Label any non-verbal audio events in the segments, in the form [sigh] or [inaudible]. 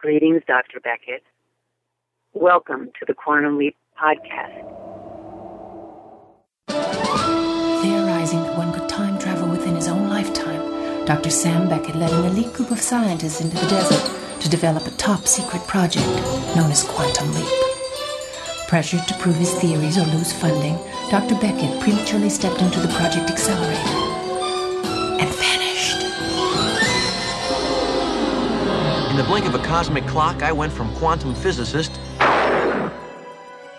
Greetings, Dr. Beckett. Welcome to the Quantum Leap podcast. Theorizing that one could time travel within his own lifetime, Dr. Sam Beckett led an elite group of scientists into the desert to develop a top secret project known as Quantum Leap. Pressured to prove his theories or lose funding, Dr. Beckett prematurely stepped into the project accelerator blink of a cosmic clock, I went from quantum physicist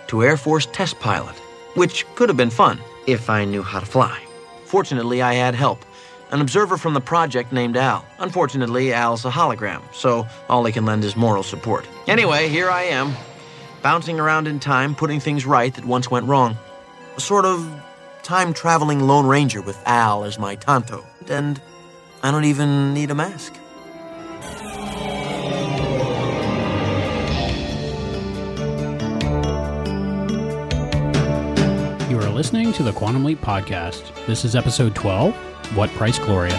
to Air Force test pilot, which could have been fun if I knew how to fly. Fortunately, I had help. An observer from the project named Al. Unfortunately, Al's a hologram, so all he can lend is moral support. Anyway, here I am, bouncing around in time, putting things right that once went wrong. A sort of time traveling Lone Ranger with Al as my Tonto. And I don't even need a mask. Listening to the Quantum Leap Podcast. This is episode 12 What Price Gloria?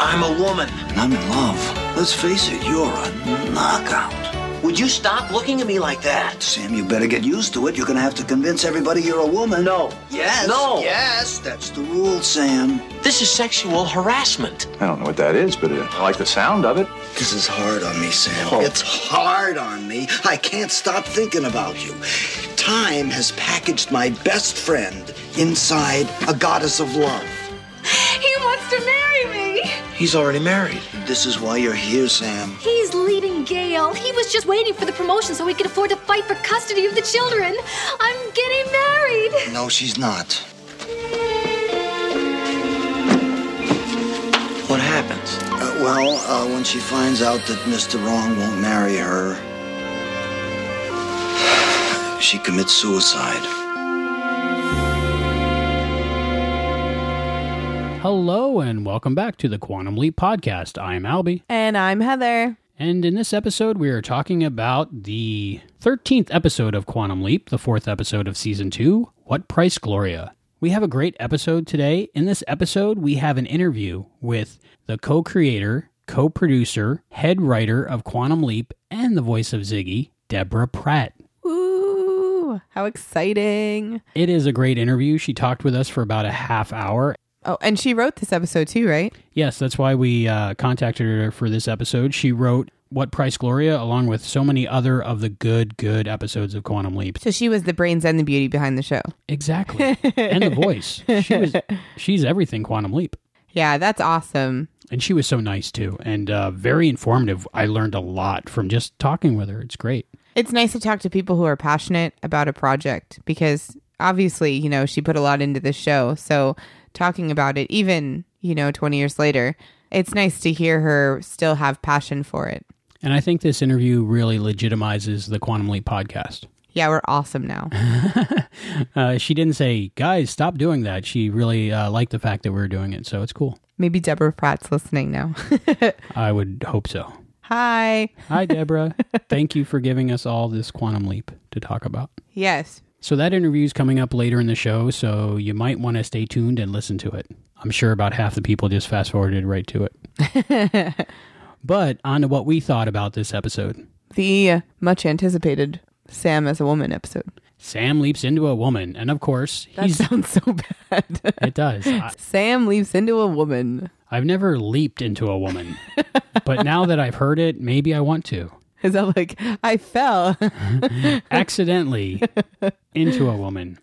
I'm a woman. And I'm in love. Let's face it, you're a knockout. Would you stop looking at me like that? Sam, you better get used to it. You're gonna have to convince everybody you're a woman. No. Yes. No. Yes, that's the rule, Sam. This is sexual harassment. I don't know what that is, but uh, I like the sound of it. This is hard on me, Sam. Oh. It's hard on me. I can't stop thinking about you. Time has packaged my best friend inside a goddess of love. He wants to marry me. He's already married. This is why you're here, Sam. He's leaving Gail. He was just waiting for the promotion so he could afford to fight for custody of the children. I'm getting married. No, she's not. What happens? Uh, well, uh, when she finds out that Mr. Wrong won't marry her, she commits suicide. Hello, and welcome back to the Quantum Leap Podcast. I'm Albie. And I'm Heather. And in this episode, we are talking about the 13th episode of Quantum Leap, the fourth episode of season two What Price Gloria? We have a great episode today. In this episode, we have an interview with the co creator, co producer, head writer of Quantum Leap, and the voice of Ziggy, Deborah Pratt. Ooh, how exciting. It is a great interview. She talked with us for about a half hour. Oh, and she wrote this episode too, right? Yes, that's why we uh, contacted her for this episode. She wrote What Price Gloria, along with so many other of the good, good episodes of Quantum Leap. So she was the brains and the beauty behind the show. Exactly. and the voice. She was, [laughs] she's everything Quantum Leap. Yeah, that's awesome. And she was so nice too, and uh, very informative. I learned a lot from just talking with her. It's great. It's nice to talk to people who are passionate about a project because obviously, you know, she put a lot into this show. So talking about it, even, you know, 20 years later, it's nice to hear her still have passion for it. And I think this interview really legitimizes the Quantum Leap podcast. Yeah, we're awesome now. [laughs] Uh, she didn't say, guys, stop doing that. She really uh, liked the fact that we were doing it. So it's cool. Maybe Deborah Pratt's listening now. [laughs] I would hope so. Hi. Hi, Deborah. [laughs] Thank you for giving us all this Quantum Leap to talk about. Yes. So that interview is coming up later in the show, so you might want to stay tuned and listen to it. I'm sure about half the people just fast forwarded right to it. [laughs] but on to what we thought about this episode. The uh, much anticipated Sam as a woman episode. Sam leaps into a woman, and of course, That sounds so bad. it does. [laughs] I, Sam leaps into a woman. I've never leaped into a woman, but now that I've heard it, maybe I want to. Is that like I fell? [laughs] accidentally into a woman.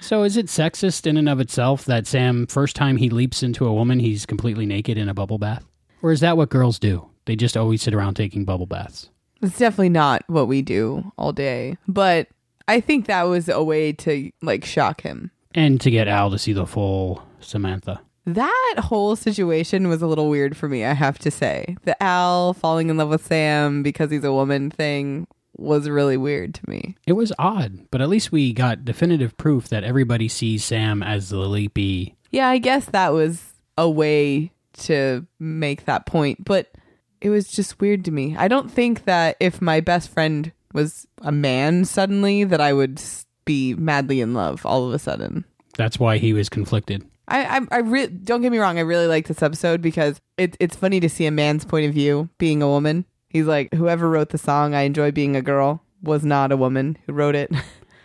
So is it sexist in and of itself that Sam first time he leaps into a woman he's completely naked in a bubble bath? Or is that what girls do? They just always sit around taking bubble baths. It's definitely not what we do all day. But I think that was a way to like shock him. And to get Al to see the full Samantha. That whole situation was a little weird for me, I have to say. The Al falling in love with Sam because he's a woman thing was really weird to me. It was odd, but at least we got definitive proof that everybody sees Sam as the leapee. Yeah, I guess that was a way to make that point, but it was just weird to me. I don't think that if my best friend was a man suddenly that I would be madly in love all of a sudden. That's why he was conflicted. I I, I re- don't get me wrong. I really like this episode because it, it's funny to see a man's point of view being a woman He's like, whoever wrote the song, I Enjoy Being a Girl, was not a woman who wrote it. [laughs]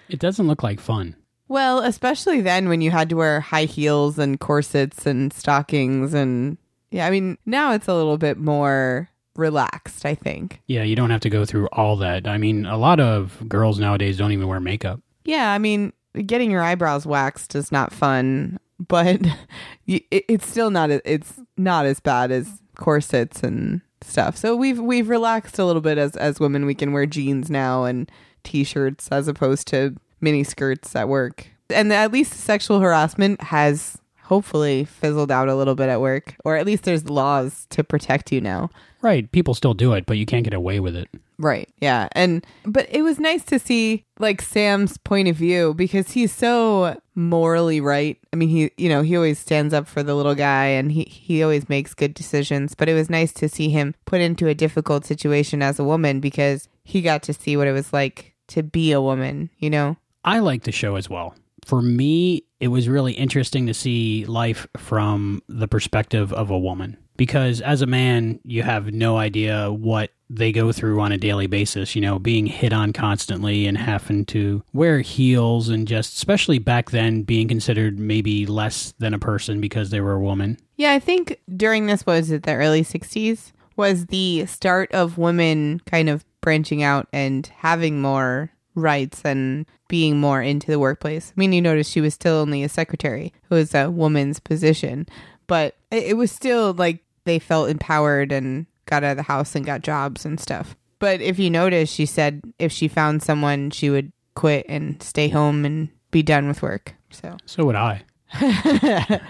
It doesn't look like fun. well, especially then when you had to wear high heels and corsets and stockings. And yeah, I mean, now it's a little bit more relaxed, I think. Yeah, you don't have to go through all that. I mean, a lot of girls nowadays don't even wear makeup. Yeah, I mean, getting your eyebrows waxed is not fun, but [laughs] it, it's still not it's not as bad as corsets and stuff. So we've we've relaxed a little bit as as women. We can wear jeans now and t-shirts as opposed to mini skirts at work. And at least sexual harassment has hopefully fizzled out a little bit at work, or at least there's laws to protect you now. Right, people still do it, but you can't get away with it. Right. Yeah. And but it was nice to see like Sam's point of view because he's so morally right. I mean, he you know, he always stands up for the little guy and he he always makes good decisions, but it was nice to see him put into a difficult situation as a woman because he got to see what it was like to be a woman, you know. I like the show as well. For me, it was really interesting to see life from the perspective of a woman. Because as a man, you have no idea what they go through on a daily basis, you know, being hit on constantly and having to wear heels and just, especially back then, being considered maybe less than a person because they were a woman. Yeah, I think during this was it the early 60s was the start of women kind of branching out and having more rights and being more into the workplace. I mean, you notice she was still only a secretary. It was a woman's position, but it, it was still like they felt empowered and got out of the house and got jobs and stuff. But if you notice, she said if she found someone, she would quit and stay home and be done with work. So So would I. [laughs]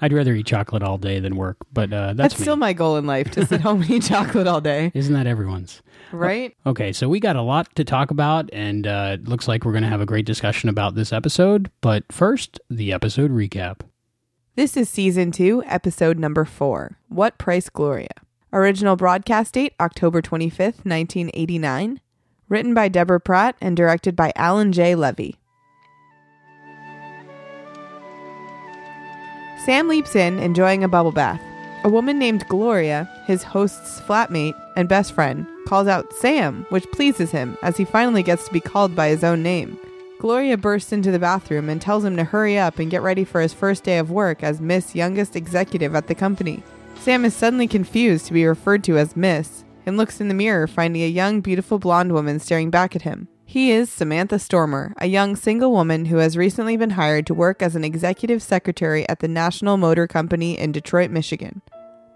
I'd rather eat chocolate all day than work, but uh, that's, that's still my goal in life to sit home and eat chocolate all day. Isn't that everyone's? Right? Okay, so we got a lot to talk about, and uh, it looks like we're going to have a great discussion about this episode. But first, the episode recap. This is season two, episode number four What Price Gloria? Original broadcast date October 25th, 1989. Written by Deborah Pratt and directed by Alan J. Levi. Sam leaps in, enjoying a bubble bath. A woman named Gloria, his host's flatmate and best friend, calls out Sam, which pleases him as he finally gets to be called by his own name. Gloria bursts into the bathroom and tells him to hurry up and get ready for his first day of work as Miss youngest executive at the company. Sam is suddenly confused to be referred to as Miss and looks in the mirror, finding a young, beautiful blonde woman staring back at him. He is Samantha Stormer, a young single woman who has recently been hired to work as an executive secretary at the National Motor Company in Detroit, Michigan.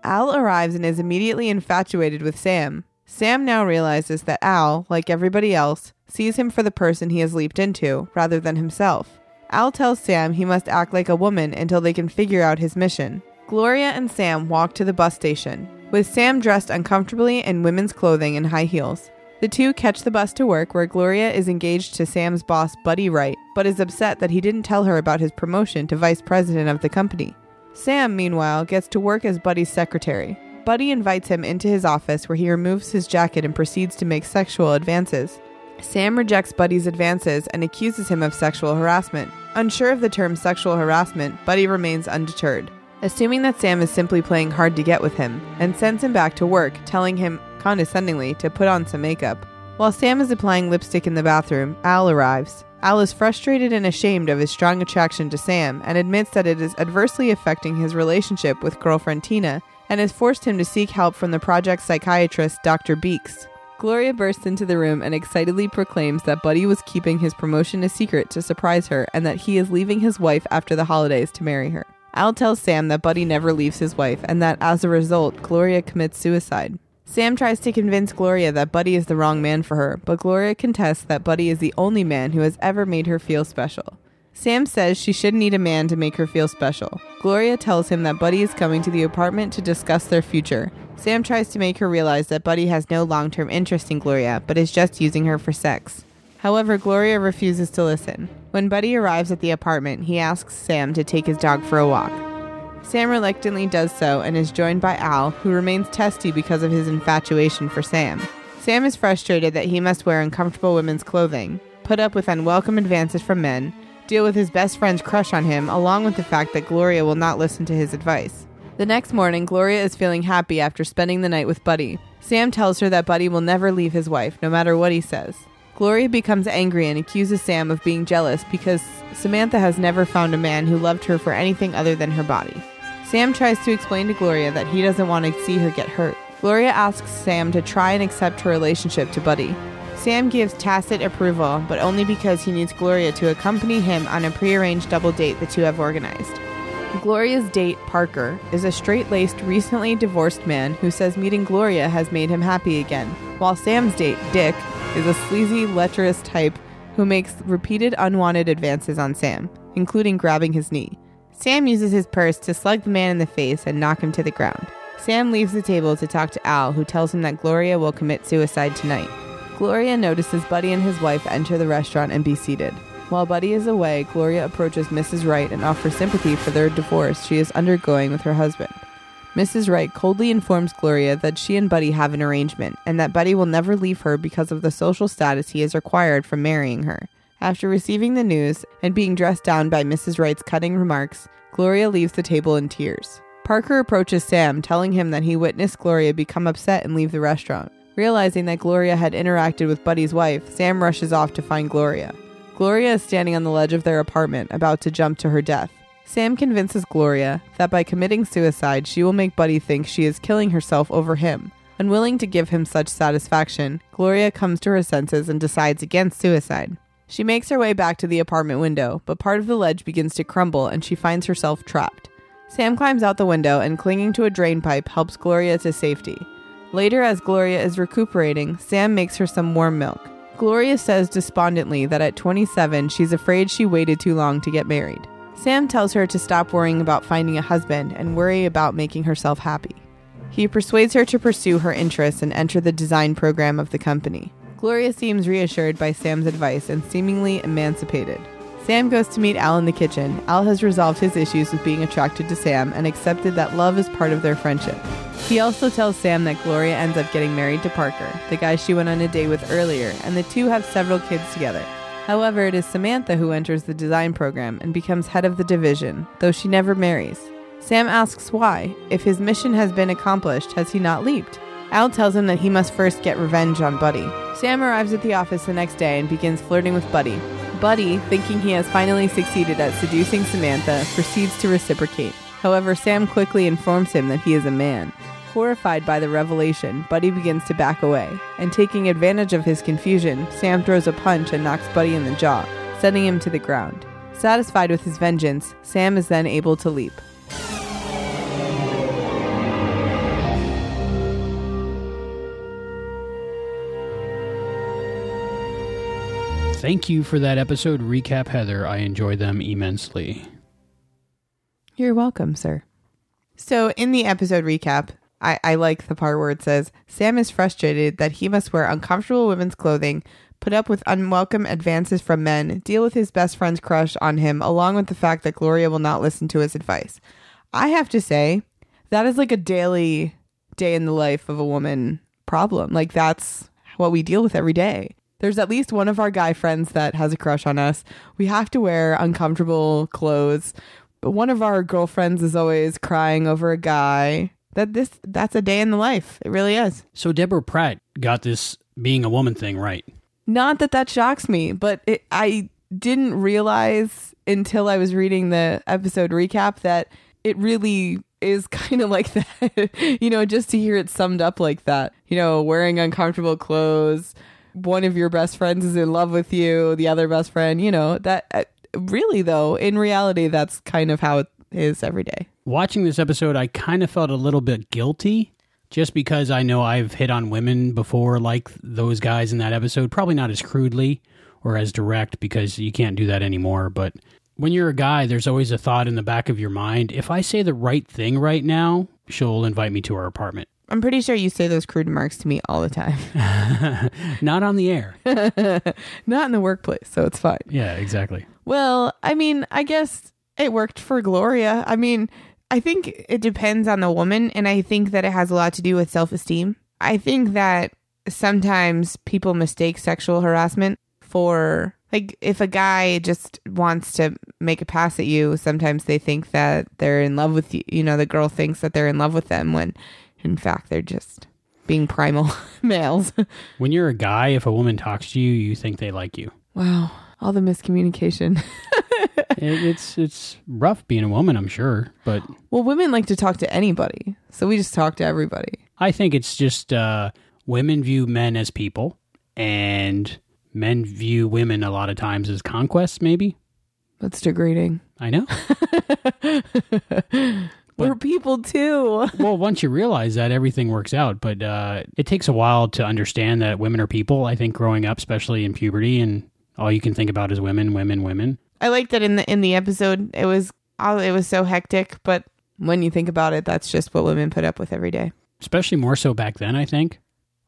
Al arrives and is immediately infatuated with Sam. Sam now realizes that Al, like everybody else, sees him for the person he has leaped into, rather than himself. Al tells Sam he must act like a woman until they can figure out his mission. Gloria and Sam walk to the bus station, with Sam dressed uncomfortably in women's clothing and high heels. The two catch the bus to work where Gloria is engaged to Sam's boss, Buddy Wright, but is upset that he didn't tell her about his promotion to vice president of the company. Sam, meanwhile, gets to work as Buddy's secretary. Buddy invites him into his office where he removes his jacket and proceeds to make sexual advances. Sam rejects Buddy's advances and accuses him of sexual harassment. Unsure of the term sexual harassment, Buddy remains undeterred, assuming that Sam is simply playing hard to get with him, and sends him back to work, telling him condescendingly to put on some makeup. While Sam is applying lipstick in the bathroom, Al arrives. Al is frustrated and ashamed of his strong attraction to Sam and admits that it is adversely affecting his relationship with girlfriend Tina and has forced him to seek help from the project psychiatrist Dr. Beeks. Gloria bursts into the room and excitedly proclaims that Buddy was keeping his promotion a secret to surprise her and that he is leaving his wife after the holidays to marry her. Al tells Sam that Buddy never leaves his wife and that as a result, Gloria commits suicide. Sam tries to convince Gloria that Buddy is the wrong man for her, but Gloria contests that Buddy is the only man who has ever made her feel special. Sam says she shouldn't need a man to make her feel special. Gloria tells him that Buddy is coming to the apartment to discuss their future. Sam tries to make her realize that Buddy has no long term interest in Gloria, but is just using her for sex. However, Gloria refuses to listen. When Buddy arrives at the apartment, he asks Sam to take his dog for a walk. Sam reluctantly does so and is joined by Al, who remains testy because of his infatuation for Sam. Sam is frustrated that he must wear uncomfortable women's clothing, put up with unwelcome advances from men, deal with his best friend's crush on him, along with the fact that Gloria will not listen to his advice. The next morning, Gloria is feeling happy after spending the night with Buddy. Sam tells her that Buddy will never leave his wife, no matter what he says. Gloria becomes angry and accuses Sam of being jealous because Samantha has never found a man who loved her for anything other than her body. Sam tries to explain to Gloria that he doesn't want to see her get hurt. Gloria asks Sam to try and accept her relationship to Buddy. Sam gives tacit approval, but only because he needs Gloria to accompany him on a prearranged double date the two have organized. Gloria's date, Parker, is a straight laced, recently divorced man who says meeting Gloria has made him happy again, while Sam's date, Dick, is a sleazy, lecherous type who makes repeated unwanted advances on Sam, including grabbing his knee. Sam uses his purse to slug the man in the face and knock him to the ground. Sam leaves the table to talk to Al, who tells him that Gloria will commit suicide tonight. Gloria notices Buddy and his wife enter the restaurant and be seated. While Buddy is away, Gloria approaches Mrs. Wright and offers sympathy for their divorce she is undergoing with her husband. Mrs. Wright coldly informs Gloria that she and Buddy have an arrangement and that Buddy will never leave her because of the social status he is required from marrying her. After receiving the news and being dressed down by Mrs. Wright's cutting remarks, Gloria leaves the table in tears. Parker approaches Sam, telling him that he witnessed Gloria become upset and leave the restaurant. Realizing that Gloria had interacted with Buddy's wife, Sam rushes off to find Gloria. Gloria is standing on the ledge of their apartment, about to jump to her death. Sam convinces Gloria that by committing suicide, she will make Buddy think she is killing herself over him. Unwilling to give him such satisfaction, Gloria comes to her senses and decides against suicide. She makes her way back to the apartment window, but part of the ledge begins to crumble and she finds herself trapped. Sam climbs out the window and, clinging to a drain pipe, helps Gloria to safety. Later, as Gloria is recuperating, Sam makes her some warm milk. Gloria says despondently that at 27, she's afraid she waited too long to get married. Sam tells her to stop worrying about finding a husband and worry about making herself happy. He persuades her to pursue her interests and enter the design program of the company. Gloria seems reassured by Sam's advice and seemingly emancipated. Sam goes to meet Al in the kitchen. Al has resolved his issues with being attracted to Sam and accepted that love is part of their friendship. He also tells Sam that Gloria ends up getting married to Parker, the guy she went on a date with earlier, and the two have several kids together. However, it is Samantha who enters the design program and becomes head of the division, though she never marries. Sam asks why. If his mission has been accomplished, has he not leaped? Al tells him that he must first get revenge on Buddy. Sam arrives at the office the next day and begins flirting with Buddy, Buddy, thinking he has finally succeeded at seducing Samantha, proceeds to reciprocate. However, Sam quickly informs him that he is a man. Horrified by the revelation, Buddy begins to back away, and taking advantage of his confusion, Sam throws a punch and knocks Buddy in the jaw, sending him to the ground. Satisfied with his vengeance, Sam is then able to leap. Thank you for that episode recap, Heather. I enjoy them immensely. You're welcome, sir. So, in the episode recap, I, I like the part where it says Sam is frustrated that he must wear uncomfortable women's clothing, put up with unwelcome advances from men, deal with his best friend's crush on him, along with the fact that Gloria will not listen to his advice. I have to say, that is like a daily day in the life of a woman problem. Like, that's what we deal with every day there's at least one of our guy friends that has a crush on us. We have to wear uncomfortable clothes. But one of our girlfriends is always crying over a guy. That this that's a day in the life. It really is. So Deborah Pratt got this being a woman thing right. Not that that shocks me, but it, I didn't realize until I was reading the episode recap that it really is [laughs] kind of like that. you know, just to hear it summed up like that. You know, wearing uncomfortable clothes, one of your best friends is in love with you, the other best friend, you know, that uh, really though, in reality that's kind of how it is every day. Watching this episode, I kind of felt a little bit guilty just because I know I've hit on women before like those guys in that episode, probably not as crudely or as direct because you can't do that anymore, but when you're a guy, there's always a thought in the back of your mind, if I say the right thing right now, she'll invite me to her apartment. I'm pretty sure you say those crude remarks to me all the time. [laughs] Not on the air. [laughs] Not in the workplace, so it's fine. Yeah, exactly. Well, I mean, I guess it worked for Gloria. I mean, I think it depends on the woman, and I think that it has a lot to do with self esteem. I think that sometimes people mistake sexual harassment for like if a guy just wants to make a pass at you sometimes they think that they're in love with you you know the girl thinks that they're in love with them when in fact, they're just being primal [laughs] males. When you're a guy, if a woman talks to you, you think they like you. wow, all the miscommunication. [laughs] It, it's it's rough being a woman, I'm sure, but well, women like to talk to anybody, so we just talk to everybody. I think it's just uh, women view men as people, and men view women a lot of times as conquests. Maybe That's degrading. I know. [laughs] People too. [laughs] well, once you realize that, everything works out. But uh, it takes a while to understand that women are people. I think growing up, especially in puberty, and all you can think about is women, women, women. I like that in the in the episode it was it was so hectic, but when you think about it, that's just what women put up with every day. Especially more so back then, I think.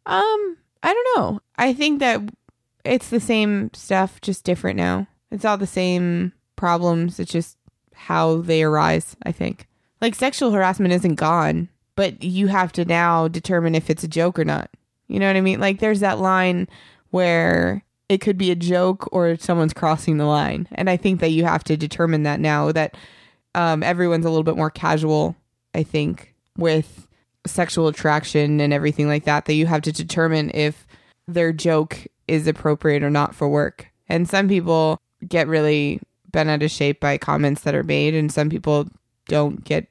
Um, I don't know. I think that it's the same stuff, just different now. It's all the same problems. It's just how they arise. I think like sexual harassment isn't gone, but you have to now determine if it's a joke or not. You know what I mean? Like there's that line where it could be a joke or someone's crossing the line, and I think that you have to determine that now that um, everyone's a little bit more casual. I think with sexual attraction and everything like that that you have to determine if their joke is appropriate or not for work. And some people get really bent out of shape by comments that are made and some people don't get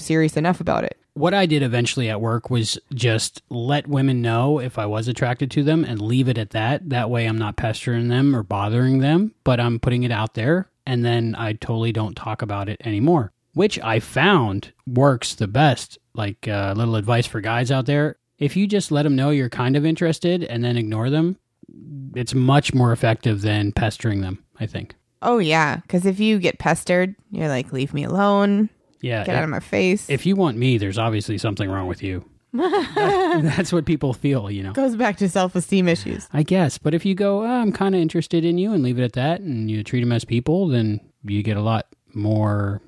serious enough about it. What I did eventually at work was just let women know if I was attracted to them and leave it at that. That way I'm not pestering them or bothering them, but I'm putting it out there and then I totally don't talk about it anymore, which I found works the best. Like a uh, little advice for guys out there if you just let them know you're kind of interested and then ignore them, it's much more effective than pestering them, I think. Oh yeah, cuz if you get pestered, you're like leave me alone. Yeah. Get out of my face. If you want me, there's obviously something wrong with you. That- [laughs] that's what people feel, you know. Goes back to self-esteem issues. I guess. But if you go, oh, I'm kind of interested in you and leave it at that and you treat them as people, then you get a lot more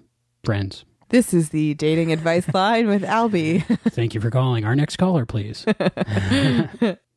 friends. This is the dating advice [laughs] line with Albie. [laughs] Thank you for calling. Our next caller, please.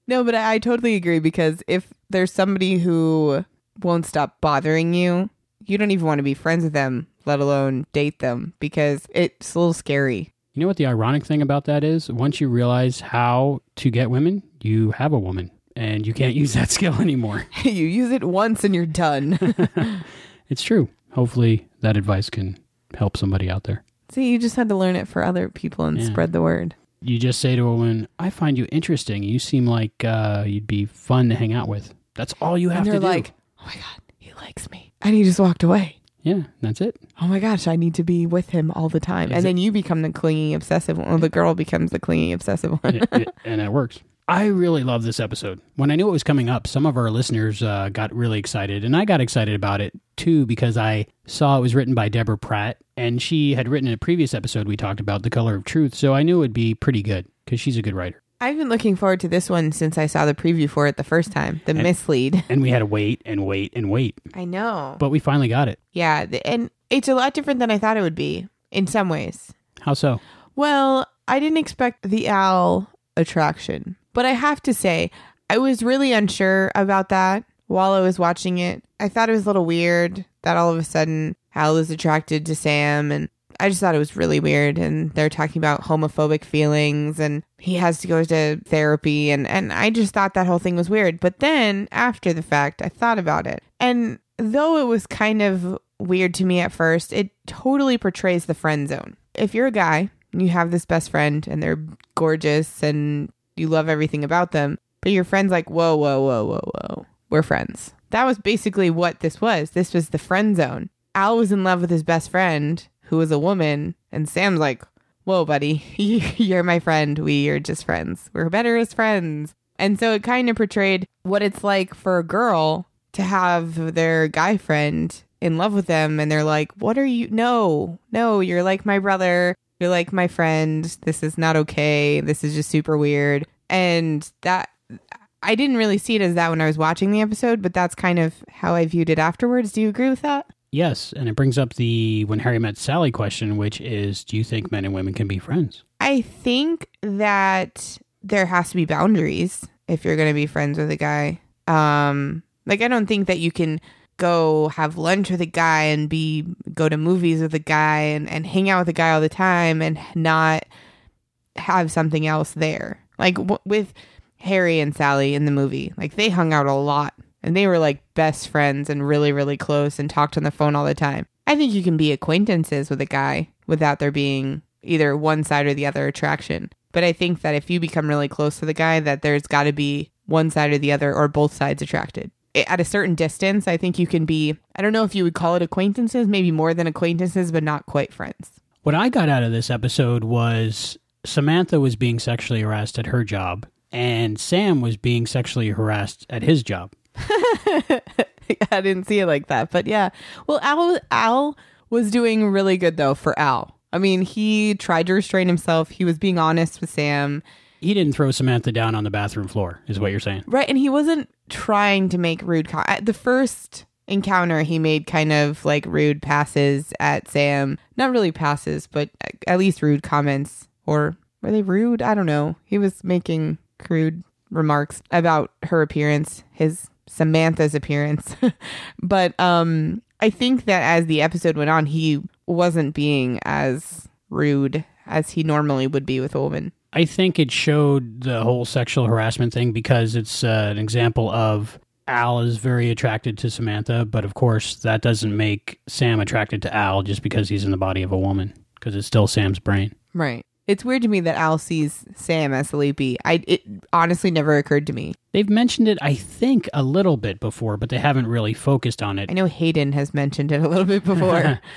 No, but I, I totally agree because if there's somebody who won't stop bothering you, you don't even want to be friends with them, let alone date them because it's a little scary. You know what the ironic thing about that is? Once you realize how to get women, you have a woman and you can't [laughs] use that skill anymore. [laughs] you use it once and you're done. [laughs] It's true. Hopefully, that advice can help somebody out there. See, you just had to learn it for other people and Yeah. spread the word. You just say to a woman, I find you interesting. You seem like uh, you'd be fun to hang out with. That's all you have and to they're do. like, oh my God, he likes me. And he just walked away. Yeah, that's it. Oh my gosh, I need to be with him all the time. And it- then you become the clingy, obsessive one. Or the girl becomes the clingy, obsessive one. and, it, and it works. I really love this episode. When I knew it was coming up, some of our listeners uh, got really excited, and I got excited about it too because I saw it was written by Deborah Pratt, and she had written in a previous episode we talked about The Color of Truth, so I knew it would be pretty good because she's a good writer. I've been looking forward to this one since I saw the preview for it the first time, the mislead. [laughs] And we had to wait and wait and wait, I know. but we finally got it. Yeah, and it's a lot different than I thought it would be in some ways. How so? Well, I didn't expect the Al attraction, but I have to say, I was really unsure about that while I was watching it. I thought it was a little weird that all of a sudden Al is attracted to Sam, and I just thought it was really weird. And they're talking about homophobic feelings, and he has to go to therapy, and and I just thought that whole thing was weird. But then after the fact, I thought about it, and though it was kind of weird to me at first, it totally portrays the friend zone. If you're a guy and you have this best friend and they're gorgeous and you love everything about them, but your friend's like, whoa, whoa, whoa, whoa, whoa, we're friends. That was basically what this was. This was the friend zone. Al was in love with his best friend, who was a woman, and Sam's like, whoa, buddy, [laughs] you're my friend. We are just friends. We're better as friends. And so it kind of portrayed what it's like for a girl to have their guy friend in love with them and they're like, What are you? No, no, you're like my brother. You're like my friend. This is not okay. This is just super weird. And that, I didn't really see it as that when I was watching the episode, but that's kind of how I viewed it afterwards. Do you agree with that? Yes, and it brings up the when Harry met Sally question, which is do you think men and women can be friends? I think that there has to be boundaries if you're going to be friends with a guy. Um, like I don't think that you can go have lunch with a guy and be go to movies with a guy and, and hang out with a guy all the time and not have something else there. Like w- with Harry and Sally in the movie, like they hung out a lot and they were like best friends and really, really close and talked on the phone all the time. I think you can be acquaintances with a guy without there being either one side or the other attraction. But I think that if you become really close to the guy, that there's got to be one side or the other or both sides attracted. At a certain distance, I think you can be, I don't know if you would call it acquaintances, maybe more than acquaintances, but not quite friends. What I got out of this episode was Samantha was being sexually harassed at her job, and Sam was being sexually harassed at his job. [laughs] I didn't see it like that, but yeah. Well, Al Al was doing really good though for Al. I mean, he tried to restrain himself. He was being honest with Sam, He didn't throw Samantha down on the bathroom floor, is what you're saying. right? And he wasn't trying to make rude. Com- at the first encounter, he made kind of like rude passes at Sam. Not really passes, but at least rude comments. Or were they rude? I don't know. He was making crude remarks about her appearance, his Samantha's appearance. [laughs] but um I think that as the episode went on, he wasn't being as rude as he normally would be with a woman. I think it showed the whole sexual harassment thing because it's uh, an example of Al is very attracted to Samantha, but of course that doesn't make Sam attracted to Al just because he's in the body of a woman because it's still Sam's brain. Right. It's weird to me that Al sees Sam as sleepy. I it honestly never occurred to me. They've mentioned it, I think, a little bit before, but they haven't really focused on it. I know Hayden has mentioned it a little bit before. [laughs]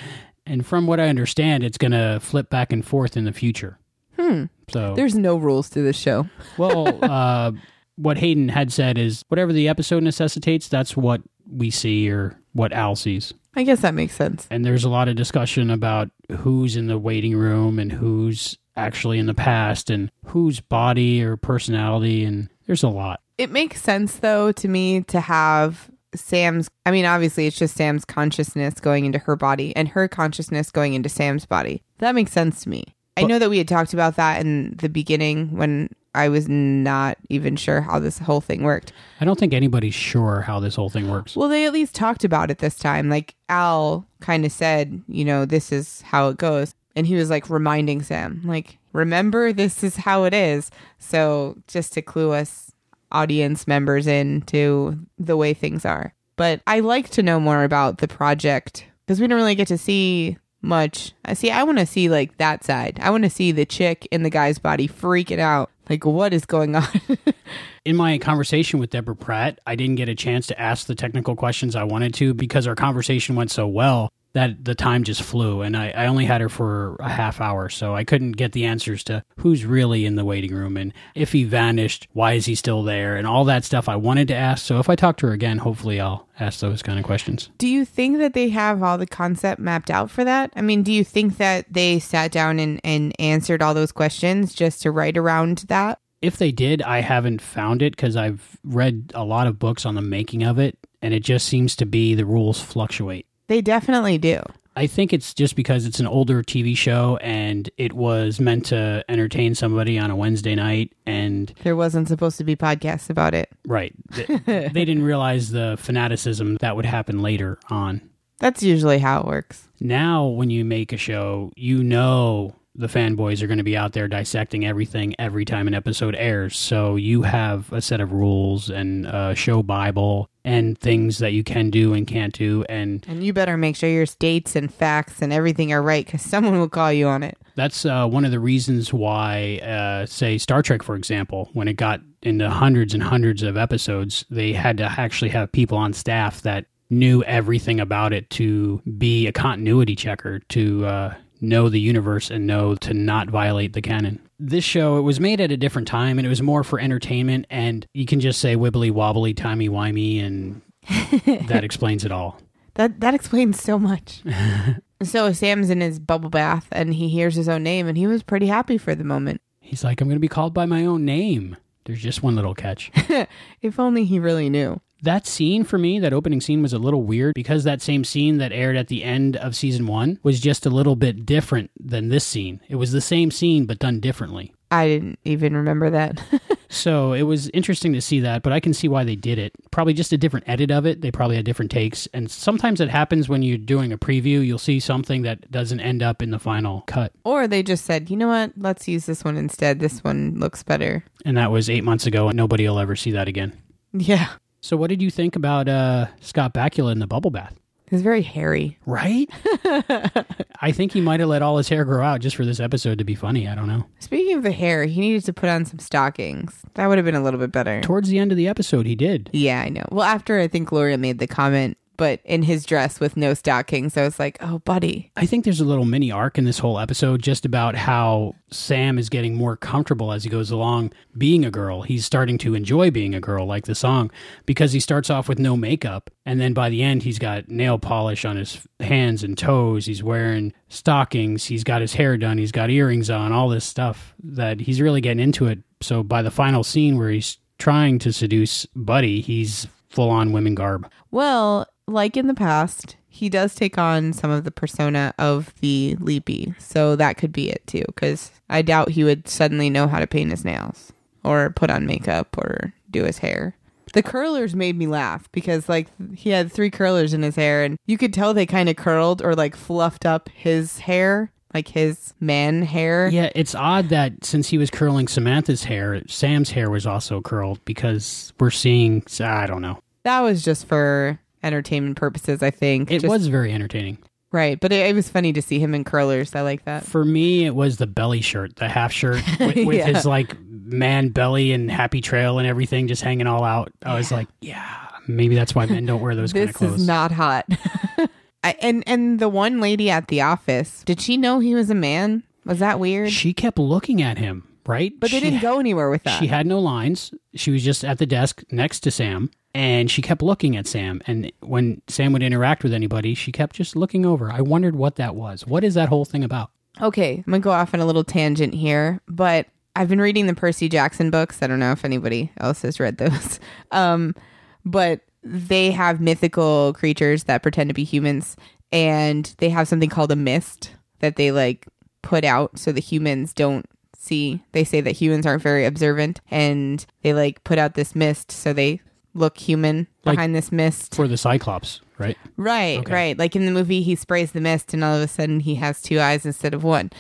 And from what I understand, it's going to flip back and forth in the future. Hmm. So There's no rules to this show. [laughs] well, uh, what Hayden had said is whatever the episode necessitates, that's what we see or what Al sees. I guess that makes sense. And there's a lot of discussion about who's in the waiting room and who's actually in the past and whose body or personality. And there's a lot. It makes sense though to me to have Sam's I mean obviously it's just Sam's consciousness going into her body and her consciousness going into Sam's body. That makes sense to me. I know that we had talked about that in the beginning when I was not even sure how this whole thing worked. I don't think anybody's sure how this whole thing works. Well, they at least talked about it this time. Like Al kind of said, you know, this is how it goes. And he was like reminding Sam, like, remember, this is how it is. So just to clue us audience members into the way things are. But I like to know more about the project because we don't really get to see much. I see, I want to see like that side. I want to see the chick in the guy's body freaking out. Like, what is going on? [laughs] in my conversation with Deborah Pratt, I didn't get a chance to ask the technical questions I wanted to because our conversation went so well that the time just flew. And I, I only had her for a half hour, so I couldn't get the answers to who's really in the waiting room and if he vanished, why is he still there, and all that stuff I wanted to ask. So if I talk to her again, hopefully I'll ask those kind of questions. Do you think that they have all the concept mapped out for that? I mean, do you think that they sat down and, and answered all those questions just to write around that? If they did, I haven't found it because I've read a lot of books on the making of it, and it just seems to be the rules fluctuate. They definitely do. I think it's just because it's an older TV show and it was meant to entertain somebody on a Wednesday night. And, There wasn't supposed to be podcasts about it. right, th- [laughs] they didn't realize the fanaticism that would happen later on. That's usually how it works. Now, when you make a show, you know the fanboys are going to be out there dissecting everything every time an episode airs. So you have a set of rules and a show Bible and things that you can do and can't do. And And you better make sure your dates and facts and everything are right because someone will call you on it. That's uh, one of the reasons why, uh, say, Star Trek, for example, when it got into hundreds and hundreds of episodes, they had to actually have people on staff that knew everything about it to be a continuity checker, to uh, know the universe and know to not violate the canon. This show, it was made at a different time and it was more for entertainment, and you can just say wibbly wobbly, timey wimey, and [laughs] that explains it all. That that explains so much. [laughs] so Sam's in his bubble bath and he hears his own name and he was pretty happy for the moment. He's like, I'm going to be called by my own name. There's just one little catch. [laughs] If only he really knew. That scene for me, that opening scene was a little weird because that same scene that aired at the end of season one was just a little bit different than this scene. It was the same scene, but done differently. I didn't even remember that. [laughs] So it was interesting to see that, but I can see why they did it. Probably just a different edit of it. They probably had different takes. And sometimes it happens when you're doing a preview. You'll see something that doesn't end up in the final cut. Or they just said, you know what? Let's use this one instead. This one looks better. And that was eight months ago, and nobody will ever see that again. Yeah. So, what did you think about uh, Scott Bakula in the bubble bath? He's very hairy. Right? [laughs] I think he might have let all his hair grow out just for this episode to be funny. I don't know. Speaking of the hair, he needed to put on some stockings. That would have been a little bit better. Towards the end of the episode, he did. Yeah, I know. Well, after I think Gloria made the comment, but in his dress with no stockings, I was like, oh, buddy. I think there's a little mini arc in this whole episode just about how Sam is getting more comfortable as he goes along being a girl. He's starting to enjoy being a girl, like the song, because he starts off with no makeup. And then by the end, he's got nail polish on his hands and toes. He's wearing stockings. He's got his hair done. He's got earrings on, all this stuff that he's really getting into it. So by the final scene where he's trying to seduce Buddy, he's full on women garb. Well, like in the past, he does take on some of the persona of the Leapee. So that could be it too, because I doubt he would suddenly know how to paint his nails or put on makeup or do his hair. The curlers made me laugh because like he had three curlers in his hair and you could tell they kind of curled or like fluffed up his hair, like his man hair. Yeah, it's odd that since he was curling Samantha's hair, Sam's hair was also curled because we're seeing, I don't know. That was just for entertainment purposes, I think. It Just- was very entertaining. right, but it, it was funny to see him in curlers. I like that. For me, it was the belly shirt, the half shirt [laughs] with, with Yeah. his like man belly and happy trail and everything just hanging all out. I was like, yeah, maybe that's why men don't wear those kind of This clothes. is not hot. [laughs] I, and and the one lady at the office, did she know he was a man? Was that weird? she kept looking at him, right? but they She- didn't go anywhere with that. She had no lines. She was just at the desk next to Sam, and she kept looking at Sam. And when Sam would interact with anybody, she kept just looking over. I wondered what that was. What is that whole thing about? Okay, I'm gonna go off on a little tangent here, but I've been reading the Percy Jackson books. I don't know if anybody else has read those, [laughs] um, but they have mythical creatures that pretend to be humans, and they have something called a mist that they like put out so the humans don't see. They say that humans aren't very observant, and they like put out this mist so they look human Like- behind this mist. For the Cyclops, right? Right, Okay. right. Like in the movie, he sprays the mist, and all of a sudden he has two eyes instead of one.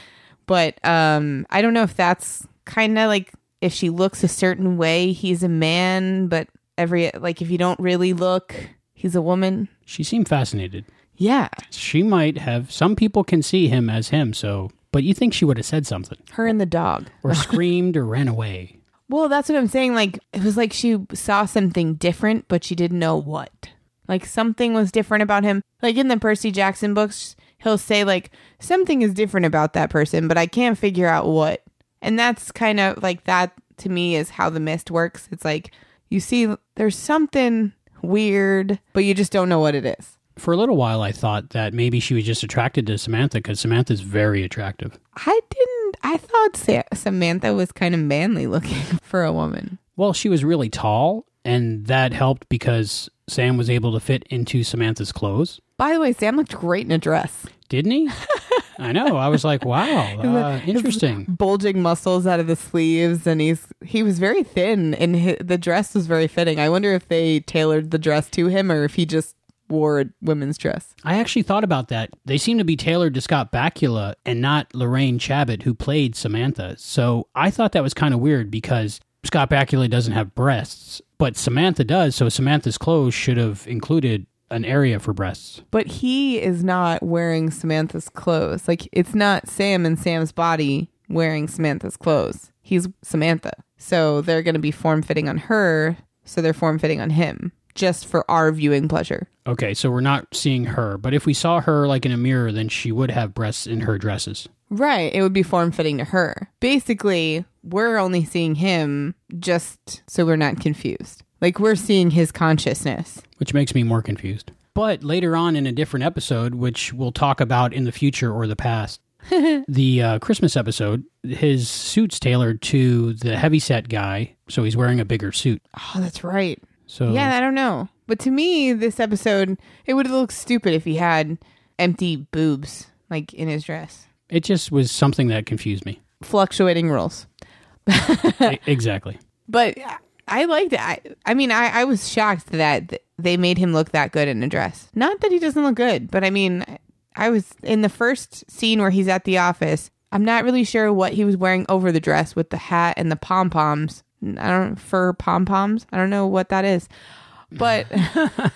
But um, I don't know if that's kind of like if she looks a certain way, he's a man, but every like if you don't really look, he's a woman. She seemed fascinated. Yeah, She might have. Some people can see him as him, so. But you think she would have said something, her and the dog. or [laughs] screamed, or ran away. Well, that's what I'm saying. Like it was like she saw something different, but she didn't know what. Like something was different about him. Like in the Percy Jackson books, he'll say like something is different about that person, but I can't figure out what. And that's kind of like that to me is how the mist works. It's like you see there's something weird, but you just don't know what it is. For a little while, I thought that maybe she was just attracted to Samantha because Samantha's very attractive. I didn't. I thought Sa- Samantha was kind of manly looking [laughs] for a woman. Well, she was really tall, and that helped because Sam was able to fit into Samantha's clothes. By the way, Sam looked great in a dress. Didn't he? [laughs] I know. I was like, wow, uh, interesting. bulging muscles out of the sleeves and he's he was very thin and hi the dress was very fitting i wonder if they tailored the dress to him or if he just wore a women's dress I actually thought about that. They seem to be tailored to Scott Bakula and not Lorraine Chabot, who played Samantha. So I thought that was kind of weird because Scott Bakula doesn't have breasts, but Samantha does. So Samantha's clothes should have included an area for breasts. but he is not wearing samantha's clothes like it's not sam and sam's body wearing samantha's clothes he's samantha so they're going to be form fitting on her so they're form fitting on him just for our viewing pleasure Okay, so we're not seeing her, but if we saw her like in a mirror, then she would have breasts in her dresses. Right. It would be form fitting to her. Basically, we're only seeing him just so we're not confused. Like we're seeing his consciousness. which makes me more confused. But later on in a different episode, which we'll talk about in the future or the past, [laughs] the uh, Christmas episode, his suit's tailored to the heavyset guy, so he's wearing a bigger suit. Oh, that's right. So Yeah, I don't know. But to me, this episode, it would look stupid if he had empty boobs like in his dress. it just was something that confused me. Fluctuating rules. Exactly. [laughs] But I liked it. I, I mean, I, I was shocked that they made him look that good in a dress. Not that he doesn't look good, but I mean, I was in the first scene where he's at the office. I'm not really sure what he was wearing over the dress with the hat and the pom poms. I don't fur pom poms. I don't know what that is, but [laughs] I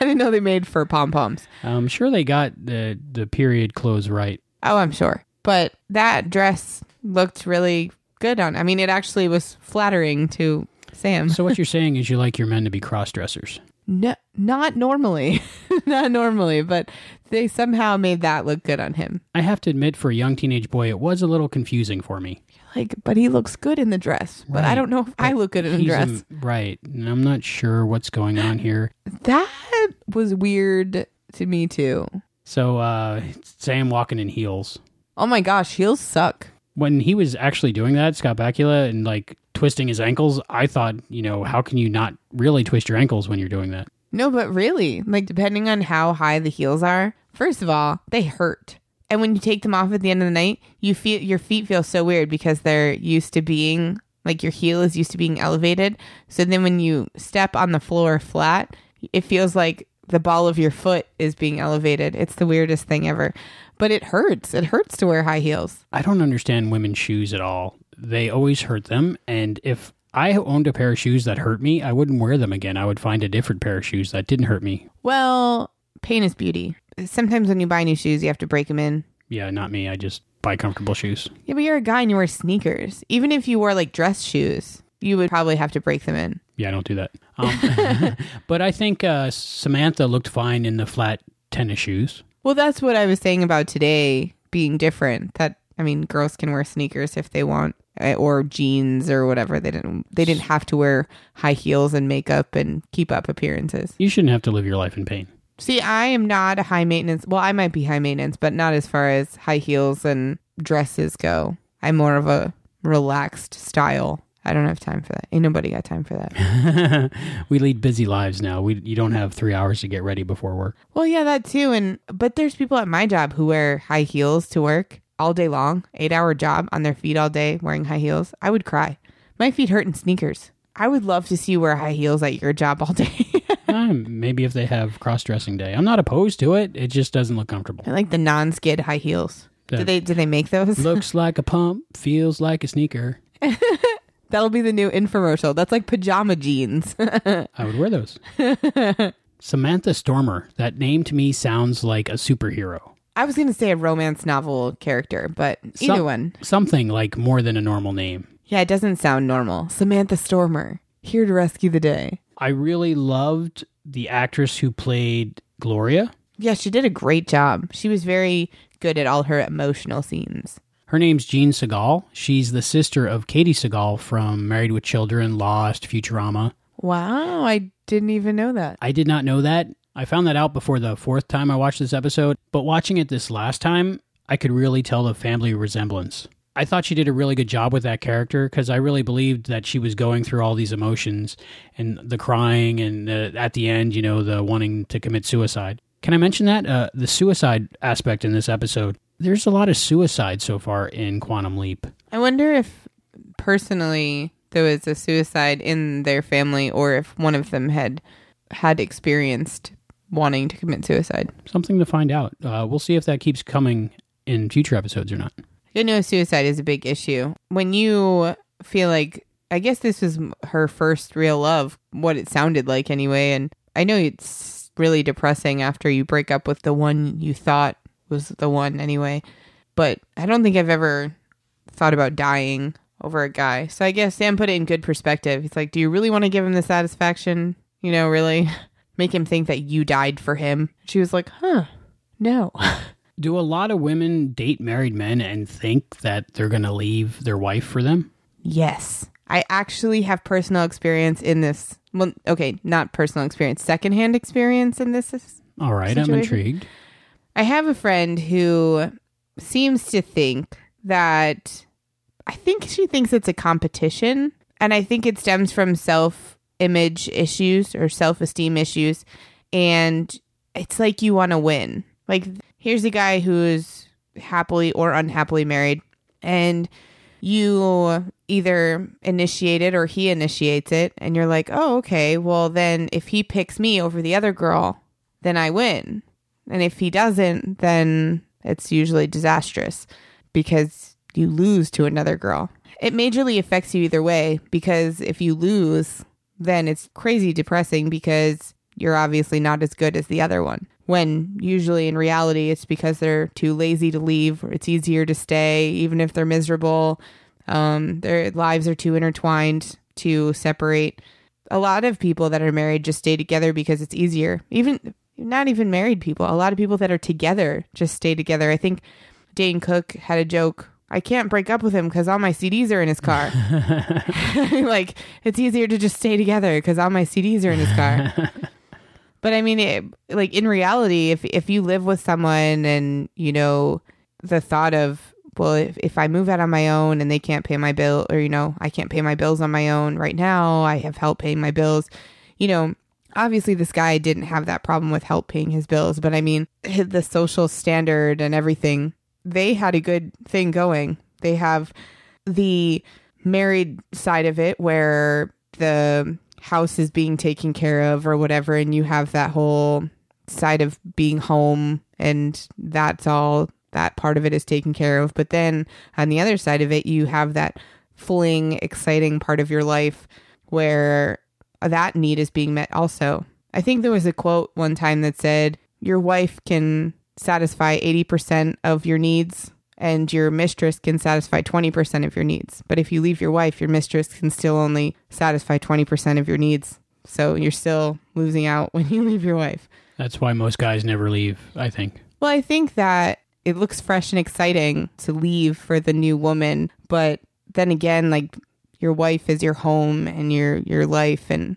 didn't know they made fur pom poms. I'm sure they got the the period clothes right. Oh, I'm sure. But that dress looked really good on. I mean, it actually was flattering to Sam. So what you're saying is you like your men to be cross dressers. No, not normally, [laughs] not normally, but they somehow made that look good on him. I have to admit, for a young teenage boy, it was a little confusing for me. Like, but he looks good in the dress. But I don't know if I look good in a dress. a- right. And I'm not sure what's going on here. that was weird to me too. So uh Sam walking in heels. Oh my gosh, heels suck. When he was actually doing that, Scott Bakula, and like twisting his ankles, I thought, you know, how can you not really twist your ankles when you're doing that? No, but really, like depending on how high the heels are, first of all, they hurt. And when you take them off at the end of the night, you feel your feet feel so weird because they're used to being like your heel is used to being elevated. So then when you step on the floor flat, it feels like the ball of your foot is being elevated. It's the weirdest thing ever. But it hurts. It hurts to wear high heels. I don't understand women's shoes at all. They always hurt them, and if I owned a pair of shoes that hurt me, I wouldn't wear them again. I would find a different pair of shoes that didn't hurt me. Well, pain is beauty. Sometimes when you buy new shoes, you have to break them in. Yeah, not me. I just buy comfortable shoes. Yeah, but you're a guy and you wear sneakers. Even if you wore like dress shoes, you would probably have to break them in. Yeah, I don't do that. Um, [laughs] but I think uh, Samantha looked fine in the flat tennis shoes. Well, that's what I was saying about today being different. That I mean, girls can wear sneakers if they want, eh, or jeans or whatever. They didn't. They didn't have to wear high heels and makeup and keep up appearances. You shouldn't have to live your life in pain. See, I am not a high maintenance. Well, I might be high maintenance, but not as far as high heels and dresses go. I'm more of a relaxed style. I don't have time for that. Ain't nobody got time for that. [laughs] we lead busy lives now. We you don't have three hours to get ready before work. Well, yeah, that too. And but there's people at my job who wear high heels to work all day long, eight hour job on their feet all day wearing high heels. I would cry. My feet hurt in sneakers. I would love to see you wear high heels at your job all day. Uh, maybe if they have cross dressing day, I'm not opposed to it. It just doesn't look comfortable. I like the non skid high heels. Do they do they make those? Looks [laughs] like a pump, feels like a sneaker. That'll be the new infomercial. That's like pajama jeans. [laughs] I would wear those. Samantha Stormer. That name to me sounds like a superhero. I was going to say a romance novel character, but either Some- one. Something like more than a normal name. Yeah, it doesn't sound normal. Samantha Stormer, here to rescue the day. I really loved the actress who played Gloria. Yeah, she did a great job. She was very good at all her emotional scenes. Her name's Jean Sagal. She's the sister of Katey Sagal from Married with Children, Lost, Futurama. Wow, I didn't even know that. I did not know that. I found that out before the fourth time I watched this episode, but watching it this last time, I could really tell the family resemblance. I thought she did a really good job with that character because I really believed that she was going through all these emotions and the crying and uh, at the end, you know, the wanting to commit suicide. Can I mention that? Uh, the suicide aspect in this episode. There's a lot of suicide so far in Quantum Leap. I wonder if personally there was a suicide in their family or if one of them had had experienced wanting to commit suicide. Something to find out. Uh, we'll see if that keeps coming in future episodes or not. You know, suicide is a big issue. When you feel like, I guess this was her first real love, what it sounded like anyway. And I know it's really depressing after you break up with the one you thought was the one anyway. But I don't think I've ever thought about dying over a guy. So I guess Sam put it in good perspective. He's like, Do you really want to give him the satisfaction? You know, really [laughs] make him think that you died for him? She was like, Huh, no. [laughs] Do a lot of women date married men and think that they're going to leave their wife for them? Yes. I actually have personal experience in this. Well, okay, not personal experience, secondhand experience in this. All right, I'm intrigued. I have a friend who seems to think that I think she thinks it's a competition. And I think it stems from self image issues or self esteem issues. And it's like you want to win. Like, here's a guy who's happily or unhappily married, and you either initiate it or he initiates it and you're like, "Oh, okay. Well, then if he picks me over the other girl, then I win." And if he doesn't, then it's usually disastrous because you lose to another girl. It majorly affects you either way because if you lose, then it's crazy depressing because you're obviously not as good as the other one. When usually in reality, it's because they're too lazy to leave. It's easier to stay, even if they're miserable. Um, their lives are too intertwined to separate. A lot of people that are married just stay together because it's easier. Even not even married people. A lot of people that are together just stay together. I think Dane Cook had a joke. I can't break up with him because all my CDs are in his car. [laughs] [laughs] like it's easier to just stay together because all my CDs are in his car. [laughs] but I mean, it, like in reality, if if you live with someone and you know the thought of well, if, if I move out on my own and they can't pay my bill, or you know, I can't pay my bills on my own right now, I have help paying my bills. You know, obviously this guy didn't have that problem with help paying his bills, but I mean, the social standard and everything, they had a good thing going. They have the married side of it where the house is being taken care of or whatever, and you have that whole side of being home, and that's all that part of it is taken care of. But then on the other side of it, you have that fling, exciting part of your life where that need is being met also. I think there was a quote one time that said, Your wife can satisfy 80% of your needs and your mistress can satisfy 20% of your needs. But if you leave your wife, your mistress can still only satisfy 20% of your needs. So you're still losing out [laughs] when you leave your wife. That's why most guys never leave, I think. Well, I think that it looks fresh and exciting to leave for the new woman, but then again, like your wife is your home and your your life and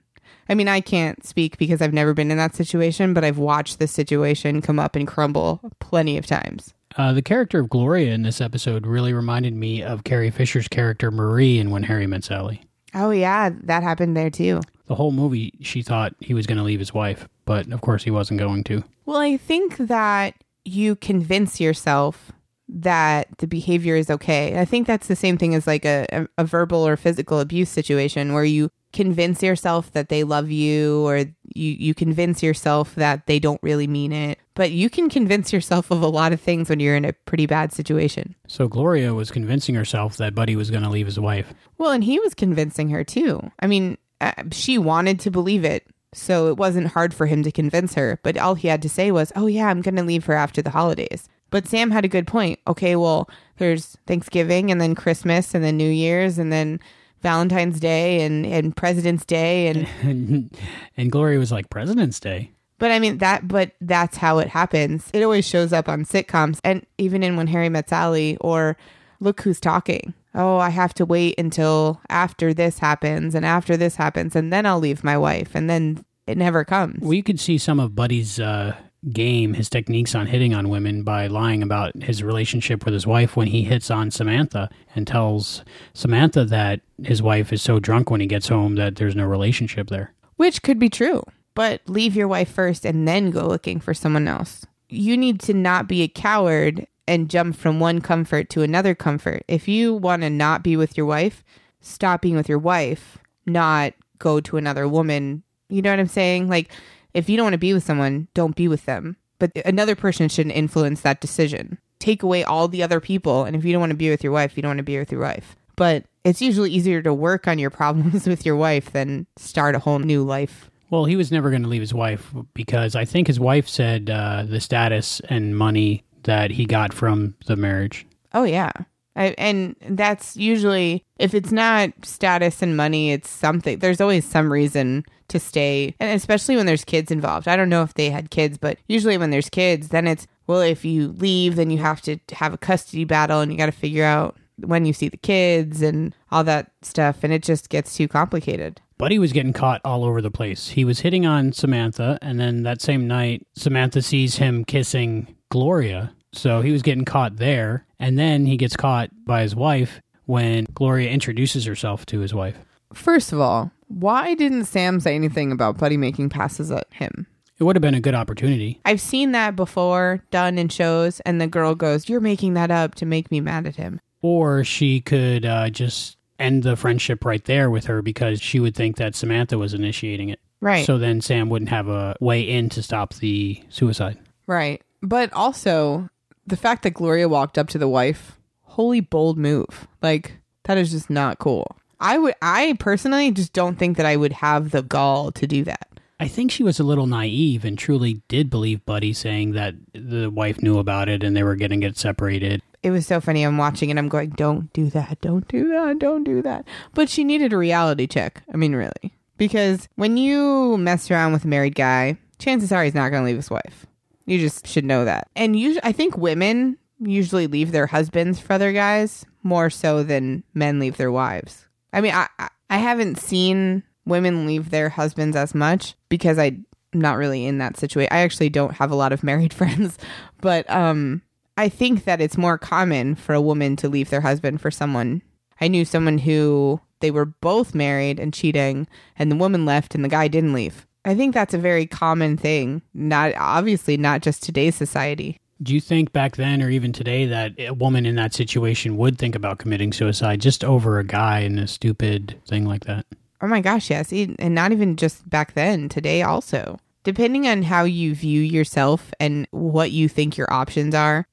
I mean, I can't speak because I've never been in that situation, but I've watched this situation come up and crumble plenty of times. Uh, the character of Gloria in this episode really reminded me of Carrie Fisher's character Marie in When Harry Met Sally. Oh yeah, that happened there too. The whole movie, she thought he was going to leave his wife, but of course he wasn't going to. Well, I think that you convince yourself that the behavior is okay. I think that's the same thing as like a, a, verbal or physical abuse situation where you convince yourself that they love you or you, you convince yourself that they don't really mean it. But you can convince yourself of a lot of things when you're in a pretty bad situation. So Gloria was convincing herself that Buddy was going to leave his wife. Well, and he was convincing her too. I mean, uh, she wanted to believe it. So it wasn't hard for him to convince her, but all he had to say was, "Oh yeah, I'm going to leave her after the holidays." But Sam had a good point. Okay, well, there's Thanksgiving and then Christmas and then New Year's and then Valentine's Day and, and President's Day and [laughs] and Gloria was like President's Day. But I mean that but that's how it happens. It always shows up on sitcoms and even in When Harry Met Sally or Look Who's Talking. Oh, I have to wait until after this happens and after this happens and then I'll leave my wife and then it never comes. Well, you could see some of Buddy's uh, game, his techniques on hitting on women by lying about his relationship with his wife when he hits on Samantha and tells Samantha that his wife is so drunk when he gets home that there's no relationship there. Which could be true, but leave your wife first and then go looking for someone else. You need to not be a coward and jump from one comfort to another comfort. If you want to not be with your wife, stop being with your wife, not go to another woman. You know what I'm saying? Like, if you don't want to be with someone, don't be with them. But another person shouldn't influence that decision. Take away all the other people. And if you don't want to be with your wife, you don't want to be with your wife. But it's usually easier to work on your [laughs] problems with your wife than start a whole new life. Well, he was never going to leave his wife because I think his wife said uh, the status and money that he got from the marriage. Oh, yeah. I, and that's usually if it's not status and money it's something there's always some reason to stay and especially when there's kids involved i don't know if they had kids but usually when there's kids then it's well if you leave then you have to have a custody battle and you got to figure out when you see the kids and all that stuff and it just gets too complicated Buddy was getting caught all over the place. He was hitting on Samantha, and then that same night, Samantha sees him kissing Gloria. So he was getting caught there. And then he gets caught by his wife when Gloria introduces herself to his wife. First of all, why didn't Sam say anything about Buddy making passes at him? It would have been a good opportunity. I've seen that before done in shows, and the girl goes, You're making that up to make me mad at him. Or she could uh, just end the friendship right there with her because she would think that Samantha was initiating it. Right. So then Sam wouldn't have a way in to stop the suicide. Right. But also, the fact that Gloria walked up to the wife, holy bold move. Like, that is just not cool. I would, I personally just don't think that I would have the gall to do that. I think she was a little naive and truly did believe Buddy saying that the wife knew about it and they were going to get separated. It was so funny. I'm watching and I'm going, don't do that. Don't do that. Don't do that. But she needed a reality check. I mean, really. Because when you mess around with a married guy, chances are he's not going to leave his wife. You just should know that. And usually, I think women usually leave their husbands for other guys more so than men leave their wives. I mean, I I- haven't seen women leave their husbands as much because I'm not really in that situation. I actually don't have a lot of married [laughs] friends, but um, I think that it's more common for a woman to leave their husband for someone. I knew someone who they were both married and cheating, and the woman left and the guy didn't leave. I think that's a very common thing. Not obviously not just today's society. Do you think back then or even today that a woman in that situation would think about committing suicide just over a guy in a stupid thing like that? Oh my gosh, yes. And not even just back then, today also. Depending on how you view yourself and what you think your options are,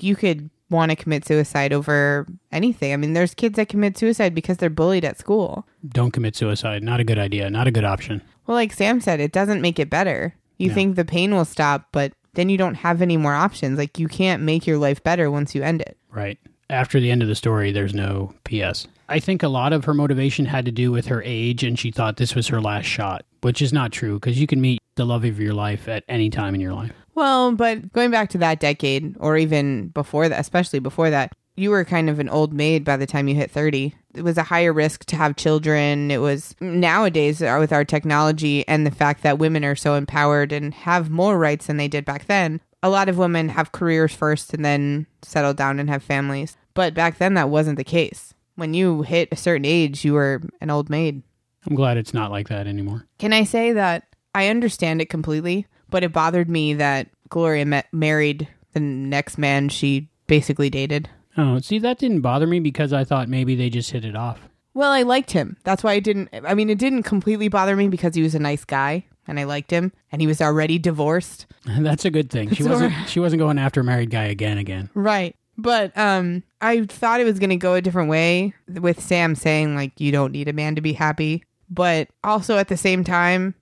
you could want to commit suicide over anything. I mean, there's kids that commit suicide because they're bullied at school. Don't commit suicide. Not a good idea. Not a good option. Well, like Sam said, it doesn't make it better. You think the pain will stop, but then you don't have any more options. Like, you can't make your life better once you end it. Right. After the end of the story, there's no PS. I think a lot of her motivation had to do with her age, and she thought this was her last shot, which is not true because you can meet the love of your life at any time in your life. Well, but going back to that decade, or even before that, especially before that, you were kind of an old maid by the time you hit 30. It was a higher risk to have children. It was nowadays uh, with our technology and the fact that women are so empowered and have more rights than they did back then. A lot of women have careers first and then settle down and have families. But back then, that wasn't the case. When you hit a certain age, you were an old maid. I'm glad it's not like that anymore. Can I say that I understand it completely, but it bothered me that Gloria met, married the next man she basically dated. Oh, see, that didn't bother me because I thought maybe they just hit it off. Well, I liked him. That's why I didn't. I mean, it didn't completely bother me because he was a nice guy and I liked him, and he was already divorced. [laughs] That's a good thing. She wasn't. She wasn't going after a married guy again. Again. Right. But um, I thought it was going to go a different way with Sam saying like you don't need a man to be happy, but also at the same time,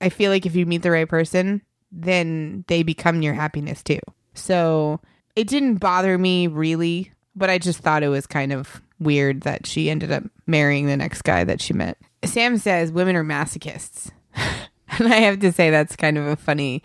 I feel like if you meet the right person, then they become your happiness too. So it didn't bother me really, but I just thought it was kind of weird that she ended up marrying the next guy that she met. Sam says women are masochists. [laughs] and I have to say that's kind of a funny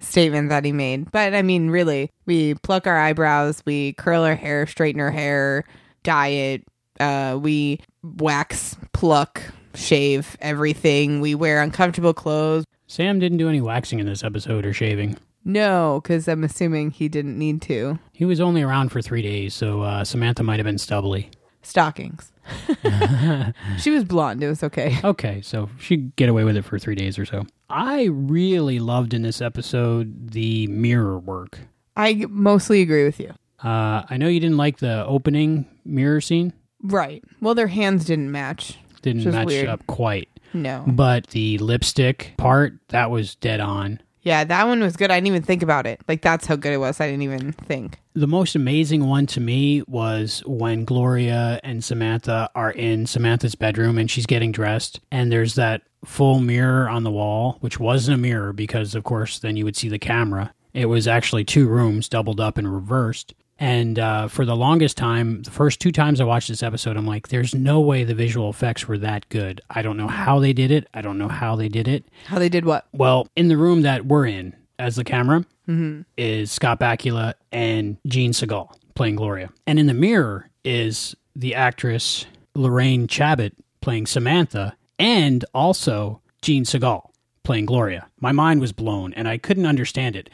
statement that he made. But I mean, really, we pluck our eyebrows, we curl our hair, straighten our hair, dye it, uh, we wax, pluck, shave everything. We wear uncomfortable clothes. Sam didn't do any waxing in this episode or shaving. No, because I'm assuming he didn't need to. He was only around for three days, so uh, Samantha might have been stubbly. Stockings. [laughs] she was blonde. It was okay. Okay, so she'd get away with it for three days or so. I really loved in this episode the mirror work. I mostly agree with you. Uh, I know you didn't like the opening mirror scene. Right. Well, their hands didn't match. Didn't match weird. up quite. No. But the lipstick part, that was dead on. Yeah, that one was good. I didn't even think about it. Like, that's how good it was. I didn't even think. The most amazing one to me was when Gloria and Samantha are in Samantha's bedroom and she's getting dressed, and there's that full mirror on the wall, which wasn't a mirror because, of course, then you would see the camera. It was actually two rooms doubled up and reversed. And uh, for the longest time, the first two times I watched this episode, I'm like, there's no way the visual effects were that good. I don't know how they did it. I don't know how they did it. How they did what? Well, in the room that we're in as the camera is Scott Bakula and Jean Sagal playing Gloria. And in the mirror is the actress Lorraine Chabot playing Samantha and also Jean Sagal playing Gloria. My mind was blown and I couldn't understand it.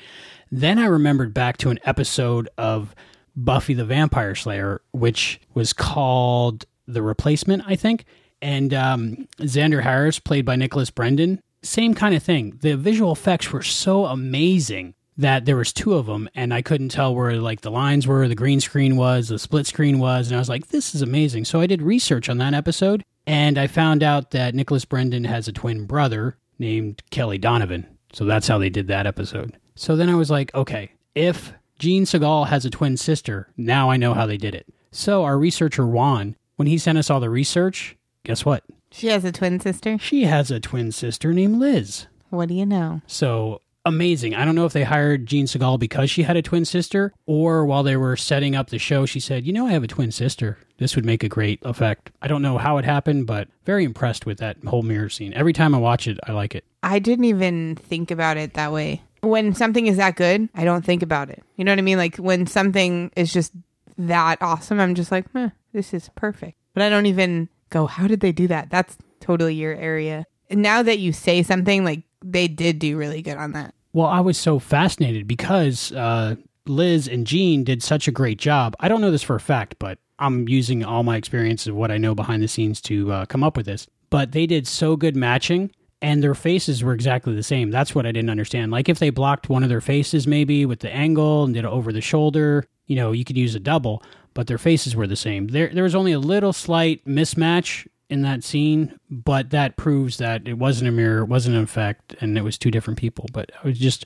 Then I remembered back to an episode of Buffy the Vampire Slayer, which was called The Replacement, I think. And um, Xander Harris, played by Nicholas Brendon, same kind of thing. The visual effects were so amazing that there was two of them and I couldn't tell where like the lines were, the green screen was, the split screen was, and I was like, this is amazing. So I did research on that episode and I found out that Nicholas Brendon has a twin brother named Kelly Donovan. So that's how they did that episode. So then I was like, okay, if Jean Sagal has a twin sister, now I know how they did it. So our researcher Juan, when he sent us all the research, guess what? She has a twin sister. She has a twin sister named Liz. What do you know? So amazing. I don't know if they hired Jean Sagal because she had a twin sister, or while they were setting up the show, she said, You know, I have a twin sister. This would make a great effect. I don't know how it happened, but very impressed with that whole mirror scene. Every time I watch it, I like it. I didn't even think about it that way. When something is that good, I don't think about it. You know what I mean? Like when something is just that awesome, I'm just like, this is perfect. But I don't even go, how did they do that? That's totally your area. And now that you say something, like they did do really good on that. Well, I was so fascinated because uh, Liz and Jean did such a great job. I don't know this for a fact, but I'm using all my experience of what I know behind the scenes to uh, come up with this. But they did so good matching, and their faces were exactly the same. That's what I didn't understand. Like if they blocked one of their faces maybe with the angle and did it over the shoulder, you know, you could use a double, but their faces were the same. There, there was only a little slight mismatch in that scene, but that proves that it wasn't a mirror, it wasn't an effect, and it was two different people. But I was just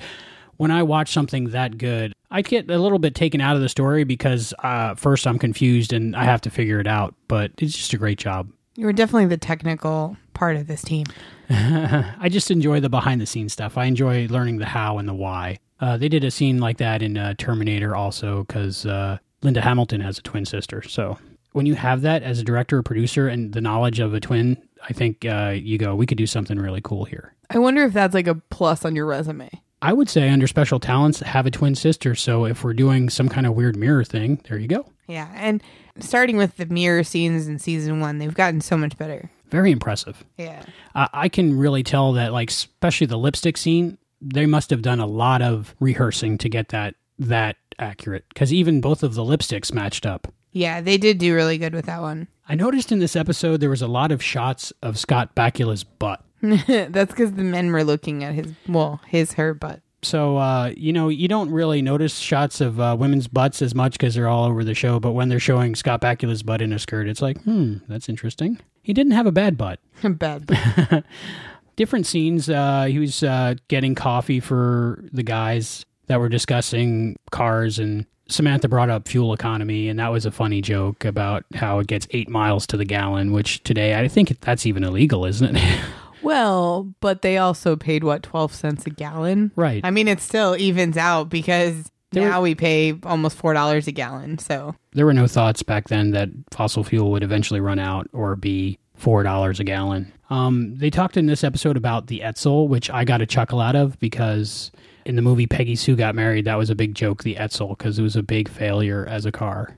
when I watch something that good, I get a little bit taken out of the story because uh, first I'm confused and I have to figure it out. But it's just a great job. You were definitely the technical part of this team. [laughs] I just enjoy the behind the scenes stuff. I enjoy learning the how and the why. Uh, they did a scene like that in uh, Terminator also because uh, Linda Hamilton has a twin sister. So when you have that as a director or producer and the knowledge of a twin, I think uh, you go, we could do something really cool here. I wonder if that's like a plus on your resume. I would say under special talents, have a twin sister. So if we're doing some kind of weird mirror thing, there you go. Yeah. And starting with the mirror scenes in season one, they've gotten so much better. Very impressive. Yeah. Uh, I can really tell that, like, especially the lipstick scene, they must have done a lot of rehearsing to get that that accurate because even both of the lipsticks matched up. Yeah, they did do really good with that one. I noticed in this episode there was a lot of shots of Scott Bakula's butt. [laughs] That's because the men were looking at his, well, his, her butt. So, uh, you know, you don't really notice shots of uh, women's butts as much because they're all over the show. But when they're showing Scott Bakula's butt in a skirt, it's like, hmm, that's interesting. He didn't have a bad butt. [laughs] A bad butt. [laughs] Different scenes. Uh, he was uh, getting coffee for the guys that were discussing cars and Samantha brought up fuel economy, and that was a funny joke about how it gets eight miles to the gallon, which today I think that's even illegal, isn't it? [laughs] well, but they also paid what twelve cents a gallon, right? I mean, it still evens out because There now were- we pay almost four dollars a gallon. So there were no thoughts back then that fossil fuel would eventually run out or be four dollars a gallon. Um, they talked in this episode about the Edsel, which I got a chuckle out of because in the movie Peggy Sue Got Married, that was a big joke, the Edsel, because it was a big failure as a car.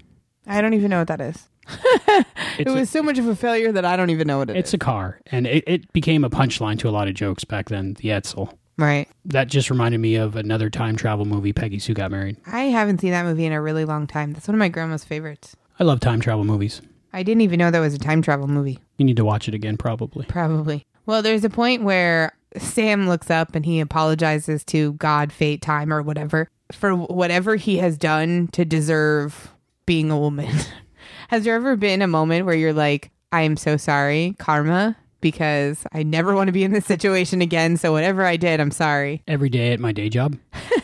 I don't even know what that is. [laughs] it a- was so much of a failure that I don't even know what it is. It's a car, and it, it became a punchline to a lot of jokes back then, the Edsel. right. That just reminded me of another time travel movie, Peggy Sue Got Married. I haven't seen that movie in a really long time. That's one of my grandma's favorites. I love time travel movies. I didn't even know that was a time travel movie. You need to watch it again, probably. Probably. Well, there's a point where Sam looks up and he apologizes to God, fate, time, or whatever for whatever he has done to deserve being a woman. [laughs] has there ever been a moment where you're like, I am so sorry, karma, because I never want to be in this situation again. So whatever I did, I'm sorry. Every day at my day job. [laughs]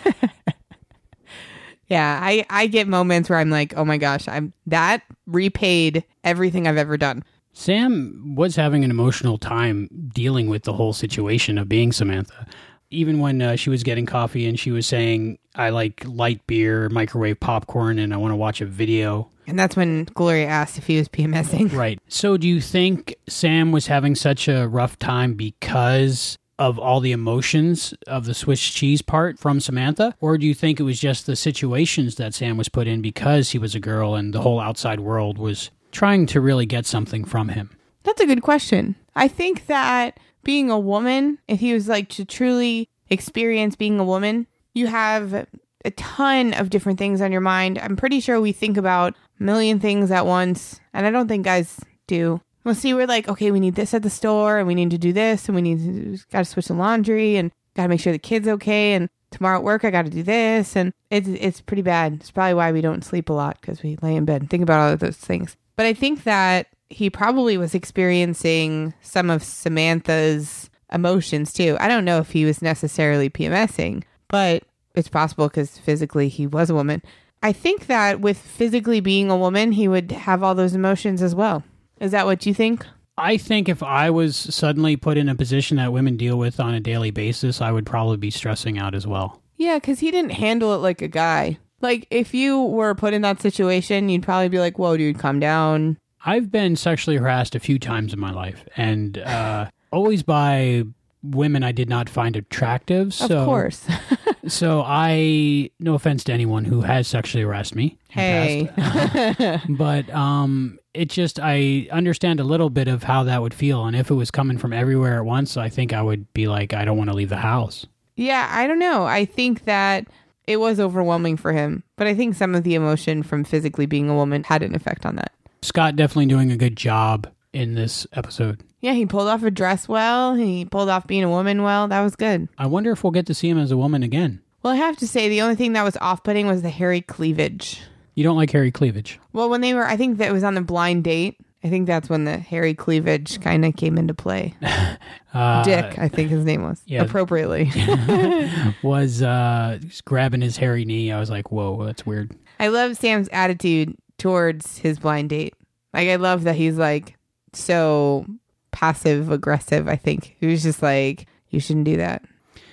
Yeah, I I get moments where I'm like, oh my gosh, I'm that repaid everything I've ever done. Sam was having an emotional time dealing with the whole situation of being Samantha. Even when uh, she was getting coffee and she was saying, I like light beer, microwave popcorn, and I want to watch a video. And that's when Gloria asked if he was PMSing. Right. So, do you think Sam was having such a rough time because of all the emotions of the Swiss cheese part from Samantha? Or do you think it was just the situations that Sam was put in because he was a girl and the whole outside world was trying to really get something from him? That's a good question. I think that being a woman, if he was like to truly experience being a woman, you have a ton of different things on your mind. I'm pretty sure we think about million things at once, and I don't think guys do. We'll see, we're like, okay, we need this at the store, and we need to do this, and we need to got to switch the laundry, and got to make sure the kid's okay, and tomorrow at work I got to do this, and it's it's pretty bad. It's probably why we don't sleep a lot because we lay in bed and think about all of those things. But I think that he probably was experiencing some of Samantha's emotions too. I don't know if he was necessarily PMSing, but it's possible because physically he was a woman. I think that with physically being a woman, he would have all those emotions as well. Is that what you think? I think if I was suddenly put in a position that women deal with on a daily basis, I would probably be stressing out as well. Yeah, because he didn't handle it like a guy. Like, if you were put in that situation, you'd probably be like, whoa, dude, calm down. I've been sexually harassed a few times in my life, and uh, always by women I did not find attractive. So, of course. [laughs] so I, no offense to anyone who has sexually harassed me. hey. past, [laughs] but um, it just I understand a little bit of how that would feel, and if it was coming from everywhere at once, I think I would be like, I don't want to leave the house. yeah, I don't know. I think that it was overwhelming for him, but I think some of the emotion from physically being a woman had an effect on that. Scott definitely doing a good job in this episode. Yeah, he pulled off a dress well. He pulled off being a woman well. That was good. I wonder if we'll get to see him as a woman again. Well, I have to say, the only thing that was off putting was the hairy cleavage. You don't like hairy cleavage. Well, when they were, I think that was on the blind date. I think that's when the hairy cleavage kind of came into play. [laughs] Uh, Dick, I think his name was. yeah. Appropriately. [laughs] [laughs] was uh, grabbing his hairy knee. I was like, whoa, that's weird. I love Sam's attitude towards his blind date. Like, I love that he's like so passive aggressive. I think he was just like, you shouldn't do that.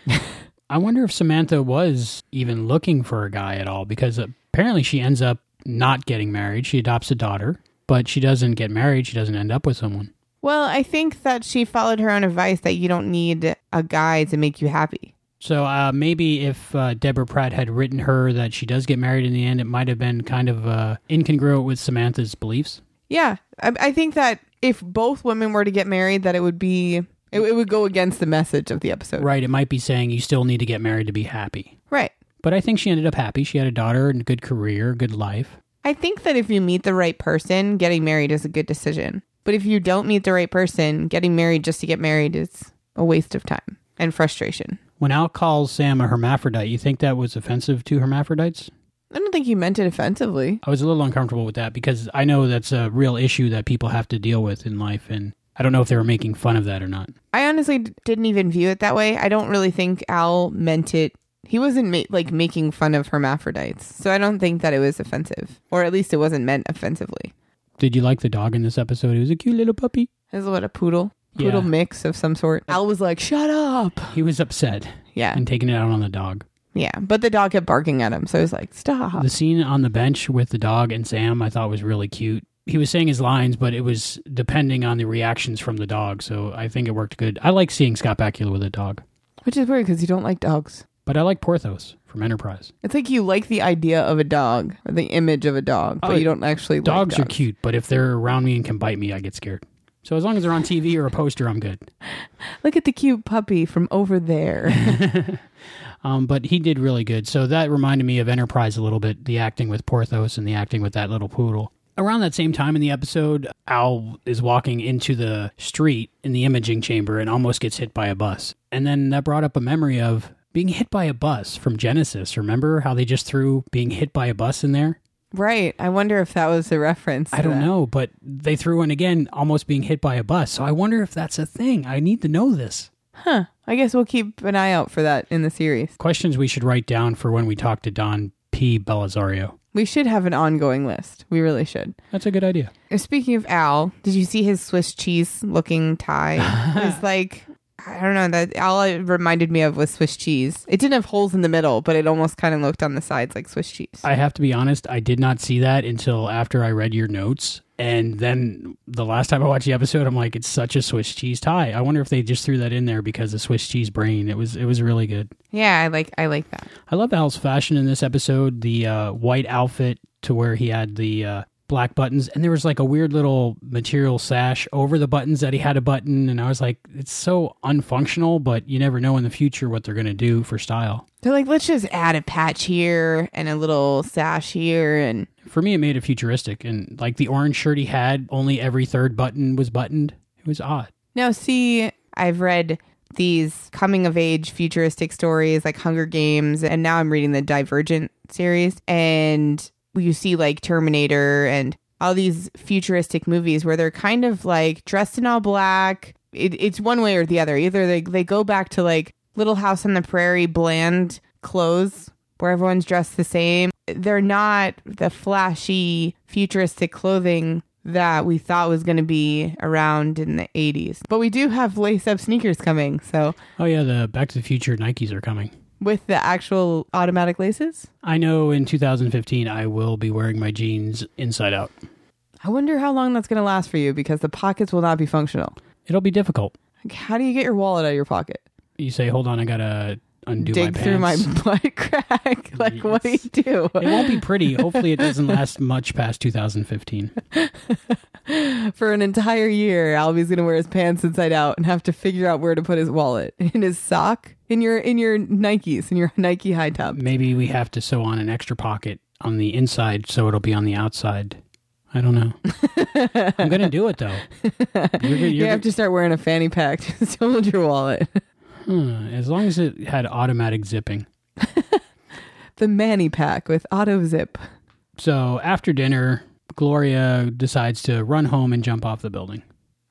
[laughs] I wonder if Samantha was even looking for a guy at all because apparently she ends up not getting married. She adopts a daughter, but she doesn't get married. She doesn't end up with someone. Well, I think that she followed her own advice that you don't need a guy to make you happy. So uh, maybe if uh, Deborah Pratt had written her that she does get married in the end, it might have been kind of uh, incongruent with Samantha's beliefs. Yeah, I, I think that if both women were to get married, that it would be it, it would go against the message of the episode. Right. It might be saying you still need to get married to be happy. Right. But I think she ended up happy. She had a daughter and a good career, good life. I think that if you meet the right person, getting married is a good decision. But if you don't meet the right person, getting married just to get married is a waste of time and frustration. When Al calls Sam a hermaphrodite, you think that was offensive to hermaphrodites? I don't think he meant it offensively. I was a little uncomfortable with that because I know that's a real issue that people have to deal with in life, and I don't know if they were making fun of that or not. I honestly d- didn't even view it that way. I don't really think Al meant it. He wasn't ma- like making fun of hermaphrodites, so I don't think that it was offensive, or at least it wasn't meant offensively. Did you like the dog in this episode? It was a cute little puppy. It was what a poodle, poodle Yeah. mix of some sort. Al was like, "Shut up." He was upset Yeah, and taking it out on the dog. Yeah, but the dog kept barking at him, so he was like, "Stop." The scene on the bench with the dog and Sam, I thought was really cute. He was saying his lines, but it was depending on the reactions from the dog, so I think it worked good. I like seeing Scott Bakula with a dog, Which is weird because you don't like dogs. but I like Porthos from Enterprise. It's like you like the idea of a dog, or the image of a dog, but Oh, you don't actually. like Dogs are cute, but if they're around me and can bite me, I get scared. So as long as they're on TV or a poster, I'm good. [laughs] Look at the cute puppy from over there. [laughs] Um, but he did really good. So that reminded me of Enterprise a little bit, the acting with Porthos and the acting with that little poodle. Around that same time in the episode, Al is walking into the street in the imaging chamber and almost gets hit by a bus. And then that brought up a memory of being hit by a bus from Genesis. Remember how they just threw being hit by a bus in there? right. I wonder if that was a reference. I don't that. know, but they threw in again almost being hit by a bus. So I wonder if that's a thing. I need to know this. Huh. I guess we'll keep an eye out for that in the series. Questions we should write down for when we talk to Don P. Bellisario. We should have an ongoing list. We really should. That's a good idea. Speaking of Al, did you see his Swiss cheese looking tie? [laughs] it was like I don't know that all it reminded me of was Swiss cheese. It didn't have holes in the middle, but it almost kind of looked on the sides like Swiss cheese. I have to be honest, I did not see that until after I read your notes. And then the last time I watched the episode, I'm like, it's such a Swiss cheese tie. I wonder if they just threw that in there because of Swiss cheese brain. It was it was really good. yeah, I like I like that. I love Al's fashion in this episode. The uh, white outfit to where he had the uh, black buttons, and there was like a weird little material sash over the buttons that he had a button. And I was like, it's so unfunctional, but you never know in the future what they're gonna do for style. They're like, let's just add a patch here and a little sash here, and For me, it made it futuristic, and like the orange shirt he had, only every third button was buttoned. It was odd. Now, see, I've read these coming of age futuristic stories like Hunger Games, and now I'm reading the Divergent series, and you see like Terminator and all these futuristic movies where they're kind of like dressed in all black. It, it's one way or the other. Either they they go back to like Little House on the Prairie bland clothes where everyone's dressed the same. They're not the flashy futuristic clothing that we thought was going to be around in the 80s. But we do have lace up sneakers coming. So, Oh yeah, the Back to the Future Nikes are coming. With the actual automatic laces, I know in 2015 I will be wearing my jeans inside out. I wonder how long that's going to last for you because the pockets will not be functional. It'll be difficult. Like, how do you get your wallet out of your pocket? You say, "Hold on, I gotta undo Dig my through my [laughs] butt crack. [laughs] like, what do you do? It won't be pretty. [laughs] Hopefully, it doesn't last much past 2015. For an entire year, Albie's going to wear his pants inside out and have to figure out where to put his wallet in his sock, in your in your Nikes, in your Nike high top. Maybe we have to sew on an extra pocket on the inside so it'll be on the outside. I don't know. I'm gonna do it though. You're, You you're, have to start wearing a fanny pack to hold your wallet. Hmm, as long as it had automatic zipping. [laughs] The Manny pack with auto zip. So after dinner, Gloria decides to run home and jump off the building.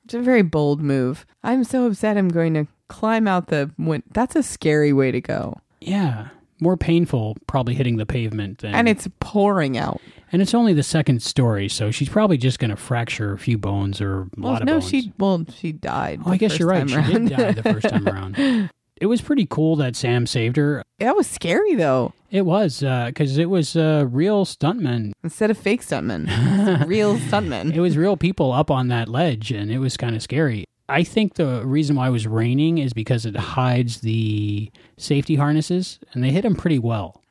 It's a very bold move. I'm so upset I'm going to climb out the win- That's a scary way to go. Yeah, more painful probably hitting the pavement than And it's pouring out. And it's only the second story, so she's probably just gonna fracture a few bones or a Well, lot of no, bones. she well, she died. Oh, I guess you're right. She around. did die the first time around. [laughs] It was pretty cool that Sam saved her. that was scary though. It was because it was uh, real stuntmen. Instead of fake stuntmen, It's [laughs] real stuntmen. It was real people up on that ledge, and it was kind of scary. I think the reason why it was raining is because it hides the safety harnesses, and they hit them pretty well.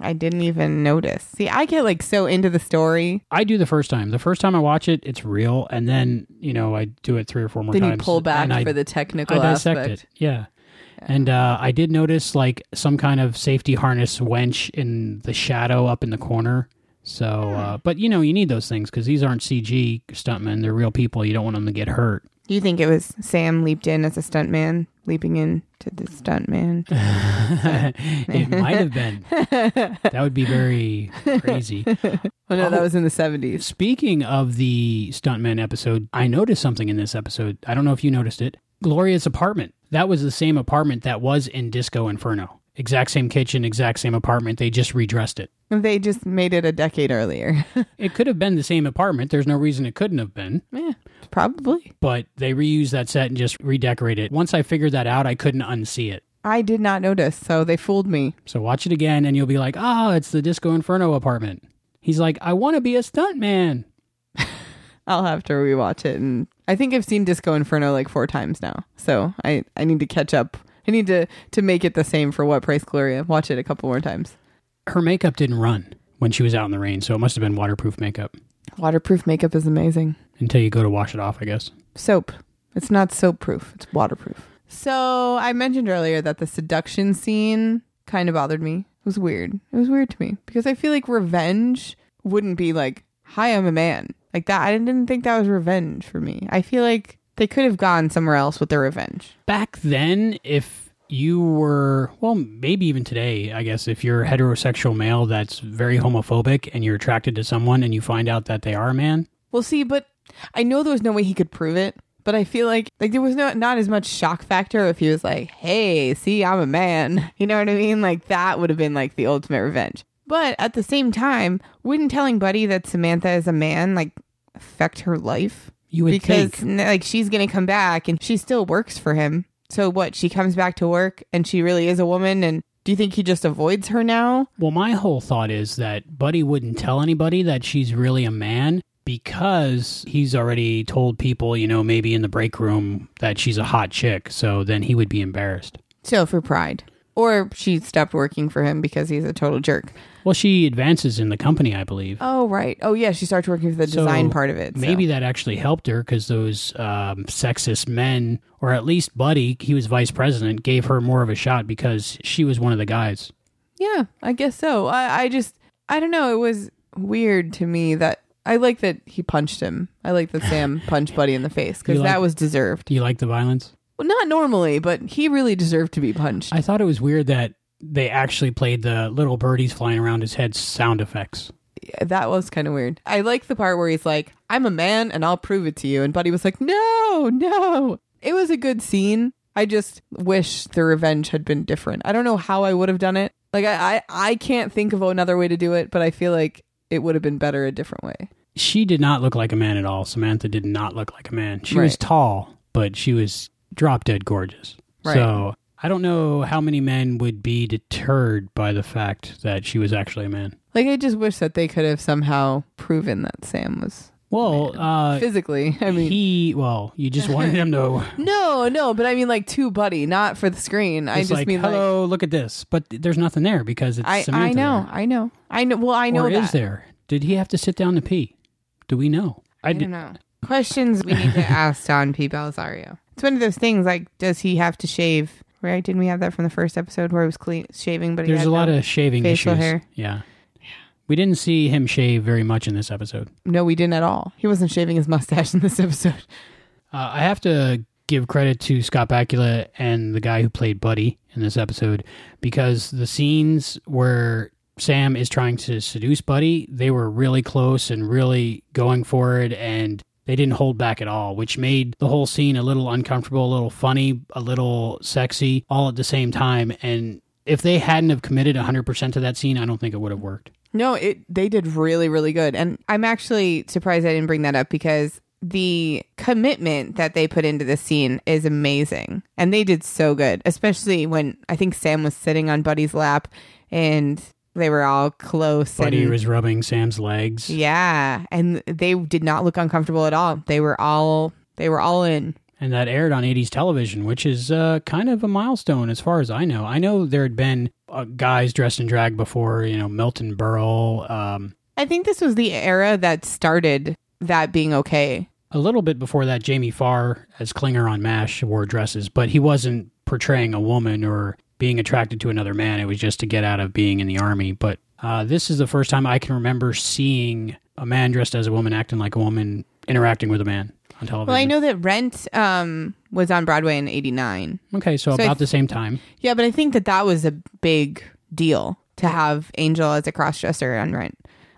I didn't even notice. See, I get like so into the story. I do the first time. The first time I watch it, it's real, and then you know I do it three or four more Then times. you pull back I, for the technical I dissect aspect. it. Yeah. And uh, I did notice like some kind of safety harness wench in the shadow up in the corner. So, uh, but you know, you need those things because these aren't CG stuntmen; they're real people. You don't want them to get hurt. Do you think it was Sam leaped in as a stuntman, leaping in to the stuntman? [laughs] it might have been. That would be very crazy. Oh no, that oh, was in the seventies. Speaking of the stuntman episode, I noticed something in this episode. I don't know if you noticed it. Gloria's apartment. That was the same apartment that was in Disco Inferno. Exact same kitchen, exact same apartment. They just redressed it. They just made it a decade earlier. [laughs] It could have been the same apartment. There's no reason it couldn't have been. yeah, probably. But they reused that set and just redecorated it. Once I figured that out, I couldn't unsee it. I did not notice, so they fooled me. So watch it again and you'll be like, oh, it's the Disco Inferno apartment. He's like, I want to be a stuntman. [laughs] I'll have to rewatch it, and I think I've seen Disco Inferno like four times now. So I I need to catch up. I need to to make it the same for What Price Gloria. Watch it a couple more times. Her makeup didn't run when she was out in the rain, so it must have been waterproof makeup Waterproof makeup is amazing. until you go to wash it off, I guess. Soap. It's not soap proof. It's waterproof. So I mentioned earlier that the seduction scene kind of bothered me. It was weird. It was weird to me because I feel like revenge wouldn't be like, "Hi, I'm a man." Like that. I didn't think that was revenge for me. I feel like they could have gone somewhere else with their revenge. Back then, if you were, well, maybe even today, I guess, if you're a heterosexual male that's very homophobic and you're attracted to someone and you find out that they are a man, Well, see, but I know there was no way he could prove it. But I feel like like there was no not as much shock factor if he was like, "Hey, see, I'm a man." [laughs] You know what I mean? Like that would have been like the ultimate revenge. But at the same time, wouldn't telling Buddy that Samantha is a man like affect her life? you would because think. like she's gonna come back and she still works for him. So what? She comes back to work and she really is a woman. And do you think he just avoids her now? Well, my whole thought is that Buddy wouldn't tell anybody that she's really a man because he's already told people, you know, maybe in the break room that she's a hot chick. So then he would be embarrassed. So for pride, or she stopped working for him because he's a total jerk. Well, she advances in the company, I believe. Oh right. Oh yeah, she starts working for the So design part of it. so. Maybe that actually helped her because those um, sexist men, or at least Buddy, he was vice president, gave her more of a shot because she was one of the guys. Yeah, I guess so. I, I just I don't know. It was weird to me that I like that he punched him. I like that Sam [laughs] punched Buddy in the face because You like- that was deserved. Do you like the violence? Well, not normally, but he really deserved to be punched. I thought it was weird that they actually played the little birdies flying around his head sound effects. Yeah, that was kind of weird. I like the part where he's like, "I'm a man and I'll prove it to you," and Buddy was like, "No, no." It was a good scene. I just wish the revenge had been different. I don't know how I would have done it. Like I, I, I can't think of another way to do it, but I feel like it would have been better a different way. She did not look like a man at all. Samantha did not look like a man. She was tall, but she was drop dead gorgeous. Right. So I don't know how many men would be deterred by the fact that she was actually a man. Like I just wish that they could have somehow proven that Sam was Well, uh, physically. I mean, he, well, you just wanted him to [laughs] no, no, but I mean like to Buddy, not for the screen. I just like, mean like hello, look at this. But there's nothing there because it's I, Samantha I know, there. I know, I know. Well, I know or that. is there? Did he have to sit down to pee? Do we know? I don't know. Questions we need to [laughs] ask Don P. Bellisario. It's one of those things like, does he have to shave? Right? Didn't we have that from the first episode where he was clean shaving, but he There's a lot of shaving facial issues. hair? Yeah. We didn't see him shave very much in this episode. No, we didn't at all. He wasn't shaving his mustache in this episode. [laughs] Uh, I have to give credit to Scott Bakula and the guy who played Buddy in this episode because the scenes where Sam is trying to seduce Buddy, they were really close and really going for it, and they didn't hold back at all, which made the whole scene a little uncomfortable, a little funny, a little sexy, all at the same time. And if they hadn't have committed 100% to that scene, I don't think it would have worked. No, it they did really, really good. And I'm actually surprised I didn't bring that up because the commitment that they put into this scene is amazing. And they did so good, especially when I think Sam was sitting on Buddy's lap and they were all close. Buddy and, was rubbing Sam's legs. Yeah, and they did not look uncomfortable at all. They were all they were all in. and that aired on 80s television, which is uh, kind of a milestone as far as I know. I know there had been uh, guys dressed in drag before, you know, Milton Berle, um, I think this was the era that started that being okay. a little bit before that. Jamie Farr as Klinger on MASH wore dresses, but he wasn't portraying a woman or being attracted to another man. It was just to get out of being in the army. But uh, this is the first time I can remember seeing a man dressed as a woman acting like a woman interacting with a man on television. Well, I know that Rent um, was on Broadway in '89. Okay, so, So about the same time. Yeah, but I think that that was a big deal to have Angel as a crossdresser on Rent.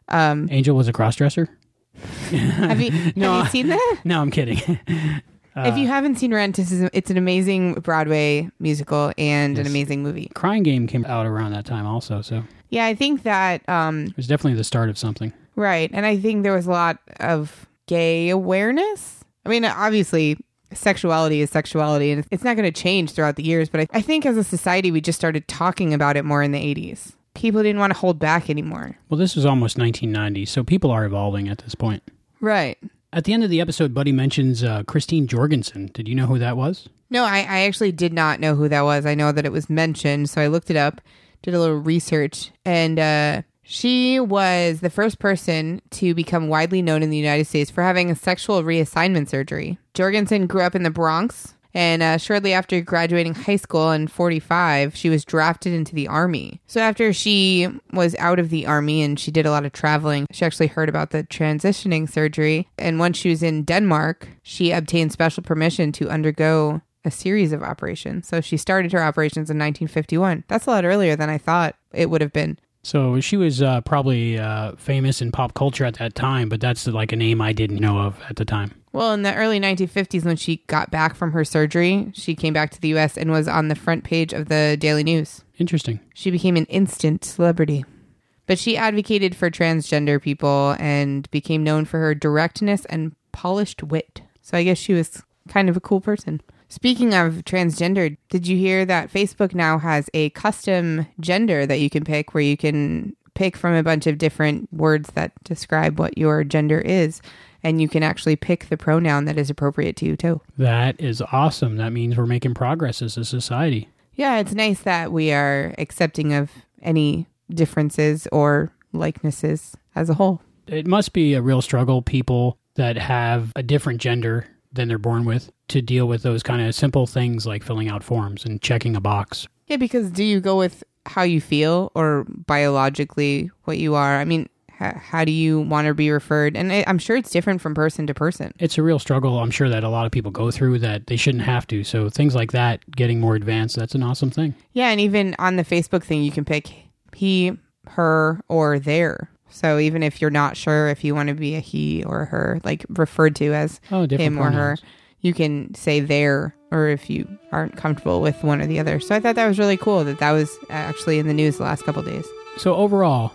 Um, Angel was a crossdresser. [laughs] have you [laughs] No, have you seen that? No, I'm kidding. [laughs] if you haven't seen Rent, is it's an amazing Broadway musical and an amazing movie. Crying Game came out around that time also, so Yeah, I think that um, it was definitely the start of something. Right. And I think there was a lot of gay awareness. I mean, obviously, sexuality is sexuality and it's not going to change throughout the years, but I, I think as a society, we just started talking about it more in the 80s. People didn't want to hold back anymore. Well, this was almost 1990, so people are evolving at this point. Right. At the end of the episode, Buddy mentions uh, Christine Jorgensen. Did you know who that was? No, I, I actually did not know who that was. I know that it was mentioned, so I looked it up, did a little research, and uh, she was the first person to become widely known in the United States for having a sexual reassignment surgery. Jorgensen grew up in the Bronx, and uh, shortly after graduating high school in 45, she was drafted into the Army. So after she was out of the Army and she did a lot of traveling, she actually heard about the transitioning surgery. And once she was in Denmark, she obtained special permission to undergo a series of operations. So she started her operations in 1951. That's a lot earlier than I thought it would have been. So she was uh, probably uh, famous in pop culture at that time, but that's like a name I didn't know of at the time. Well, in the early 1950s, when she got back from her surgery, she came back to the US and was on the front page of the Daily News. Interesting. She became an instant celebrity. But she advocated for transgender people and became known for her directness and polished wit. So I guess she was kind of a cool person. Speaking of transgender, did you hear that Facebook now has a custom gender that you can pick where you can pick from a bunch of different words that describe what your gender is? And you can actually pick the pronoun that is appropriate to you, too. That is awesome. That means we're making progress as a society. Yeah, it's nice that we are accepting of any differences or likenesses as a whole. It must be a real struggle, people that have a different gender than they're born with, to deal with those kind of simple things like filling out forms and checking a box. Yeah, because do you go with how you feel or biologically what you are? I mean, How, how do you want to be referred? And I'm sure it's different from person to person. It's a real struggle, I'm sure, that a lot of people go through that they shouldn't have to. So things like that, getting more advanced, that's an awesome thing. Yeah, and even on the Facebook thing, you can pick he, her, or their. So even if you're not sure if you want to be a he or her, like referred to as Oh, him or her, you can say their, or if you aren't comfortable with one or the other. So I thought that was really cool that that was uh, actually in the news the last couple days. So overall,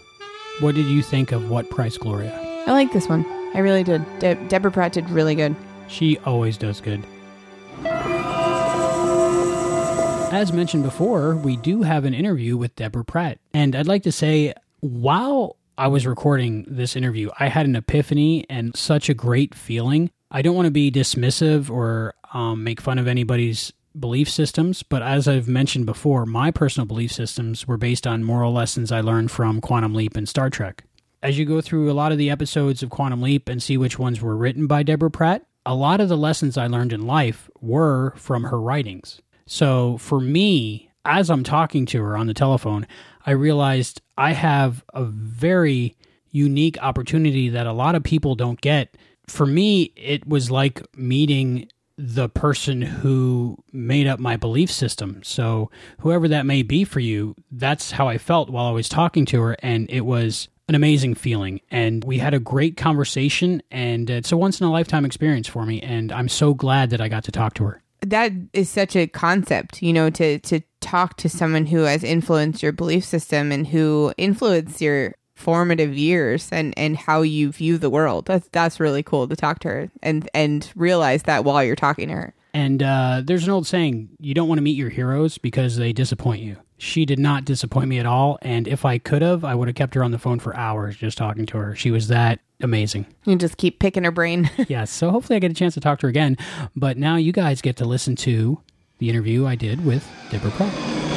what did you think of What Price Gloria? I like this one. I really did. De- Deborah Pratt did really good. She always does good. As mentioned before, we do have an interview with Deborah Pratt. And I'd like to say, while I was recording this interview, I had an epiphany and such a great feeling. I don't want to be dismissive or um, make fun of anybody's belief systems, but as I've mentioned before, my personal belief systems were based on moral lessons I learned from Quantum Leap and Star Trek. As you go through a lot of the episodes of Quantum Leap and see which ones were written by Deborah Pratt, a lot of the lessons I learned in life were from her writings. So for me, as I'm talking to her on the telephone, I realized I have a very unique opportunity that a lot of people don't get. For me, it was like meeting the person who made up my belief system. So, whoever that may be for you, that's how I felt while I was talking to her. And it was an amazing feeling. And we had a great conversation. And it's a once in a lifetime experience for me. And I'm so glad that I got to talk to her. That is such a concept, you know, to to talk to someone who has influenced your belief system and who influenced your formative years and and how you view the world. That's that's really cool to talk to her and and realize that while you're talking to her. And uh, there's an old saying you don't want to meet your heroes because they disappoint you. She did not disappoint me at all. And if I could have, I would have kept her on the phone for hours just talking to her. She was that amazing. You just keep picking her brain. [laughs] yes. So hopefully I get a chance to talk to her again. But now you guys get to listen to the interview I did with Deborah Pratt.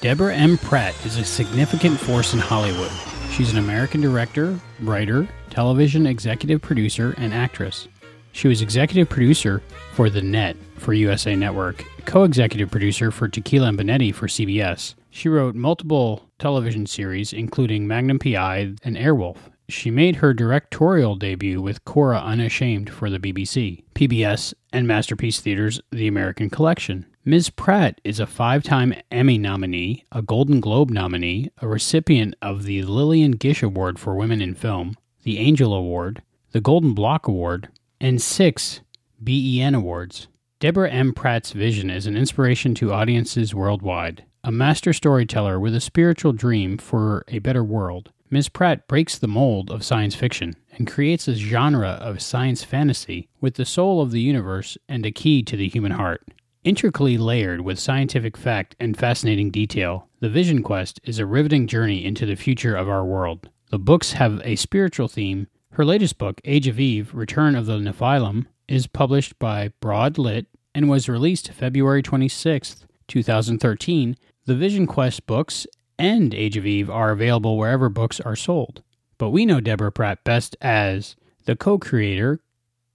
Deborah M. Pratt is a significant force in Hollywood. She's an American director, writer, television executive producer, and actress. She was executive producer for The Net for USA Network, co executive producer for Tequila and Bonetti for CBS. She wrote multiple television series, including Magnum PI and Airwolf. She made her directorial debut with Cora Unashamed for the BBC, PBS, and Masterpiece Theater's The American Collection. Ms. Pratt is a five time Emmy nominee, a Golden Globe nominee, a recipient of the Lillian Gish Award for Women in Film, the Angel Award, the Golden Block Award, and six BEN Awards. Deborah M. Pratt's vision is an inspiration to audiences worldwide. A master storyteller with a spiritual dream for a better world, Ms. Pratt breaks the mold of science fiction and creates a genre of science fantasy with the soul of the universe and a key to the human heart. Intricately layered with scientific fact and fascinating detail, The Vision Quest is a riveting journey into the future of our world. The books have a spiritual theme. Her latest book, Age of Eve Return of the Nephilim, is published by Broad Lit and was released February 26, 2013. The Vision Quest books and Age of Eve are available wherever books are sold. But we know Deborah Pratt best as the co creator,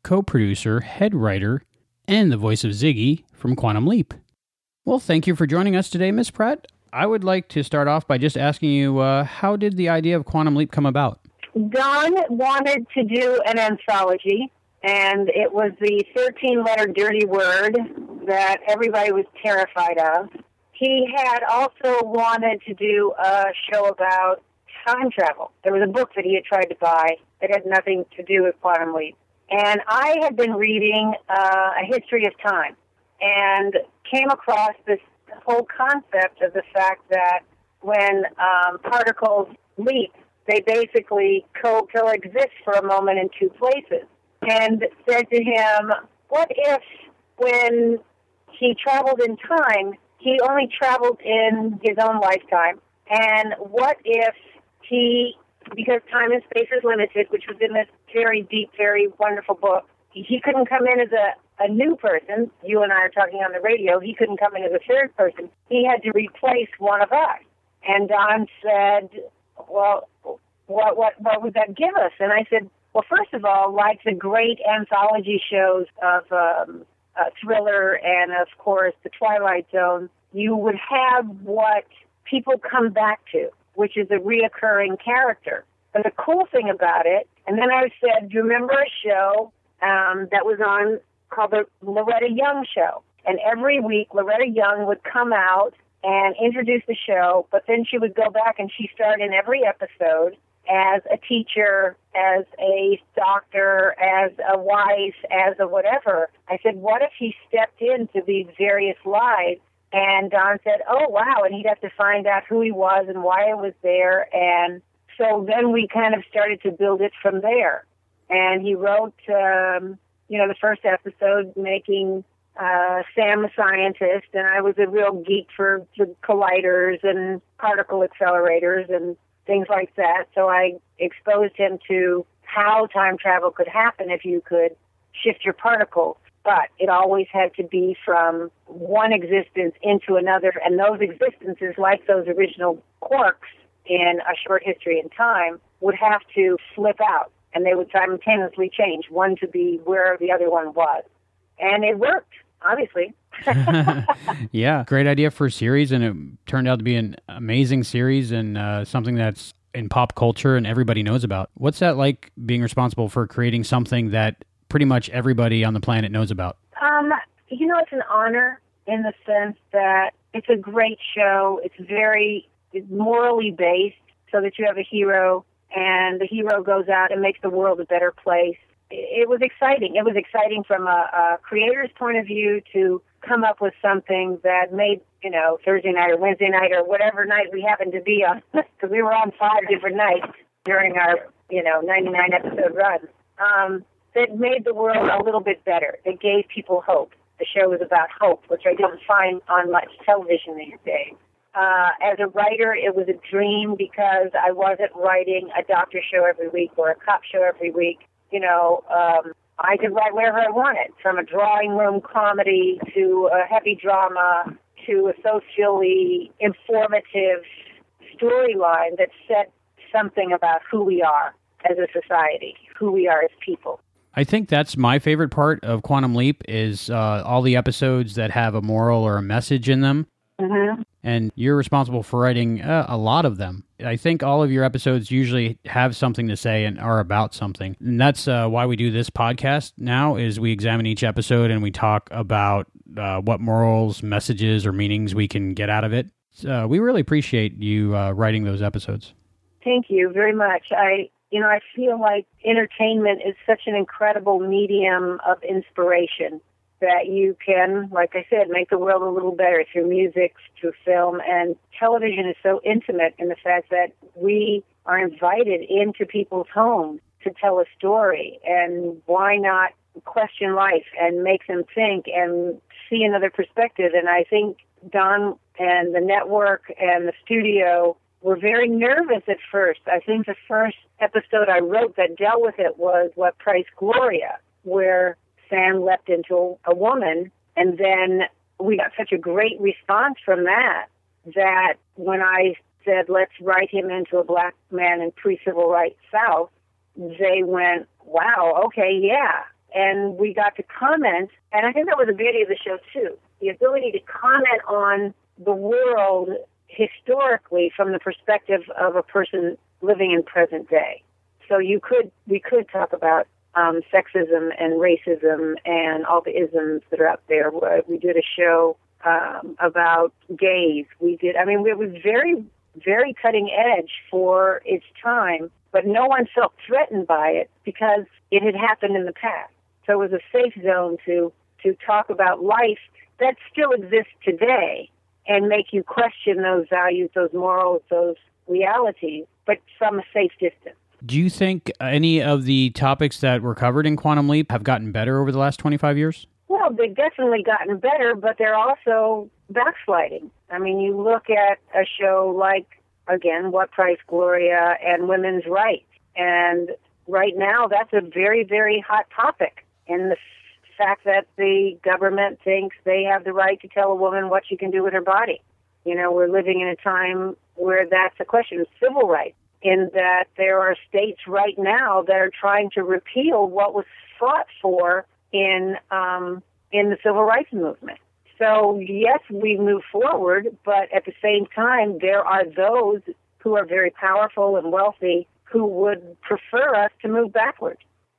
co producer, head writer, and the voice of Ziggy from Quantum Leap. Well, thank you for joining us today, Miss Pratt. I would like to start off by just asking you uh, how did the idea of Quantum Leap come about? Don wanted to do an anthology, and it was the 13 letter dirty word that everybody was terrified of. He had also wanted to do a show about time travel. There was a book that he had tried to buy that had nothing to do with Quantum Leap. And I had been reading uh, A History of Time and came across this whole concept of the fact that when um, particles leap, they basically co- coexist for a moment in two places. And said to him, What if when he traveled in time, he only traveled in his own lifetime? And what if he, because time and space is limited, which was in this very deep, very wonderful book, he couldn't come in as a, a new person. You and I are talking on the radio. He couldn't come in as a third person. He had to replace one of us. And Don said, Well, what, what, what would that give us? And I said, Well, first of all, like the great anthology shows of um, uh, Thriller and, of course, The Twilight Zone, you would have what people come back to, which is a reoccurring character. And the cool thing about it, and then I said, do you remember a show um, that was on called the Loretta Young Show? And every week, Loretta Young would come out and introduce the show, but then she would go back and she starred in every episode as a teacher, as a doctor, as a wife, as a whatever. I said, what if he stepped into these various lives? And Don said, oh, wow. And he'd have to find out who he was and why it was there. And so then we kind of started to build it from there. And he wrote, um, you know, the first episode making uh, Sam a scientist, and I was a real geek for the colliders and particle accelerators and things like that. So I exposed him to how time travel could happen if you could shift your particles. But it always had to be from one existence into another, and those existences, like those original quarks in A Short History in Time, would have to flip out, and they would simultaneously change, one to be where the other one was. And it worked obviously. [laughs] [laughs] yeah, great idea for a series, and it turned out to be an amazing series and uh, something that's in pop culture and everybody knows about. What's that like being responsible for creating something that pretty much everybody on the planet knows about? Um, you know, it's an honor in the sense that it's a great show. It's very it's morally based, so that you have a hero, and the hero goes out and makes the world a better place it was exciting. It was exciting from a, a creator's point of view to come up with something that made, you know, Thursday night or Wednesday night or whatever night we happened to be on, [laughs] because we were on five different nights during our, you know, 99 episode run, um, that made the world a little bit better. It gave people hope. The show was about hope, which I don't find on much television these days. Uh, as a writer, it was a dream because I wasn't writing a doctor show every week or a cop show every week you know, um, I could write wherever I wanted, from a drawing room comedy to a heavy drama to a socially informative storyline that said something about who we are as a society, who we are as people. I think that's my favorite part of Quantum Leap is uh, all the episodes that have a moral or a message in them. Mm-hmm. And you're responsible for writing uh, a lot of them. I think all of your episodes usually have something to say and are about something. And that's uh, why we do this podcast now is we examine each episode and we talk about uh, what morals, messages, or meanings we can get out of it. Uh, we really appreciate you uh, writing those episodes. Thank you very much. I you know, I feel like entertainment is such an incredible medium of inspiration that you can, like I said, make the world a little better through music, through film, and television is so intimate in the fact that we are invited into people's homes to tell a story, and why not question life and make them think and see another perspective? And I think Don and the network and the studio were very nervous at first. I think the first episode I wrote that dealt with it was What Price Gloria, where Sam leapt into a woman, and then we got such a great response from that that when I said, let's write him into a black man in pre civil rights South, they went, wow, okay, yeah. And we got to comment, and I think that was the beauty of the show, too the ability to comment on the world historically from the perspective of a person living in present day. So you could, we could talk about um, sexism and racism and all the isms that are out there. We did a show um, about gays. We did. I mean, it was very, very cutting edge for its time, but no one felt threatened by it because it had happened in the past. So it was a safe zone to to talk about life that still exists today and make you question those values, those morals, those realities, but from a safe distance. Do you think any of the topics that were covered in Quantum Leap have gotten better over the last 25 years? Well, they've definitely gotten better, but they're also backsliding. I mean, you look at a show like, again, What Price Gloria and women's rights. And right now, that's a very, very hot topic. And the fact that the government thinks they have the right to tell a woman what she can do with her body. You know, we're living in a time where that's a question of civil rights in that there are states right now that are trying to repeal what was fought for in um, in the civil rights movement. So yes, we move forward, but at the same time, there are those who are very powerful and wealthy who would prefer us to move backward,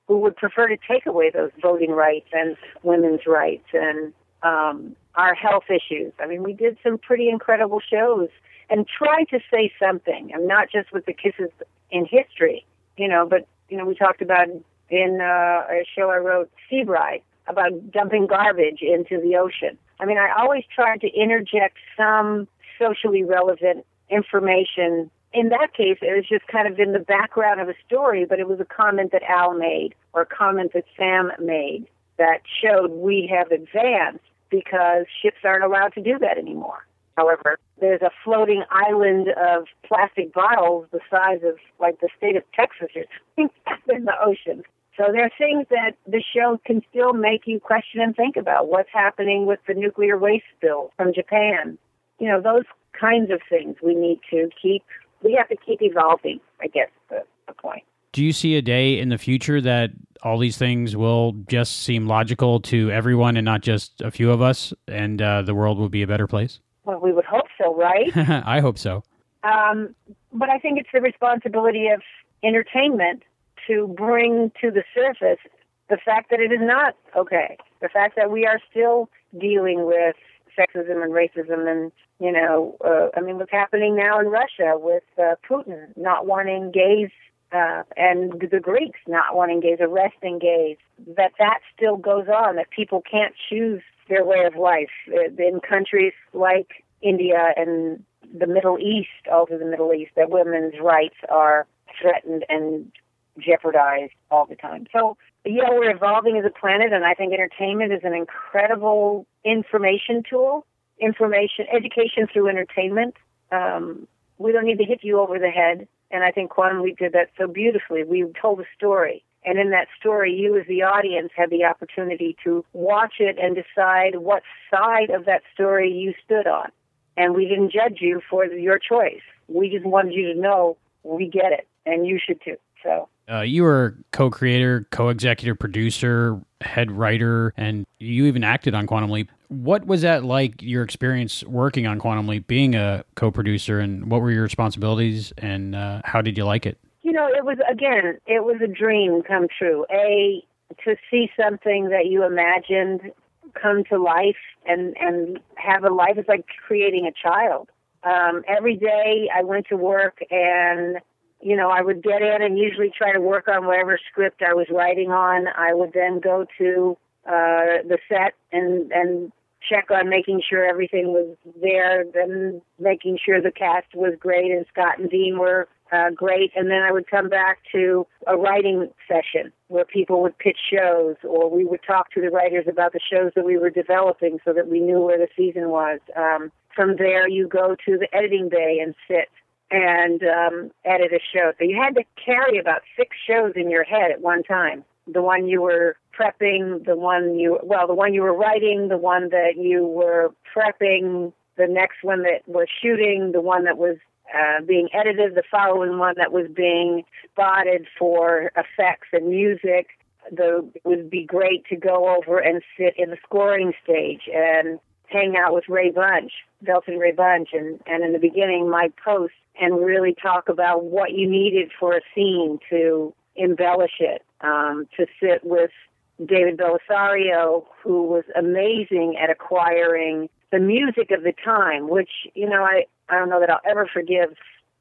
who would prefer to take away those voting rights and women's rights and um, our health issues. I mean, we did some pretty incredible shows and try to say something, and not just with the kisses in history, you know, but you know, we talked about in uh, a show I wrote, Sea Bride, about dumping garbage into the ocean. I mean, I always tried to interject some socially relevant information. In that case, it was just kind of in the background of a story, but it was a comment that Al made or a comment that Sam made that showed we have advanced because ships aren't allowed to do that anymore. However, there's a floating island of plastic bottles the size of like the state of Texas [laughs] in the ocean. So there are things that the show can still make you question and think about. What's happening with the nuclear waste spill from Japan? You know, those kinds of things we need to keep, we have to keep evolving, I guess, the, the point. Do you see a day in the future that all these things will just seem logical to everyone and not just a few of us, and uh, the world will be a better place? Well, we would hope so, right? [laughs] I hope so. Um, but I think it's the responsibility of entertainment to bring to the surface the fact that it is not okay. The fact that we are still dealing with sexism and racism and, you know, uh, I mean, what's happening now in Russia with uh, Putin not wanting gays uh, and the Greeks not wanting gays, arresting gays, that that still goes on, that people can't choose their way of life. Uh, in countries like India and the Middle East, also the Middle East, that women's rights are threatened and jeopardized all the time. So, yeah, we're evolving as a planet, and I think entertainment is an incredible information tool, information, education through entertainment. Um, we don't need to hit you over the head, and I think Quantum Leap did that so beautifully. We told a story, and in that story, you as the audience had the opportunity to watch it and decide what side of that story you stood on. And we didn't judge you for your choice. We just wanted you to know we get it, and you should too. So uh, you were co-creator, co-executive producer, head writer, and you even acted on Quantum Leap. What was that like? Your experience working on Quantum Leap, being a co-producer, and what were your responsibilities, and uh, how did you like it? You know, it was again, it was a dream come true. A to see something that you imagined come to life and and have a life. It's like creating a child. Um, every day I went to work and you know, I would get in and usually try to work on whatever script I was writing on. I would then go to uh, the set and and check on making sure everything was there, then making sure the cast was great and Scott and Dean were uh, great, and then I would come back to a writing session where people would pitch shows, or we would talk to the writers about the shows that we were developing, so that we knew where the season was. Um, from there, you go to the editing bay and sit and um, edit a show. So you had to carry about six shows in your head at one time. The one you were prepping, the one you well, the one you were writing, the one that you were prepping, the next one that was shooting, the one that was uh, being edited, the following one that was being spotted for effects and music. The, it would be great to go over and sit in the scoring stage and hang out with Ray Bunch, Velton Ray Bunch, and, and in the beginning, Mike Post, and really talk about what you needed for a scene to embellish it. Um, to sit with David Bellisario, who was amazing at acquiring the music of the time, which, you know, I, I don't know that I'll ever forgive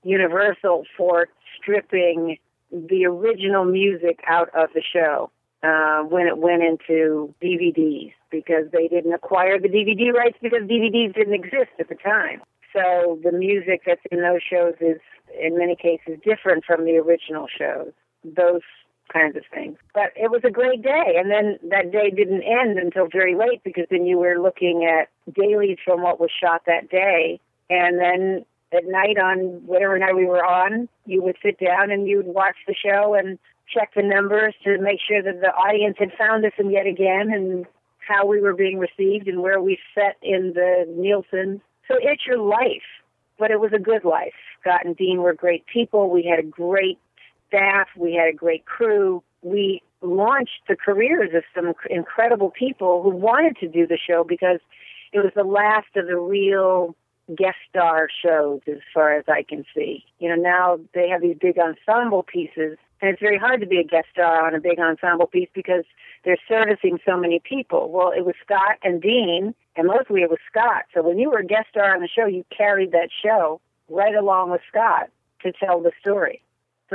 Universal for stripping the original music out of the show uh, when it went into DVDs because they didn't acquire the DVD rights because DVDs didn't exist at the time. So the music that's in those shows is, in many cases, different from the original shows. Those kinds of things. But it was a great day. And then that day didn't end until very late because then you were looking at dailies from what was shot that day. And then at night on whatever night we were on, you would sit down and you would watch the show and check the numbers to make sure that the audience had found us and yet again and how we were being received and where we set in the Nielsen. So it's your life, but it was a good life Scott and Dean were great people. We had a great staff. We had a great crew. We launched the careers of some incredible people who wanted to do the show because it was the last of the real guest star shows as far as I can see. You know, now they have these big ensemble pieces and it's very hard to be a guest star on a big ensemble piece because they're servicing so many people. Well, it was Scott and Dean, and mostly it was Scott. So when you were a guest star on the show, you carried that show right along with Scott to tell the story.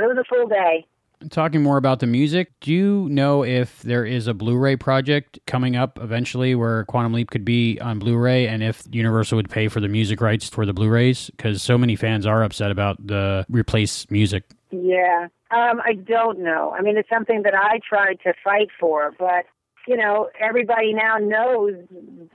It was a full day. Talking more about the music, do you know if there is a Blu-ray project coming up eventually where Quantum Leap could be on Blu-ray, and if Universal would pay for the music rights for the Blu-rays? Because so many fans are upset about the replace music. Yeah, um, I don't know. I mean, it's something that I tried to fight for, but you know, everybody now knows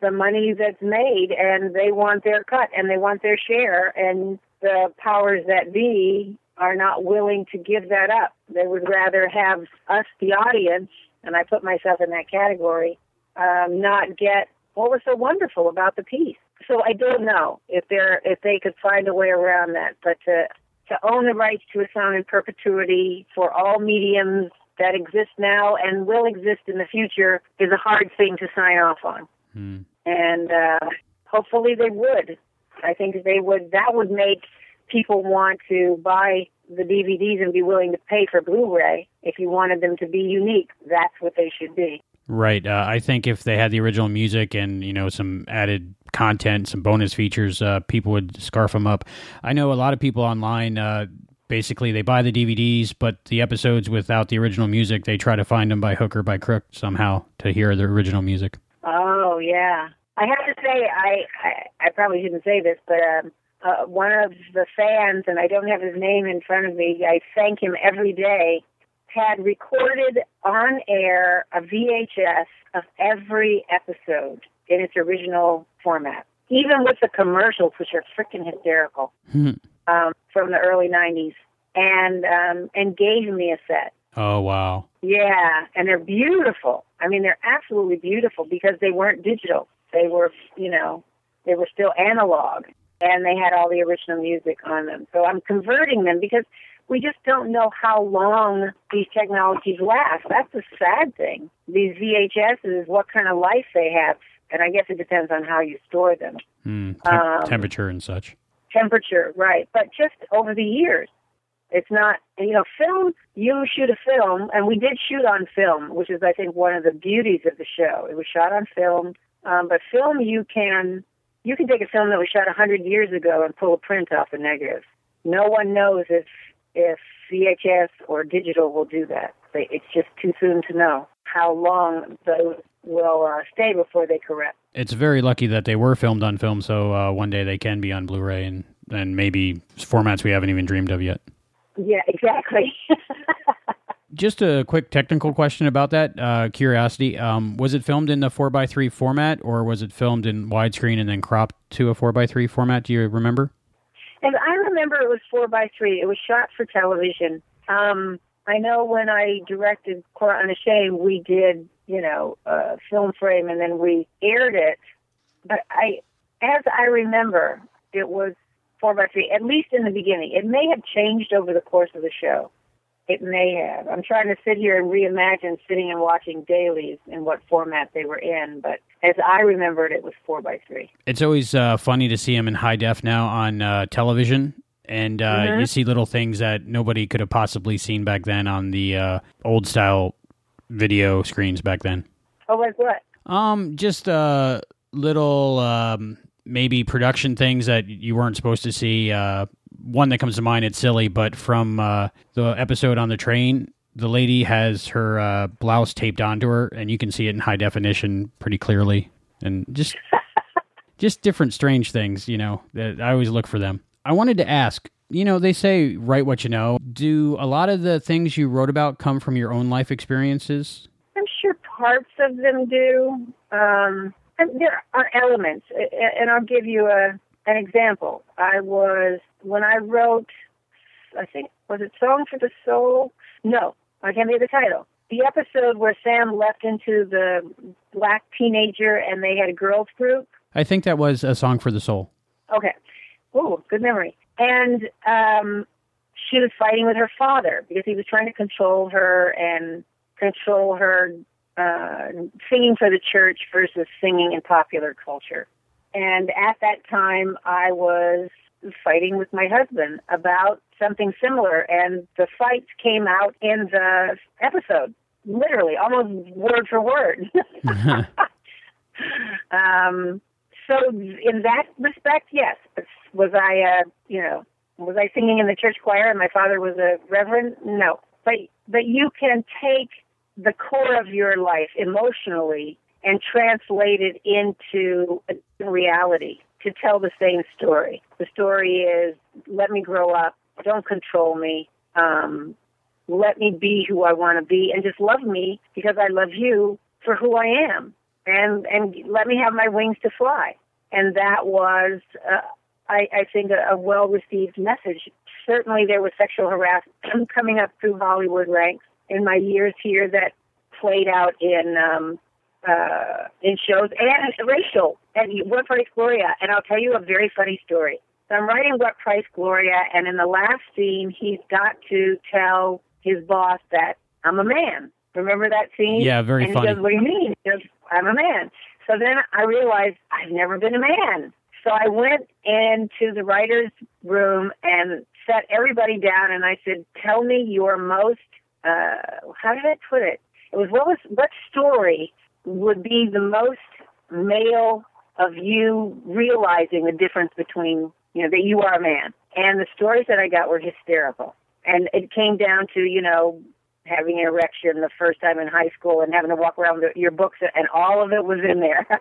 the money that's made, and they want their cut and they want their share, and the powers that be are not willing to give that up. They would rather have us, the audience, and I put myself in that category, um, not get what was so wonderful about the piece. So I don't know if they're if they could find a way around that, but to to own the rights to a song in perpetuity for all mediums that exist now and will exist in the future is a hard thing to sign off on. Hmm. And uh, hopefully they would. I think they would. That would make people want to buy the DVDs and be willing to pay for Blu-ray. If you wanted them to be unique, that's what they should be. Right. Uh, I think if they had the original music and you know some added content, some bonus features, uh, people would scarf them up. I know a lot of people online. Uh, basically, they buy the DVDs, but the episodes without the original music, they try to find them by hook or by crook somehow to hear the original music. Oh yeah, I have to say, I I, I probably shouldn't say this, but um, uh, one of the fans, and I don't have his name in front of me. I thank him every day had recorded on air a VHS of every episode in its original format, even with the commercials, which are freaking hysterical Hmm. um, from the early '90s, and um, and gave me a set. Oh wow! Yeah, and they're beautiful. I mean, they're absolutely beautiful because they weren't digital. They were, you know, they were still analog, and they had all the original music on them. So I'm converting them because we just don't know how long these technologies last. That's the sad thing. These VHSs, what kind of life they have, and I guess it depends on how you store them. Tem- Um, temperature and such. Temperature, right? But just over the years, it's not. You know, film. You shoot a film, and we did shoot on film, which is, I think, one of the beauties of the show. It was shot on film, um, but film you can you can take a film that was shot hundred years ago and pull a print off a negative. No one knows if if VHS or digital will do that. It's just too soon to know how long those will uh, stay before they correct. It's very lucky that they were filmed on film, so uh, one day they can be on Blu-ray and and maybe formats we haven't even dreamed of yet. Yeah, exactly. [laughs] Just a quick technical question about that. Uh, curiosity: um, Was it filmed in the four x three format, or was it filmed in widescreen and then cropped to a four x three format? Do you remember? And I remember it was four by three. It was shot for television. Um, I know when I directed Cora Unashamed, we did, you know, a film frame and then we aired it. But I, as I remember, it was four by three, at least in the beginning. It may have changed over the course of the show. It may have. I'm trying to sit here and reimagine sitting and watching dailies and what format they were in, but as I remembered, it was four by three. It's always uh, funny to see him in high def now on uh, television, and uh, Mhm. you see little things that nobody could have possibly seen back then on the uh, old style video screens back then. Oh, like what? Um, just uh, little um, maybe production things that you weren't supposed to see. One that comes to mind, it's silly, but from uh, the episode on the train, the lady has her uh, blouse taped onto her, and you can see it in high definition pretty clearly, and just [laughs] just different strange things. You know, that I always look for them. I wanted to ask. You know, they say write what you know. Do a lot of the things you wrote about come from your own life experiences? I'm sure parts of them do. Um, and there are elements, and I'll give you a an example. I was when I wrote, I think was it "Song for the Soul"? No, I can't think of the title. The episode where Sam left into the black teenager and they had a girls group. I think that was a song for the soul. Okay. Oh, good memory. and um, she was fighting with her father because he was trying to control her and control her uh, singing for the church versus singing in popular culture. And at that time, I was fighting with my husband about something similar, and the fights came out in the episode, literally, almost word for word. [laughs] um, so, in that respect, yes. Was I, uh, you know, was I singing in the church choir and my father was a reverend? No. But but you can take the core of your life emotionally and translate it into a reality to tell the same story. The story is let me grow up, don't control me, um, let me be who I want to be, and just love me because I love you for who I am, and and let me have my wings to fly. And that was, uh, I, I think, a, a well received message. Certainly, there was sexual harassment [clears throat] coming up through Hollywood ranks in my years here that played out in um, uh, in shows and racial and What Price Gloria. And I'll tell you a very funny story. So I'm writing What Price Gloria, and in the last scene, he's got to tell his boss that I'm a man. Remember that scene? Yeah, very and funny. He goes, "What do you mean?" He goes, "I'm a man." So then I realized I've never been a man. So I went into the writer's room and sat everybody down, and I said, "Tell me your most." Uh, how did I put it? It was what was what story would be the most male of you realizing the difference between you know that you are a man. And the stories that I got were hysterical. And it came down to you know having an erection the first time in high school and having to walk around with your books and all of it was in there. [laughs]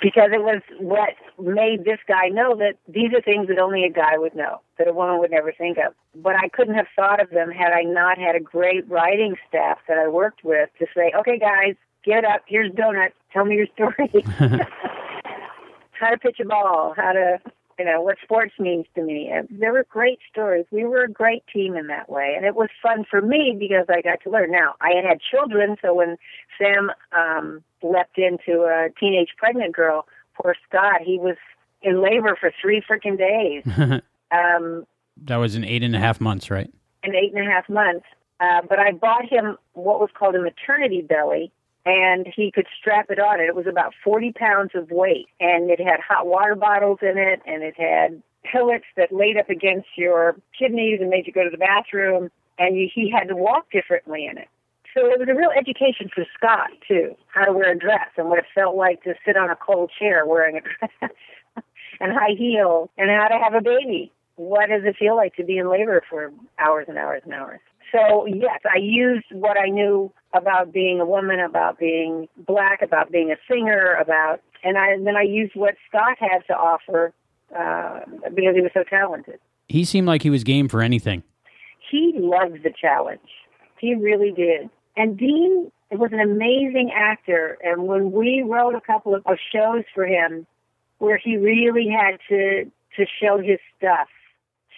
because it was what made this guy know that these are things that only a guy would know, that a woman would never think of. But I couldn't have thought of them had I not had a great writing staff that I worked with to say, okay, guys, get up, here's donuts, tell me your story. [laughs] [laughs] how to pitch a ball, how to, you know, what sports means to me. And there were great stories. We were a great team in that way. And it was fun for me because I got to learn. Now, I had had children, so when Sam, um, leapt into a teenage pregnant girl. Poor Scott, he was in labor for three freaking days. [laughs] um, that was in eight and a half months, right? In eight and a half months. Uh, but I bought him what was called a maternity belly, and he could strap it on. It was about 40 pounds of weight, and it had hot water bottles in it, and it had pillets that laid up against your kidneys and made you go to the bathroom, and he had to walk differently in it. So it was a real education for Scott too, how to wear a dress and what it felt like to sit on a cold chair wearing a [laughs] dress and high heels and how to have a baby. What does it feel like to be in labor for hours and hours and hours? So yes, I used what I knew about being a woman, about being black, about being a singer, about and I and then I used what Scott had to offer uh, because he was so talented. He seemed like he was game for anything. He loved the challenge. He really did. And Dean was an amazing actor. And when we wrote a couple of, of shows for him where he really had to, to show his stuff,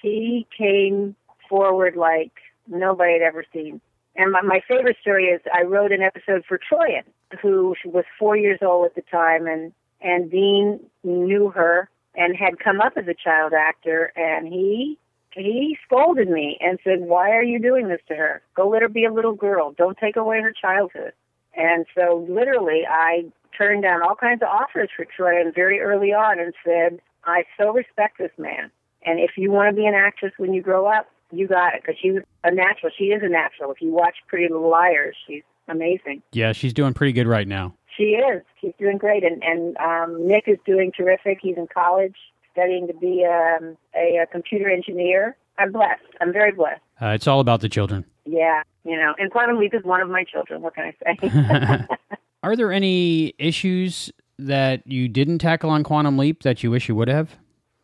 he came forward like nobody had ever seen. And my, my favorite story is I wrote an episode for Troian, who was four years old at the time, and and Dean knew her and had come up as a child actor, and he he scolded me and said, Why are you doing this to her? Go let her be a little girl. Don't take away her childhood. And so literally I turned down all kinds of offers for Troian very early on and said, I so respect this man. And if you want to be an actress when you grow up, you got it because she's a natural. She is a natural. If you watch Pretty Little Liars, she's amazing. Yeah, she's doing pretty good right now. She is. She's doing great. And, and um, Nick is doing terrific. He's in college studying to be um, a, a computer engineer. I'm blessed. I'm very blessed. Uh, it's all about the children. Yeah, you know, and Quantum Leap is one of my children. What can I say? [laughs] [laughs] Are there any issues that you didn't tackle on Quantum Leap that you wish you would have?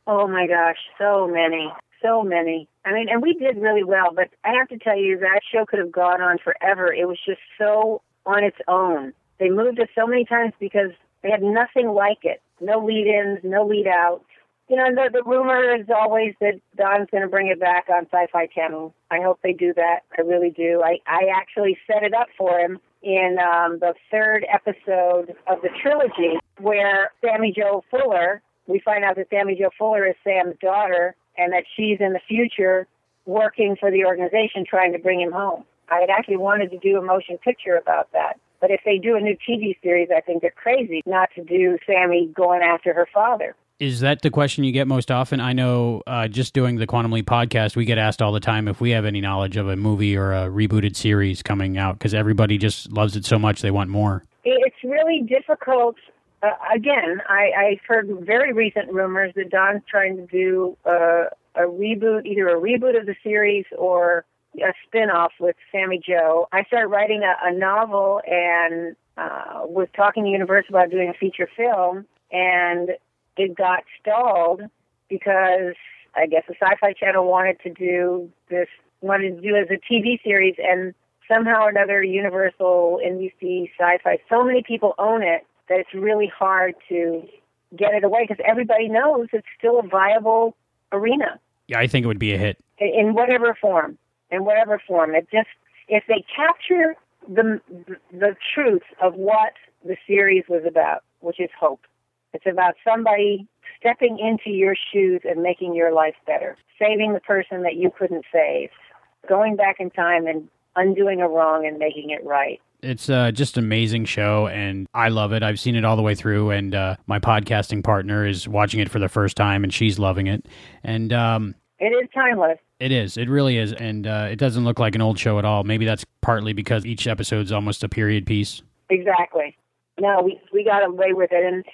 Oh my gosh, so many, so many. I mean, and we did really well, but I have to tell you that show could have gone on forever. It was just so on its own. They moved it so many times because they had nothing like it. No lead-ins, no lead-outs you know, the, the rumor is always that Don's going to bring it back on Sci-Fi Channel. I hope they do that. I really do. I, I actually set it up for him in um, the third episode of the trilogy where Sammy Jo Fuller we find out that Sammy Jo Fuller is Sam's daughter and that she's in the future working for the organization trying to bring him home. I had actually wanted to do a motion picture about that. But if they do a new TV series, I think they're crazy not to do Sammy going after her father. Is that the question you get most often? I know uh, just doing the Quantum Leap podcast, we get asked all the time if we have any knowledge of a movie or a rebooted series coming out because everybody just loves it so much they want more. It's really difficult. Uh, again, I, I've heard very recent rumors that Don's trying to do uh, a reboot, either a reboot of the series or a spin-off with Sammy Jo. I started writing a, a novel and uh, was talking to Universal about doing a feature film, and it got stalled because I guess the Sci-Fi Channel wanted to do this, wanted to do it as a TV series, and somehow or another, Universal, NBC, Sci-Fi, so many people own it that it's really hard to get it away because everybody knows it's still a viable arena. Yeah, I think it would be a hit in whatever form. In whatever form, it just if they capture the the truth of what the series was about, which is hope it's about somebody stepping into your shoes and making your life better, saving the person that you couldn't save, going back in time and undoing a wrong and making it right. It's uh, just an amazing show, and I love it. I've seen it all the way through, and uh, my podcasting partner is watching it for the first time, and she's loving it. And um, it is timeless. It is. It really is, and uh, it doesn't look like an old show at all. Maybe that's partly because each episode's almost a period piece. Exactly. No, we we got away with it, and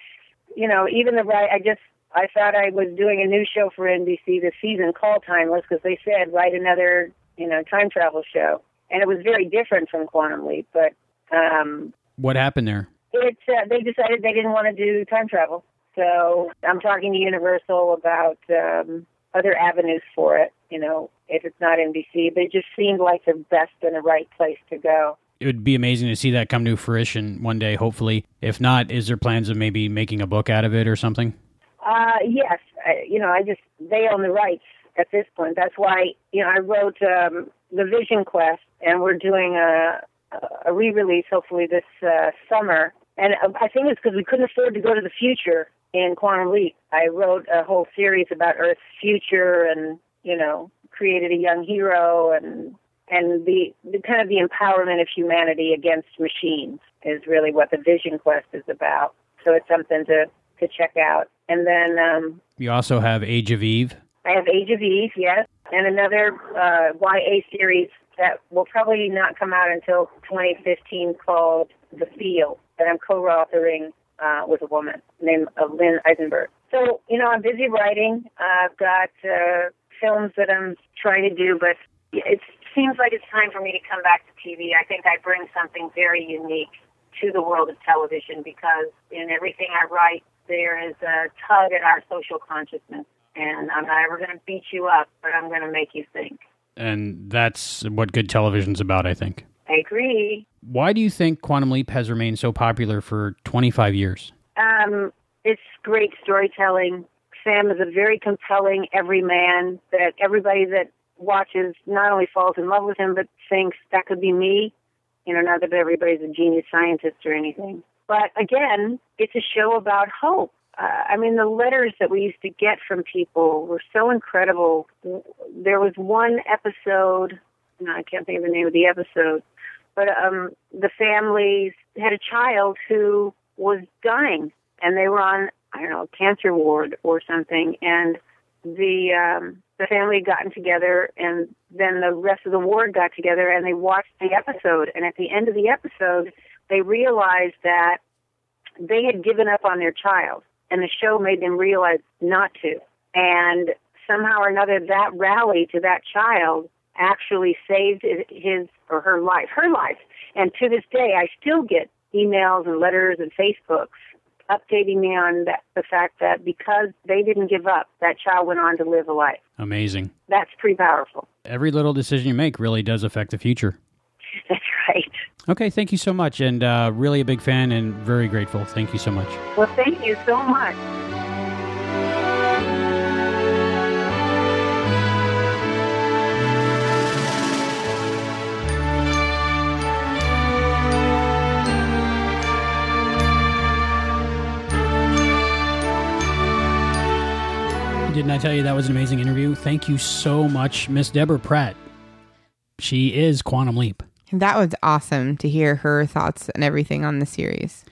you know, even the right, I just, I thought I was doing a new show for NBC this season called Timeless because they said write another, you know, time travel show, and it was very different from Quantum Leap. But um, what happened there? It uh, they decided they didn't want to do time travel, so I'm talking to Universal about um, other avenues for it. You know, if it's not NBC, but it just seemed like the best and the right place to go it would be amazing to see that come to fruition one day, hopefully. If not, is there plans of maybe making a book out of it or something? Uh, yes. I, you know, I just, they own the rights at this point. That's why, you know, I wrote um, The Vision Quest, and we're doing a, a re release hopefully this uh, summer. And I think it's because we couldn't afford to go to the future in Quantum Leap. I wrote a whole series about Earth's future and, you know, created a young hero and and the, the kind of the empowerment of humanity against machines is really what the Vision Quest is about. So it's something to to check out. And then um, you also have Age of Eve. I have Age of Eve, yes, and another uh, YA series that will probably not come out until 2015 called The Field that I'm co-authoring uh, with a woman named uh, Lynn Eisenberg. So you know, I'm busy writing. I've got uh, films that I'm trying to do, but it seems like it's time for me to come back to TV. I think I bring something very unique to the world of television because in everything I write, there is a tug at our social consciousness. And I'm not ever going to beat you up, but I'm going to make you think. And that's what good television's about, I think. I agree. Why do you think Quantum Leap has remained so popular for 25 years? Um, it's great storytelling. Sam is a very compelling everyman that everybody that watches not only falls in love with him, but thinks that could be me. You know, not that everybody's a genius scientist or anything. But again, it's a show about hope. Uh, I mean, the letters that we used to get from people were so incredible. There was one episode, no, I can't think of the name of the episode, but um, the families had a child who was dying, and they were on, I don't know, a cancer ward or something, and the um, the family had gotten together and then the rest of the ward got together and they watched the episode and at the end of the episode they realized that they had given up on their child and the show made them realize not to and somehow or another that rally to that child actually saved his or her life her life and to this day i still get emails and letters and facebooks updating me on that, the fact that because they didn't give up, that child went on to live a life. Amazing. That's pretty powerful. Every little decision you make really does affect the future. [laughs] That's right. Okay, thank you so much, and uh, really a big fan and very grateful. Thank you so much. Well, thank you so much. didn't I tell you that was an amazing interview? Thank you so much, Miss Deborah Pratt. She is Quantum Leap. That was awesome to hear her thoughts and everything on the series.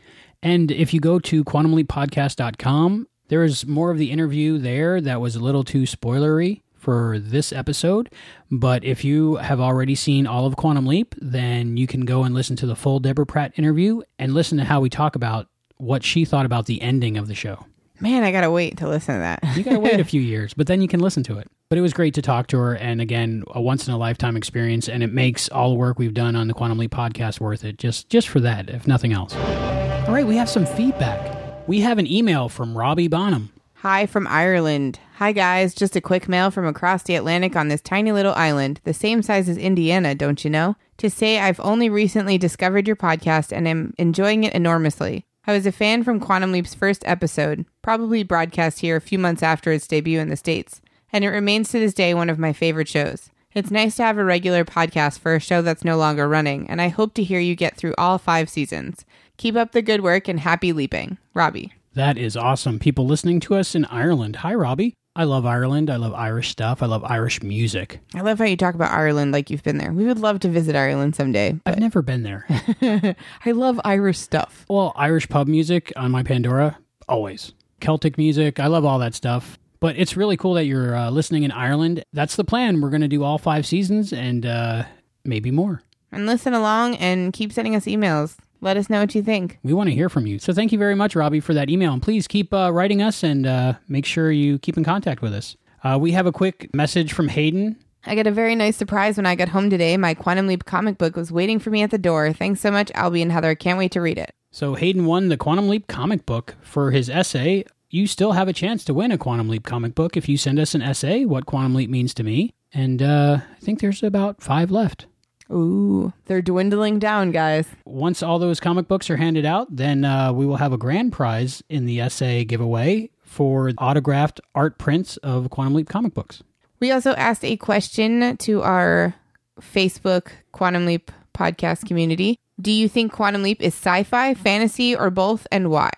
And if you go to quantumleappodcast.com, there is more of the interview there that was a little too spoilery for this episode. But if you have already seen all of Quantum Leap, then you can go and listen to the full Deborah Pratt interview and listen to how we talk about what she thought about the ending of the show. Man, I gotta wait to listen to that. You gotta wait a [laughs] few years, but then you can listen to it. But it was great to talk to her, and again, a once in a lifetime experience, and it makes all the work we've done on the Quantum Leap podcast worth it. Just just for that, if nothing else. All right, we have some feedback. We have an email from Robbie Bonham. Hi from Ireland. Hi guys, just a quick mail from across the Atlantic on this tiny little island, the same size as Indiana, don't you know? To say I've only recently discovered your podcast and am enjoying it enormously. I was a fan from Quantum Leap's first episode, probably broadcast here a few months after its debut in the States, and it remains to this day one of my favorite shows. It's nice to have a regular podcast for a show that's no longer running, and I hope to hear you get through all five seasons. Keep up the good work and happy leaping. Robbie. That is awesome. People listening to us in Ireland. Hi, Robbie. I love Ireland. I love Irish stuff. I love Irish music. I love how you talk about Ireland like you've been there. We would love to visit Ireland someday. I've never been there. [laughs] I love Irish stuff. Well, Irish pub music on my Pandora, always. Celtic music, I love all that stuff. But it's really cool that you're uh, listening in Ireland. That's the plan. We're going to do all five seasons and uh, maybe more. And listen along and keep sending us emails. Let us know what you think. We want to hear from you. So thank you very much, Robbie, for that email. And please keep uh, writing us and uh, make sure you keep in contact with us. Uh, we have a quick message from Hayden. I got a very nice surprise when I got home today. My Quantum Leap comic book was waiting for me at the door. Thanks so much, Albie and Heather. Can't wait to read it. So Hayden won the Quantum Leap comic book for his essay. You still have a chance to win a Quantum Leap comic book if you send us an essay, what Quantum Leap means to me. And uh, I think there's about five left. Ooh, they're dwindling down, guys. Once all those comic books are handed out, then uh, we will have a grand prize in the essay giveaway for autographed art prints of Quantum Leap comic books. We also asked a question to our Facebook Quantum Leap podcast community. Do you think Quantum Leap is sci fi, fantasy, or both, and why?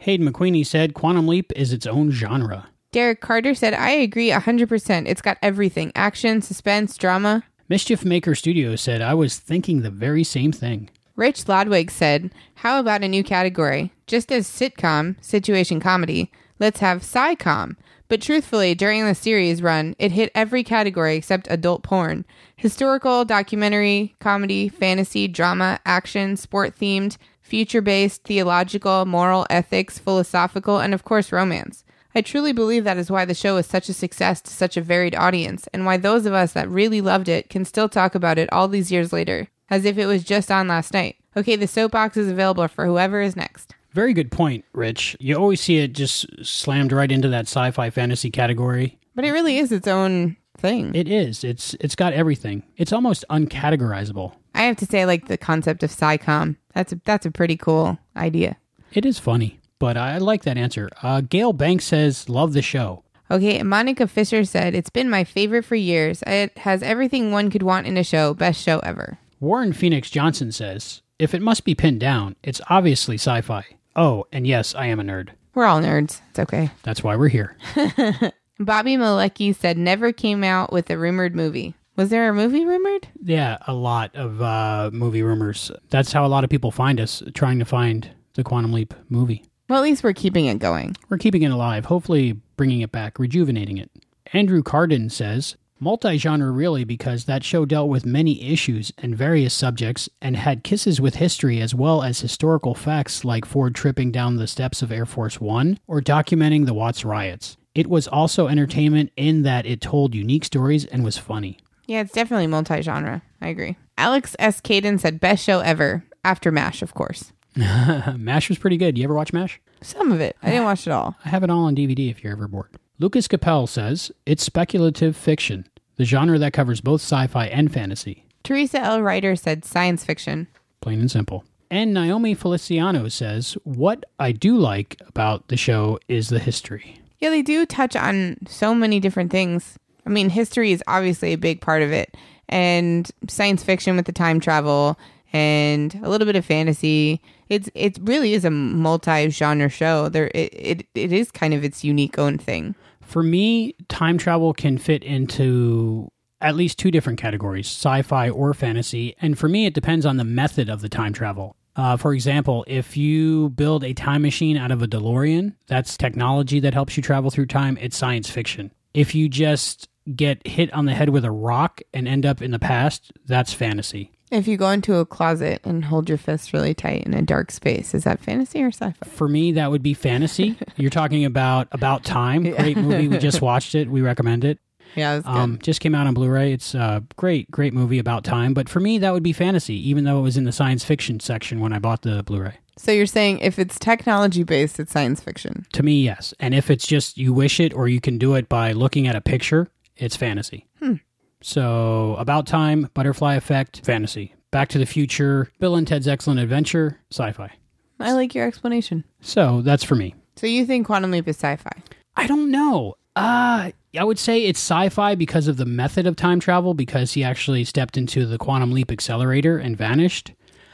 Hayden McQueenie said Quantum Leap is its own genre. Derek Carter said, I agree 100%. It's got everything action, suspense, drama. Mischief Maker Studios said, I was thinking the very same thing. Rich Lodwig said, How about a new category? Just as sitcom, situation comedy, let's have sci-com. But truthfully, during the series run, it hit every category except adult porn. Historical, documentary, comedy, fantasy, drama, action, sport themed, future based, theological, moral, ethics, philosophical, and of course, romance. I truly believe that is why the show is such a success to such a varied audience, and why those of us that really loved it can still talk about it all these years later, as if it was just on last night. Okay, the soapbox is available for whoever is next. Very good point, Rich. You always see it just slammed right into that sci-fi fantasy category. But it really is its own thing. It is. It's it's got everything. It's almost uncategorizable. I have to say, I like the concept of SciCom. That's a, that's a pretty cool idea. It is funny, but I like that answer. Uh, Gail Banks says, "Love the show." Okay, Monica Fisher said, It's been my favorite for years. It has everything one could want in a show. Best show ever. Warren Phoenix Johnson says, "If it must be pinned down, it's obviously sci-fi." Oh, and yes, I am a nerd. We're all nerds. It's okay. That's why we're here. [laughs] Bobby Malecki said, Never came out with a rumored movie. Was there a movie rumored? Yeah, a lot of uh, movie rumors. That's how a lot of people find us, trying to find the Quantum Leap movie. Well, at least we're keeping it going. We're keeping it alive, hopefully bringing it back, rejuvenating it. Andrew Carden says, multi genre really because that show dealt with many issues and various subjects and had kisses with history as well as historical facts like Ford tripping down the steps of Air Force One or documenting the Watts riots. It was also entertainment in that it told unique stories and was funny. Yeah, it's definitely multi genre. I agree. Alex S. Caden said, Best show ever. After MASH, of course. [laughs] MASH was pretty good. You ever watch MASH? Some of it. I didn't watch it all. [sighs] I have it all on DVD if you're ever bored. Lucas Capel says, It's speculative fiction, the genre that covers both sci fi and fantasy. Teresa L. Ryder said science fiction. Plain and simple. And Naomi Feliciano says, What I do like about the show is the history. Yeah, they do touch on so many different things. I mean, history is obviously a big part of it, and science fiction with the time travel and a little bit of fantasy. It's it really is a multi-genre show. There, it, it it is kind of its unique own thing. For me, time travel can fit into at least two different categories sci fi or fantasy. And for me, it depends on the method of the time travel. Uh, for example, if you build a time machine out of a DeLorean, that's technology that helps you travel through time, it's science fiction. If you just get hit on the head with a rock and end up in the past, that's fantasy. If you go into a closet and hold your fists really tight in a dark space, is that fantasy or sci-fi? For me, that would be fantasy. [laughs] You're talking about About Time, great movie. We just [laughs] watched it. We recommend it. Yeah, it was good. Um, just came out on Blu-ray. It's a great, great movie about time. But for me, that would be fantasy, even though it was in the science fiction section when I bought the Blu-ray. so you're saying if it's technology based, it's science fiction. To me, yes. And if it's just you wish it, or you can do it by looking at a picture, it's fantasy. So, About Time, Butterfly Effect, fantasy. Back to the Future, Bill and Ted's Excellent Adventure, sci-fi. I like your explanation. So that's for me. So you think Quantum Leap is sci-fi? I don't know. Uh, I would say it's sci-fi because of the method of time travel, because he actually stepped into the quantum leap accelerator and vanished.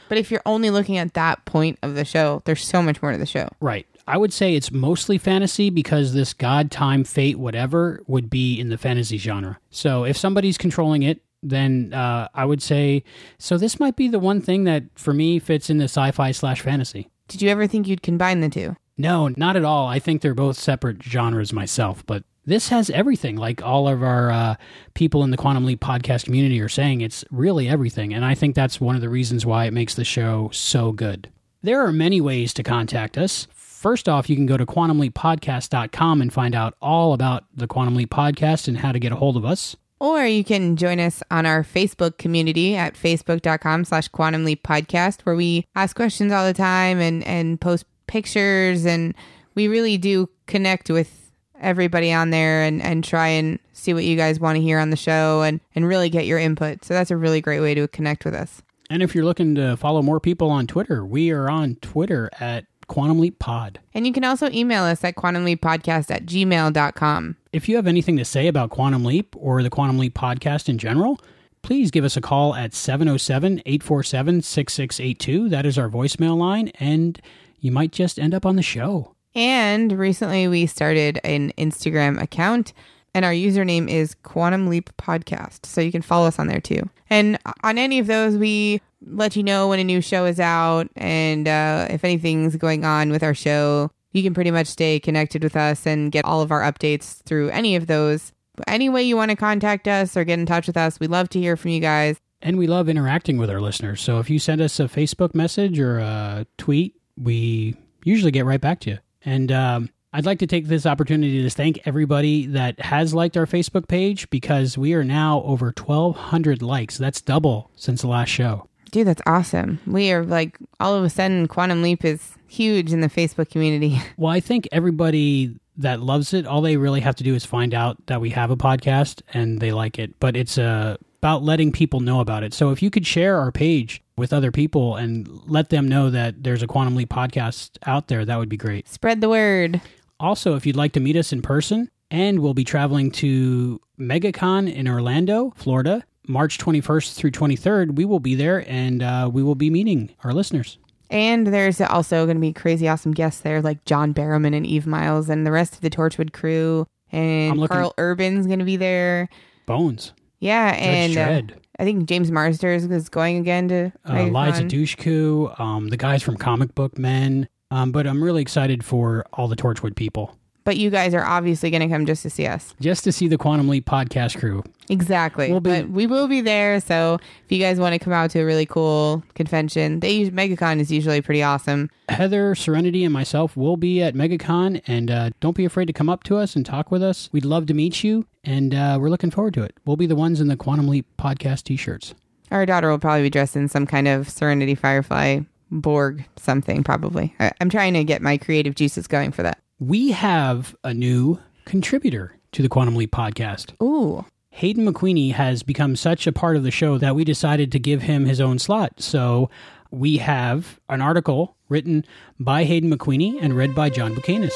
But if you're only looking at that point of the show, there's so much more to the show. Right. I would say it's mostly fantasy because this god, time, fate, whatever would be in the fantasy genre. So if somebody's controlling it, then uh, I would say so. This might be the one thing that for me fits in the sci-fi slash fantasy. Did you ever think you'd combine the two? No, not at all. I think they're both separate genres myself, but this has everything. Like all of our uh, people in the Quantum Leap podcast community are saying, it's really everything. And I think that's one of the reasons why it makes the show so good. There are many ways to contact us. First off, you can go to quantumleappodcast.com and find out all about the Quantum Leap podcast and how to get a hold of us. Or you can join us on our Facebook community at facebook.com slash quantum leap podcast, where we ask questions all the time and, and post pictures. And we really do connect with everybody on there and, and try and see what you guys want to hear on the show and, and really get your input. So that's a really great way to connect with us. And if you're looking to follow more people on Twitter, we are on Twitter at Quantum Leap Pod. And you can also email us at quantumleappodcast at gmail.com. If you have anything to say about Quantum Leap or the Quantum Leap podcast in general, please give us a call at 707 847 6682. That is our voicemail line, and you might just end up on the show. And recently we started an Instagram account and our username is Quantum Leap Podcast. So you can follow us on there too. And on any of those, we let you know when a new show is out and uh, if anything's going on with our show. You can pretty much stay connected with us and get all of our updates through any of those. Any way you want to contact us or get in touch with us, we love to hear from you guys. And we love interacting with our listeners. So if you send us a Facebook message or a tweet, we usually get right back to you. And um, I'd like to take this opportunity to thank everybody that has liked our Facebook page because we are now over 1,200 likes. That's double since the last show. Dude, that's awesome. We are like, all of a sudden, Quantum Leap is huge in the Facebook community. [laughs] Well, I think everybody that loves it, all they really have to do is find out that we have a podcast and they like it. But it's uh, about letting people know about it. So if you could share our page with other people and let them know that there's a Quantum Leap podcast out there, that would be great. Spread the word. Also, if you'd like to meet us in person, and we'll be traveling to MegaCon in Orlando, Florida, March 21st through 23rd. We will be there and uh, we will be meeting our listeners. And there's also going to be crazy awesome guests there, like John Barrowman and Eve Myles, and the rest of the Torchwood crew. And Karl Urban's going to be there. Bones. Yeah, Judge and uh, Dredd. I think James Marsters is going again to uh, Liza. Dushku, um, the guys from Comic Book Men. Um, but I'm really excited for all the Torchwood people. But you guys are obviously going to come just to see us. Just to see the Quantum Leap podcast crew. Exactly. We'll be- but we will be there. So if you guys want to come out to a really cool convention, they use MegaCon is usually pretty awesome. Heather, Serenity, and myself will be at MegaCon, and uh, don't be afraid to come up to us and talk with us. We'd love to meet you, and uh, we're looking forward to it. We'll be the ones in the Quantum Leap podcast t-shirts. Our daughter will probably be dressed in some kind of Serenity Firefly Borg something, probably. I- I'm trying to get my creative juices going for that. We have a new contributor to the Quantum Leap podcast. Ooh. Hayden McQueenie has become such a part of the show that we decided to give him his own slot. So we have an article written by Hayden McQueenie and read by John Buchanan.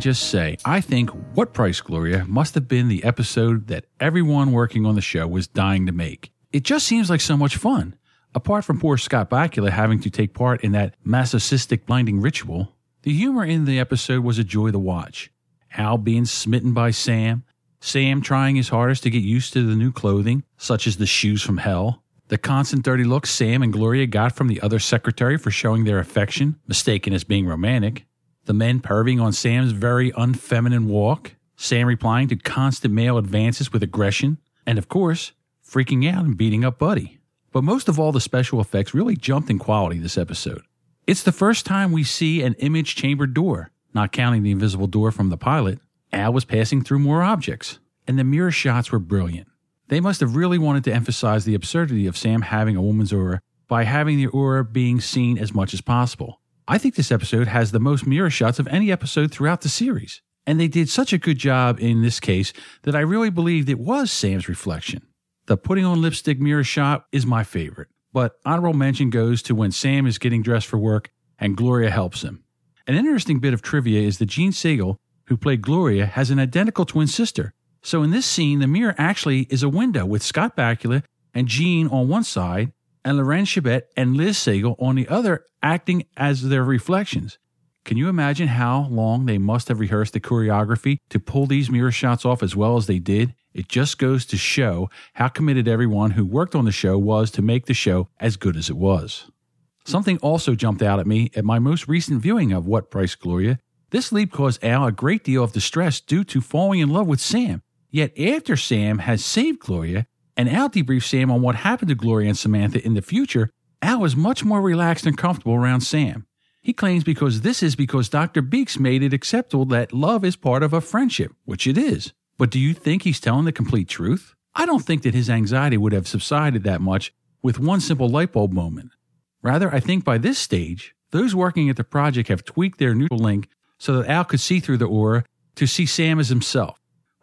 Just say, I think What Price Gloria must have been the episode that everyone working on the show was dying to make. It just seems like so much fun. Apart from poor Scott Bakula having to take part in that masochistic blinding ritual, the humor in the episode was a joy to watch. Al being smitten by Sam, Sam trying his hardest to get used to the new clothing, such as the shoes from hell, the constant dirty looks Sam and Gloria got from the other secretary for showing their affection, mistaken as being romantic, the men perving on Sam's very unfeminine walk, Sam replying to constant male advances with aggression, and of course, freaking out and beating up Buddy. But most of all, the special effects really jumped in quality this episode. It's the first time we see an imaging chamber door, not counting the invisible door from the pilot. Al was passing through more objects, and the mirror shots were brilliant. They must have really wanted to emphasize the absurdity of Sam having a woman's aura by having the aura being seen as much as possible. I think this episode has the most mirror shots of any episode throughout the series, and they did such a good job in this case that I really believed it was Sam's reflection. The putting on lipstick mirror shot is my favorite, but honorable mention goes to when Sam is getting dressed for work and Gloria helps him. An interesting bit of trivia is that Jean Sagal, who played Gloria, has an identical twin sister. So in this scene, the mirror actually is a window with Scott Bakula and Jean on one side and Lorenz Chabet and Liz Sagal on the other acting as their reflections. Can you imagine how long they must have rehearsed the choreography to pull these mirror shots off as well as they did? It just goes to show how committed everyone who worked on the show was to make the show as good as it was. Something also jumped out at me at my most recent viewing of What Price Gloria. This leap caused Al a great deal of distress due to falling in love with Sam. Yet after Sam has saved Gloria, and Al debriefed Sam on what happened to Gloria and Samantha in the future, Al is much more relaxed and comfortable around Sam. He claims because this is because Dr. Beeks made it acceptable that love is part of a friendship, which it is. But do you think he's telling the complete truth? I don't think that his anxiety would have subsided that much with one simple light bulb moment. Rather, I think by this stage, those working at the project have tweaked their neural link so that Al could see through the aura to see Sam as himself.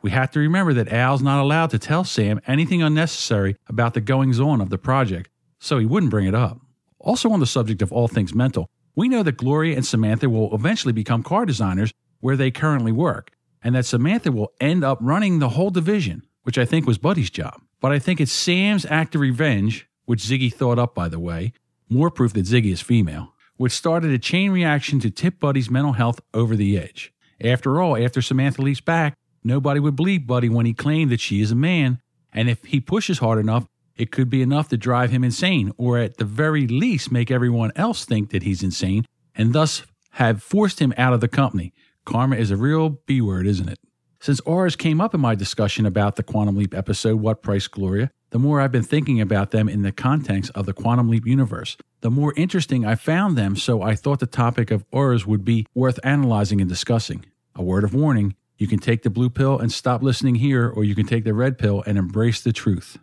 We have to remember that Al's not allowed to tell Sam anything unnecessary about the goings on of the project, so he wouldn't bring it up. Also, on the subject of all things mental, we know that Gloria and Samantha will eventually become car designers where they currently work, and that Samantha will end up running the whole division, which I think was Buddy's job. But I think it's Sam's act of revenge, which Ziggy thought up, by the way, more proof that Ziggy is female, which started a chain reaction to tip Buddy's mental health over the edge. After all, after Samantha leaps back, nobody would believe Buddy when he claimed that she is a man, and if he pushes hard enough, it could be enough to drive him insane, or at the very least make everyone else think that he's insane, and thus have forced him out of the company. Karma is a real B word, isn't it? Since auras came up in my discussion about the Quantum Leap episode, What Price Gloria, the more I've been thinking about them in the context of the Quantum Leap universe, the more interesting I found them, so I thought the topic of auras would be worth analyzing and discussing. A word of warning you can take the blue pill and stop listening here, or you can take the red pill and embrace the truth.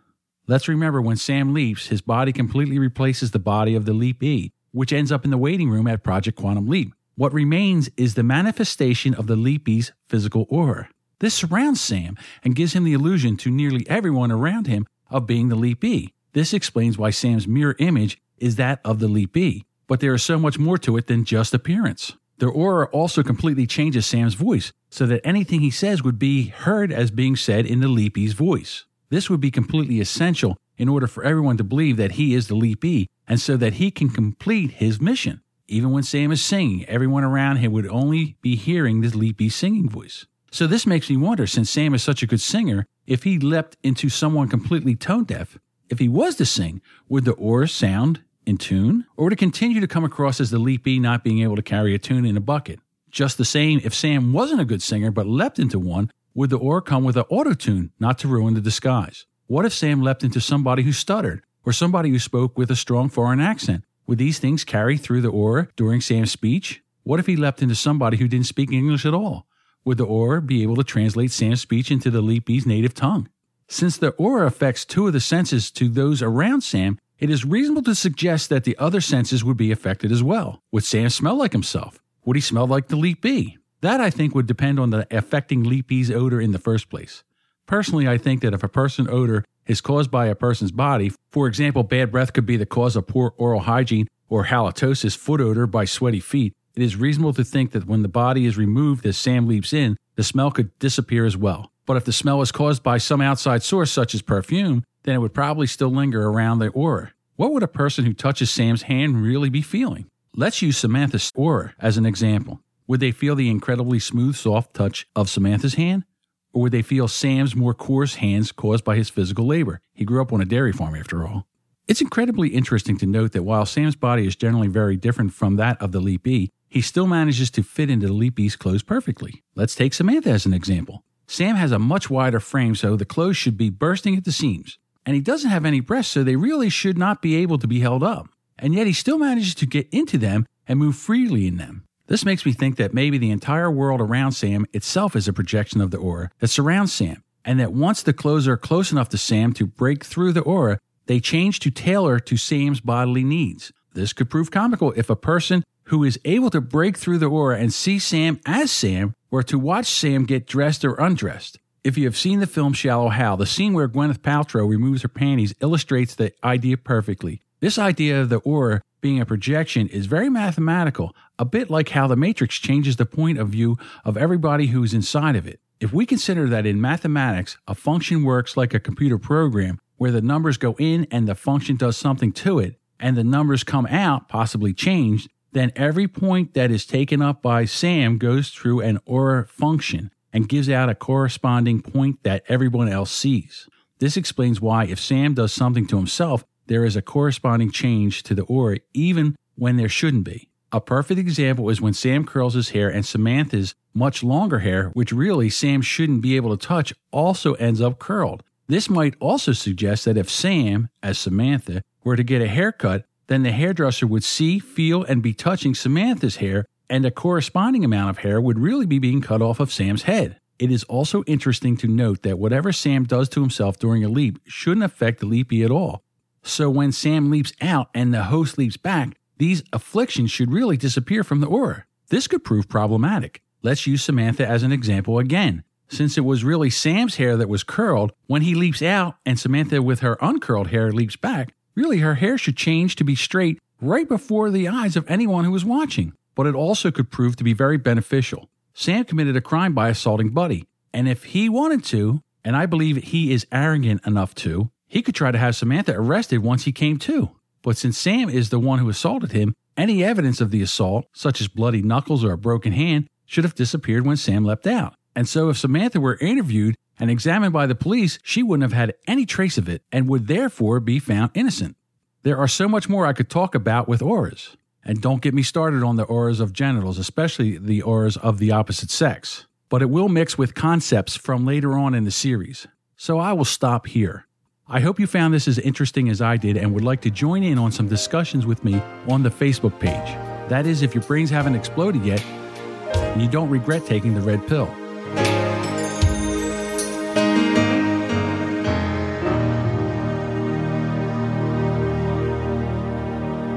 Let's remember when Sam leaps, his body completely replaces the body of the Leapee, which ends up in the waiting room at Project Quantum Leap. What remains is the manifestation of the Leapee's physical aura. This surrounds Sam and gives him the illusion to nearly everyone around him of being the Leapee. This explains why Sam's mirror image is that of the Leapee, but there is so much more to it than just appearance. Their aura also completely changes Sam's voice so that anything he says would be heard as being said in the Leapee's voice. This would be completely essential in order for everyone to believe that he is the Leapee and so that he can complete his mission. Even when Sam is singing, everyone around him would only be hearing the Leapee singing voice. So this makes me wonder, since Sam is such a good singer, if he leapt into someone completely tone deaf, if he was to sing, would the aura sound in tune? Or would it continue to come across as the Leapee not being able to carry a tune in a bucket? Just the same, if Sam wasn't a good singer but leapt into one, would the aura come with an auto tune, not to ruin the disguise? What if Sam leapt into somebody who stuttered, or somebody who spoke with a strong foreign accent? Would these things carry through the aura during Sam's speech? What if he leapt into somebody who didn't speak English at all? Would the aura be able to translate Sam's speech into the Leapee's native tongue? Since the aura affects two of the senses to those around Sam, it is reasonable to suggest that the other senses would be affected as well. Would Sam smell like himself? Would he smell like the Leapee? That, I think, would depend on the affecting Leapee's odor in the first place. Personally, I think that if a person's odor is caused by a person's body, for example, bad breath could be the cause of poor oral hygiene or halitosis, foot odor by sweaty feet, it is reasonable to think that when the body is removed as Sam leaps in, the smell could disappear as well. But if the smell is caused by some outside source, such as perfume, then it would probably still linger around the aura. What would a person who touches Sam's hand really be feeling? Let's use Samantha's aura as an example. Would they feel the incredibly smooth, soft touch of Samantha's hand? Or would they feel Sam's more coarse hands caused by his physical labor? He grew up on a dairy farm, after all. It's incredibly interesting to note that while Sam's body is generally very different from that of the Leapee, he still manages to fit into the Leapee's clothes perfectly. Let's take Samantha as an example. Sam has a much wider frame, so the clothes should be bursting at the seams. And he doesn't have any breasts, so they really should not be able to be held up. And yet he still manages to get into them and move freely in them. This makes me think that maybe the entire world around Sam itself is a projection of the aura that surrounds Sam, and that once the clothes are close enough to Sam to break through the aura, they change to tailor to Sam's bodily needs. This could prove comical if a person who is able to break through the aura and see Sam as Sam were to watch Sam get dressed or undressed. If you have seen the film Shallow Hal, the scene where Gwyneth Paltrow removes her panties illustrates the idea perfectly. This idea of the aura being a projection is very mathematical, a bit like how the matrix changes the point of view of everybody who's inside of it. If we consider that in mathematics, a function works like a computer program where the numbers go in and the function does something to it, and the numbers come out, possibly changed, then every point that is taken up by Sam goes through an aura function and gives out a corresponding point that everyone else sees. This explains why if Sam does something to himself, there is a corresponding change to the aura even when there shouldn't be. A perfect example is when Sam curls his hair and Samantha's much longer hair, which really Sam shouldn't be able to touch, also ends up curled. This might also suggest that if Sam, as Samantha, were to get a haircut, then the hairdresser would see, feel, and be touching Samantha's hair, and a corresponding amount of hair would really be being cut off of Sam's head. It is also interesting to note that whatever Sam does to himself during a leap shouldn't affect the leapee at all. So when Sam leaps out and the host leaps back, these afflictions should really disappear from the aura. This could prove problematic. Let's use Samantha as an example again. Since it was really Sam's hair that was curled, when he leaps out and Samantha with her uncurled hair leaps back, really her hair should change to be straight right before the eyes of anyone who was watching. But it also could prove to be very beneficial. Sam committed a crime by assaulting Buddy, and if he wanted to, and I believe he is arrogant enough to, he could try to have Samantha arrested once he came to. But since Sam is the one who assaulted him, any evidence of the assault, such as bloody knuckles or a broken hand, should have disappeared when Sam leapt out. And so if Samantha were interviewed and examined by the police, she wouldn't have had any trace of it and would therefore be found innocent. There are so much more I could talk about with auras. And don't get me started on the auras of genitals, especially the auras of the opposite sex. But it will mix with concepts from later on in the series. So I will stop here. I hope you found this as interesting as I did and would like to join in on some discussions with me on the Facebook page. That is, if your brains haven't exploded yet and you don't regret taking the red pill.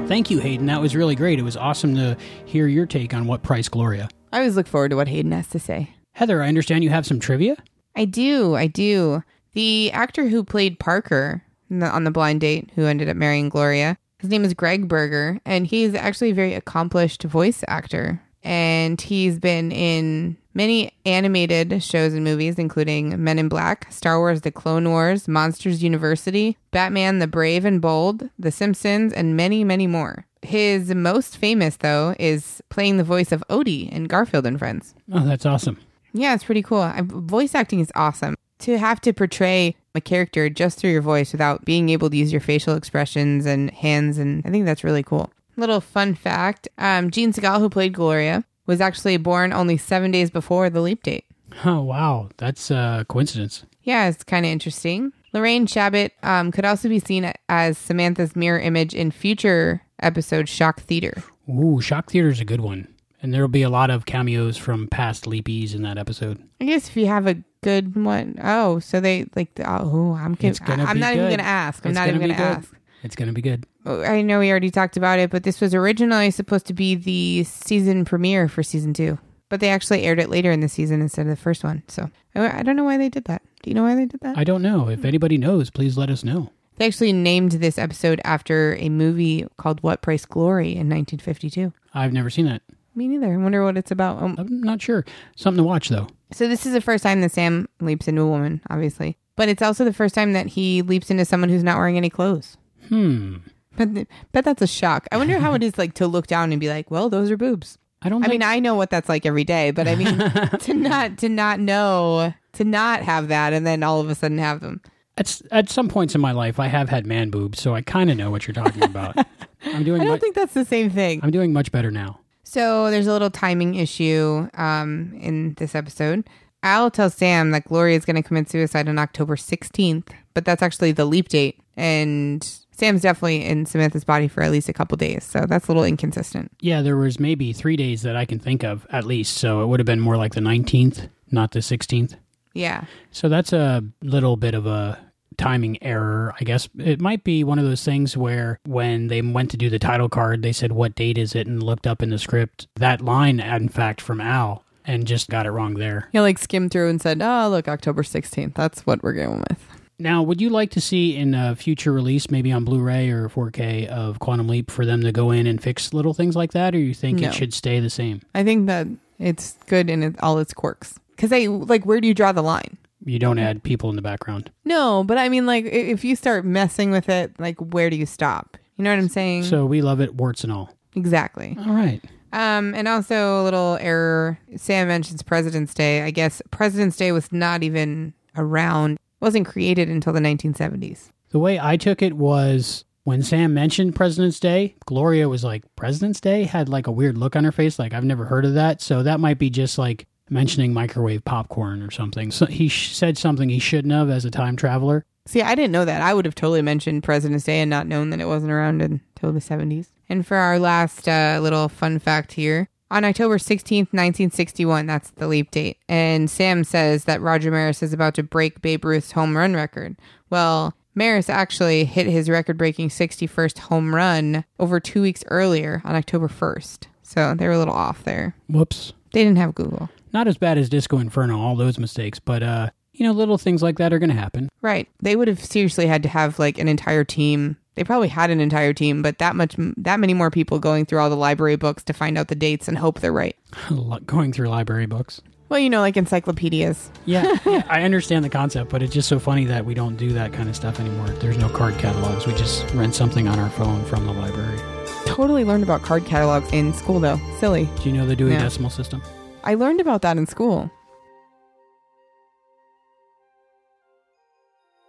Thank you, Hayden. That was really great. It was awesome to hear your take on what price Gloria. I always look forward to what Hayden has to say. Heather, I understand you have some trivia. I do. I do. The actor who played Parker on the blind date, who ended up marrying Gloria, his name is Greg Berger, and he's actually a very accomplished voice actor. And he's been in many animated shows and movies, including Men in Black, Star Wars The Clone Wars, Monsters University, Batman the Brave and Bold, The Simpsons, and many, many more. His most famous, though, is playing the voice of Odie in Garfield and Friends. Oh, that's awesome. Yeah, it's pretty cool. I, voice acting is awesome. To have to portray a character just through your voice without being able to use your facial expressions and hands, and I think that's really cool. Little fun fact um, Jean Sagal, who played Gloria, was actually born only seven days before the leap date. Oh, wow. That's a coincidence. Yeah, it's kind of interesting. Lorraine Shabbat um, could also be seen as Samantha's mirror image in future episodes Shock Theater. Ooh, Shock Theater is a good one. And there will be a lot of cameos from past Leapees in that episode. I guess if you have a good one, oh, so they like, oh, I'm, con- gonna I'm not even going to ask. I'm It's not even gonna going to ask. It's going to be good. I know we already talked about it, but this was originally supposed to be the season premiere for season two. But they actually aired it later in the season instead of the first one. So I I don't know why they did that. Do you know why they did that? I don't know. If anybody knows, please let us know. They actually named this episode after a movie called What Price Glory in 1952. I've never seen that. Me neither. I wonder what it's about. Um, I'm not sure. Something to watch though. so this is the first time that Sam leaps into a woman, obviously, but it's also the first time that he leaps into someone who's not wearing any clothes. Hmm. But that's a shock. I wonder how it is like to look down and be like, "Well, those are boobs." I don't. Know. I mean, I know what that's like every day, but I mean, [laughs] to not to not know to not have that and then all of a sudden have them. at at some points in my life, I have had man boobs, so I kind of know what you're talking about. [laughs] I'm doing. I don't mu- think that's the same thing. I'm doing much better now. So there's a little timing issue um, in this episode. I'll tell Sam that Gloria is going to commit suicide on October 16th, but that's actually the leap date. And Sam's definitely in Samantha's body for at least a couple days. So that's a little inconsistent. Yeah, there was maybe three days that I can think of at least, so it would have been more like the 19th, not the 16th. Yeah. So that's a little bit of a timing error, I guess. It might be one of those things where when they went to do the title card, they said, What date is it? and looked up in the script that line, in fact, from Al, and just got it wrong there. He like skimmed through and said, oh, look, October 16th. That's what we're going with. Now, would you like to see in a future release, maybe on Blu ray or 4K of Quantum Leap, for them to go in and fix little things like that, or you think No. it should stay the same? I think that it's good in all its quirks. Because they, like, where do you draw the line? You don't add people in the background. No, but I mean, like, if you start messing with it, like, where do you stop? You know what I'm saying? So we love it, warts and all. exactly. All right. Um, and also a little error. Sam mentions President's Day. I guess President's Day was not even around, wasn't created until the 1970s. The way I took it was when Sam mentioned President's Day, Gloria was like, President's Day? Had like a weird look on her face, like, I've never heard of that. So that might be just like mentioning microwave popcorn or something. So he sh- said something he shouldn't have as a time traveler. See, I didn't know that. I would have totally mentioned President's Day and not known that it wasn't around until the 70s. And for our last uh, little fun fact here, on October 16th, 1961, that's the leap date. And Sam says that Roger Maris is about to break Babe Ruth's home run record. Well, Maris actually hit his record breaking 61st home run over two weeks earlier on October 1st. So they were a little off there. Whoops. They didn't have Google. Not as bad as Disco Inferno, all those mistakes, but, uh, you know, little things like that are going to happen. Right. They would have seriously had to have like an entire team. They probably had an entire team, but that much, that many more people going through all the library books to find out the dates and hope they're right. [laughs] Going through library books. Well, you know, like encyclopedias. Yeah, [laughs] yeah, I understand the concept, but it's just so funny that we don't do that kind of stuff anymore. There's no card catalogs. We just rent something on our phone from the library. Totally learned about card catalogs in school, though. Silly. Do you know the Dewey Yeah. Decimal System? I learned about that in school.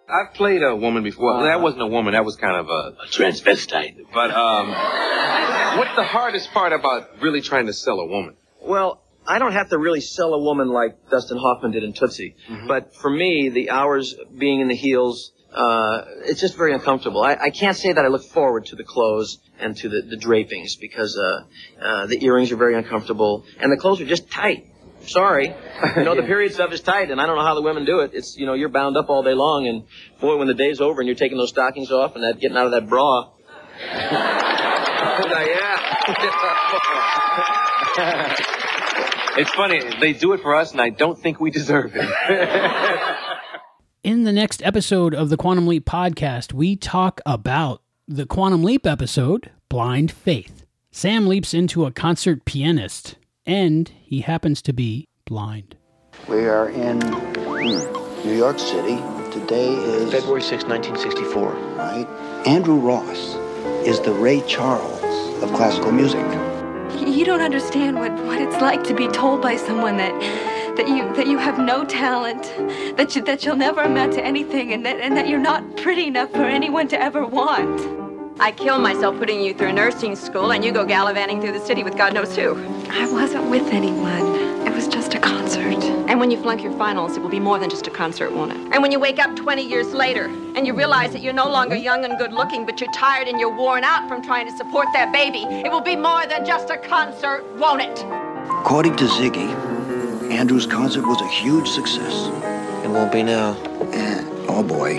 I've played a woman before. Well, that wasn't a woman. That was kind of a, a transvestite. But um, what's the hardest part about really trying to sell a woman? Well, I don't have to really sell a woman like Dustin Hoffman did in Tootsie. But for me, the hours being in the heels, uh, it's just very uncomfortable. I, I can't say that I look forward to the clothes and to the, the drapings because uh, uh, the earrings are very uncomfortable and the clothes are just tight. Sorry. [laughs] You know, the period stuff is tight, and I don't know how the women do it. It's, you know, you're bound up all day long, and boy, when the day's over and you're taking those stockings off and that getting out of that bra. [laughs] Oh, yeah. [laughs] it's funny. They do it for us, and I don't think we deserve it. In the next episode of the Quantum Leap podcast, we talk about the Quantum Leap episode, Blind Faith. Sam leaps into a concert pianist, and he happens to be blind. We are in hmm, New York City. Today is February 6, 1964. right. Andrew Ross is the Ray Charles of classical music. You don't understand what, what it's like to be told by someone that that you that you have no talent, that you that you'll never amount to anything, and that and that you're not pretty enough for anyone to ever want. I kill myself putting you through nursing school and you go gallivanting through the city with God knows who. I wasn't with anyone. It was just a concert. And when you flunk your finals, it will be more than just a concert, won't it? And when you wake up 20 years later and you realize that you're no longer young and good looking, but you're tired and you're worn out from trying to support that baby, it will be more than just a concert, won't it? According to Ziggy, Andrew's concert was a huge success. It won't be now. And, oh boy,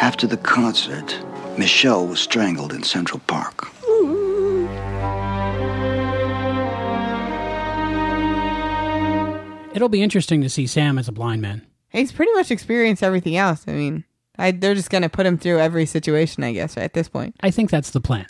after the concert, Michelle was strangled in Central Park. It'll be interesting to see Sam as a blind man. He's pretty much experienced everything else. I mean, I, they're just going to put him through every situation, I guess, at this point. I think that's the plan.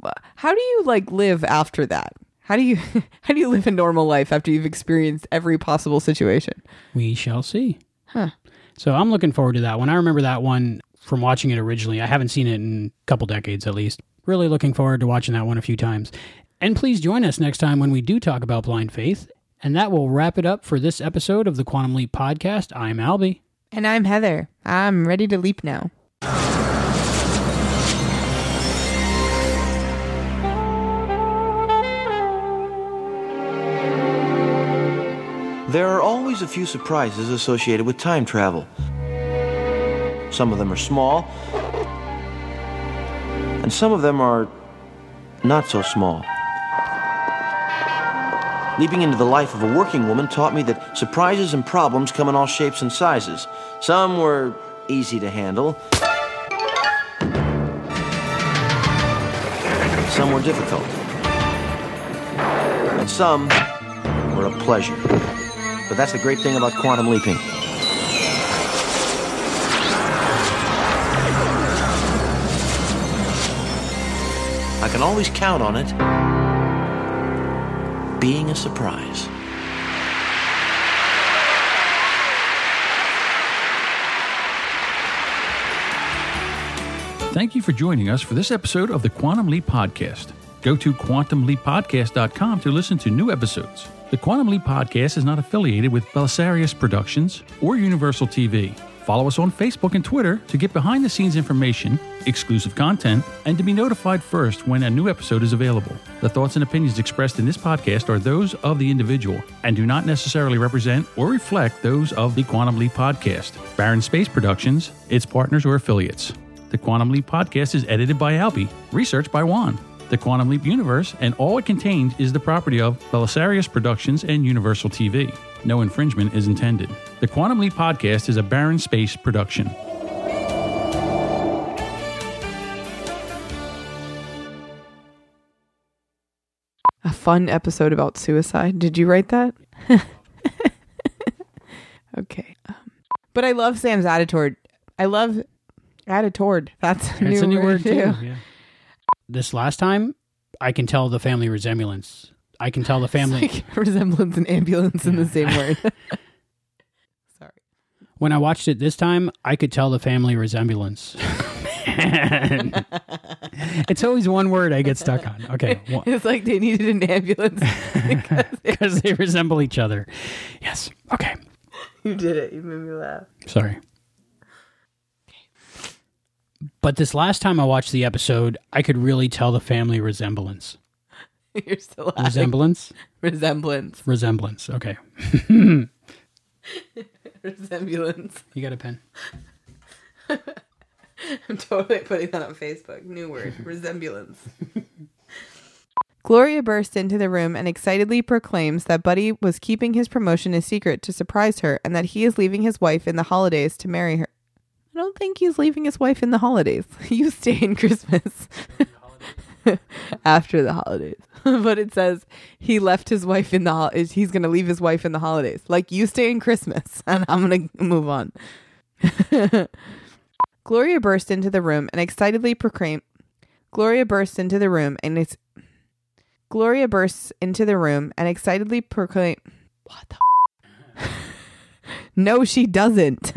Well, How do you like live after that? How do you [laughs] how do you live a normal life after you've experienced every possible situation? We shall see. Huh. So I'm looking forward to that one. I remember that one from watching it originally. I haven't seen it in a couple decades at least. Really looking forward to watching that one a few times. And please join us next time when we do talk about blind faith. And that will wrap it up for this episode of the Quantum Leap podcast. I'm Albie. And I'm Heather. I'm ready to leap now. There are always a few surprises associated with time travel. Some of them are small, and some of them are not so small. Leaping into the life of a working woman taught me that surprises and problems come in all shapes and sizes. Some were easy to handle, some were difficult, and some were a pleasure. But that's the great thing about quantum leaping. Can always count on it being a surprise. Thank you for joining us for this episode of the Quantum Leap Podcast. Go to quantumleappodcast.com to listen to new episodes. The Quantum Leap Podcast is not affiliated with Belisarius Productions or Universal TV. Follow us on Facebook and Twitter to get behind the scenes information, exclusive content, and to be notified first when a new episode is available. The thoughts and opinions expressed in this podcast are those of the individual and do not necessarily represent or reflect those of the Quantum Leap Podcast, Barron Space Productions, its partners, or affiliates. The Quantum Leap Podcast is edited by Albie, researched by Juan. The Quantum Leap universe and all it contains is the property of Belisarius Productions and Universal TV. No infringement is intended. The Quantum Leap Podcast is a Barron Space production. A fun episode about suicide. Did you write that? [laughs] okay. Um, but I love Sam's attitude. I love attitude. That's a new, a new word, word, too. too. Yeah. This last time, I can tell the family resemblance. I can tell the family. Like [laughs] resemblance and ambulance in the same word. [laughs] Sorry. When I watched it this time, I could tell the family resemblance. [laughs] It's always one word I get stuck on. Okay. one- it's like they needed an ambulance. Because they resemble each other. Yes. Okay. you did it. You made me laugh. Sorry. But this last time I watched the episode, I could really tell the family resemblance. [laughs] You're still laughing. Resemblance? Resemblance. Resemblance. Okay. [laughs] Resemblance. You got a pen? [laughs] I'm totally putting that on Facebook. New word. Resemblance. Gloria bursts into the room and excitedly proclaims that Buddy was keeping his promotion a secret to surprise her and that he is leaving his wife in the holidays to marry her. I don't think he's leaving his wife in the holidays. [laughs] You stay in Christmas [laughs] after the holidays. [laughs] but it says he left his wife in the hol- he's going to leave his wife in the holidays. Like you stay in Christmas and I'm going to move on. Gloria burst into the room and excitedly proclaim Gloria burst into the room and it's Gloria bursts into the room and excitedly proclaim What the f- No, she doesn't.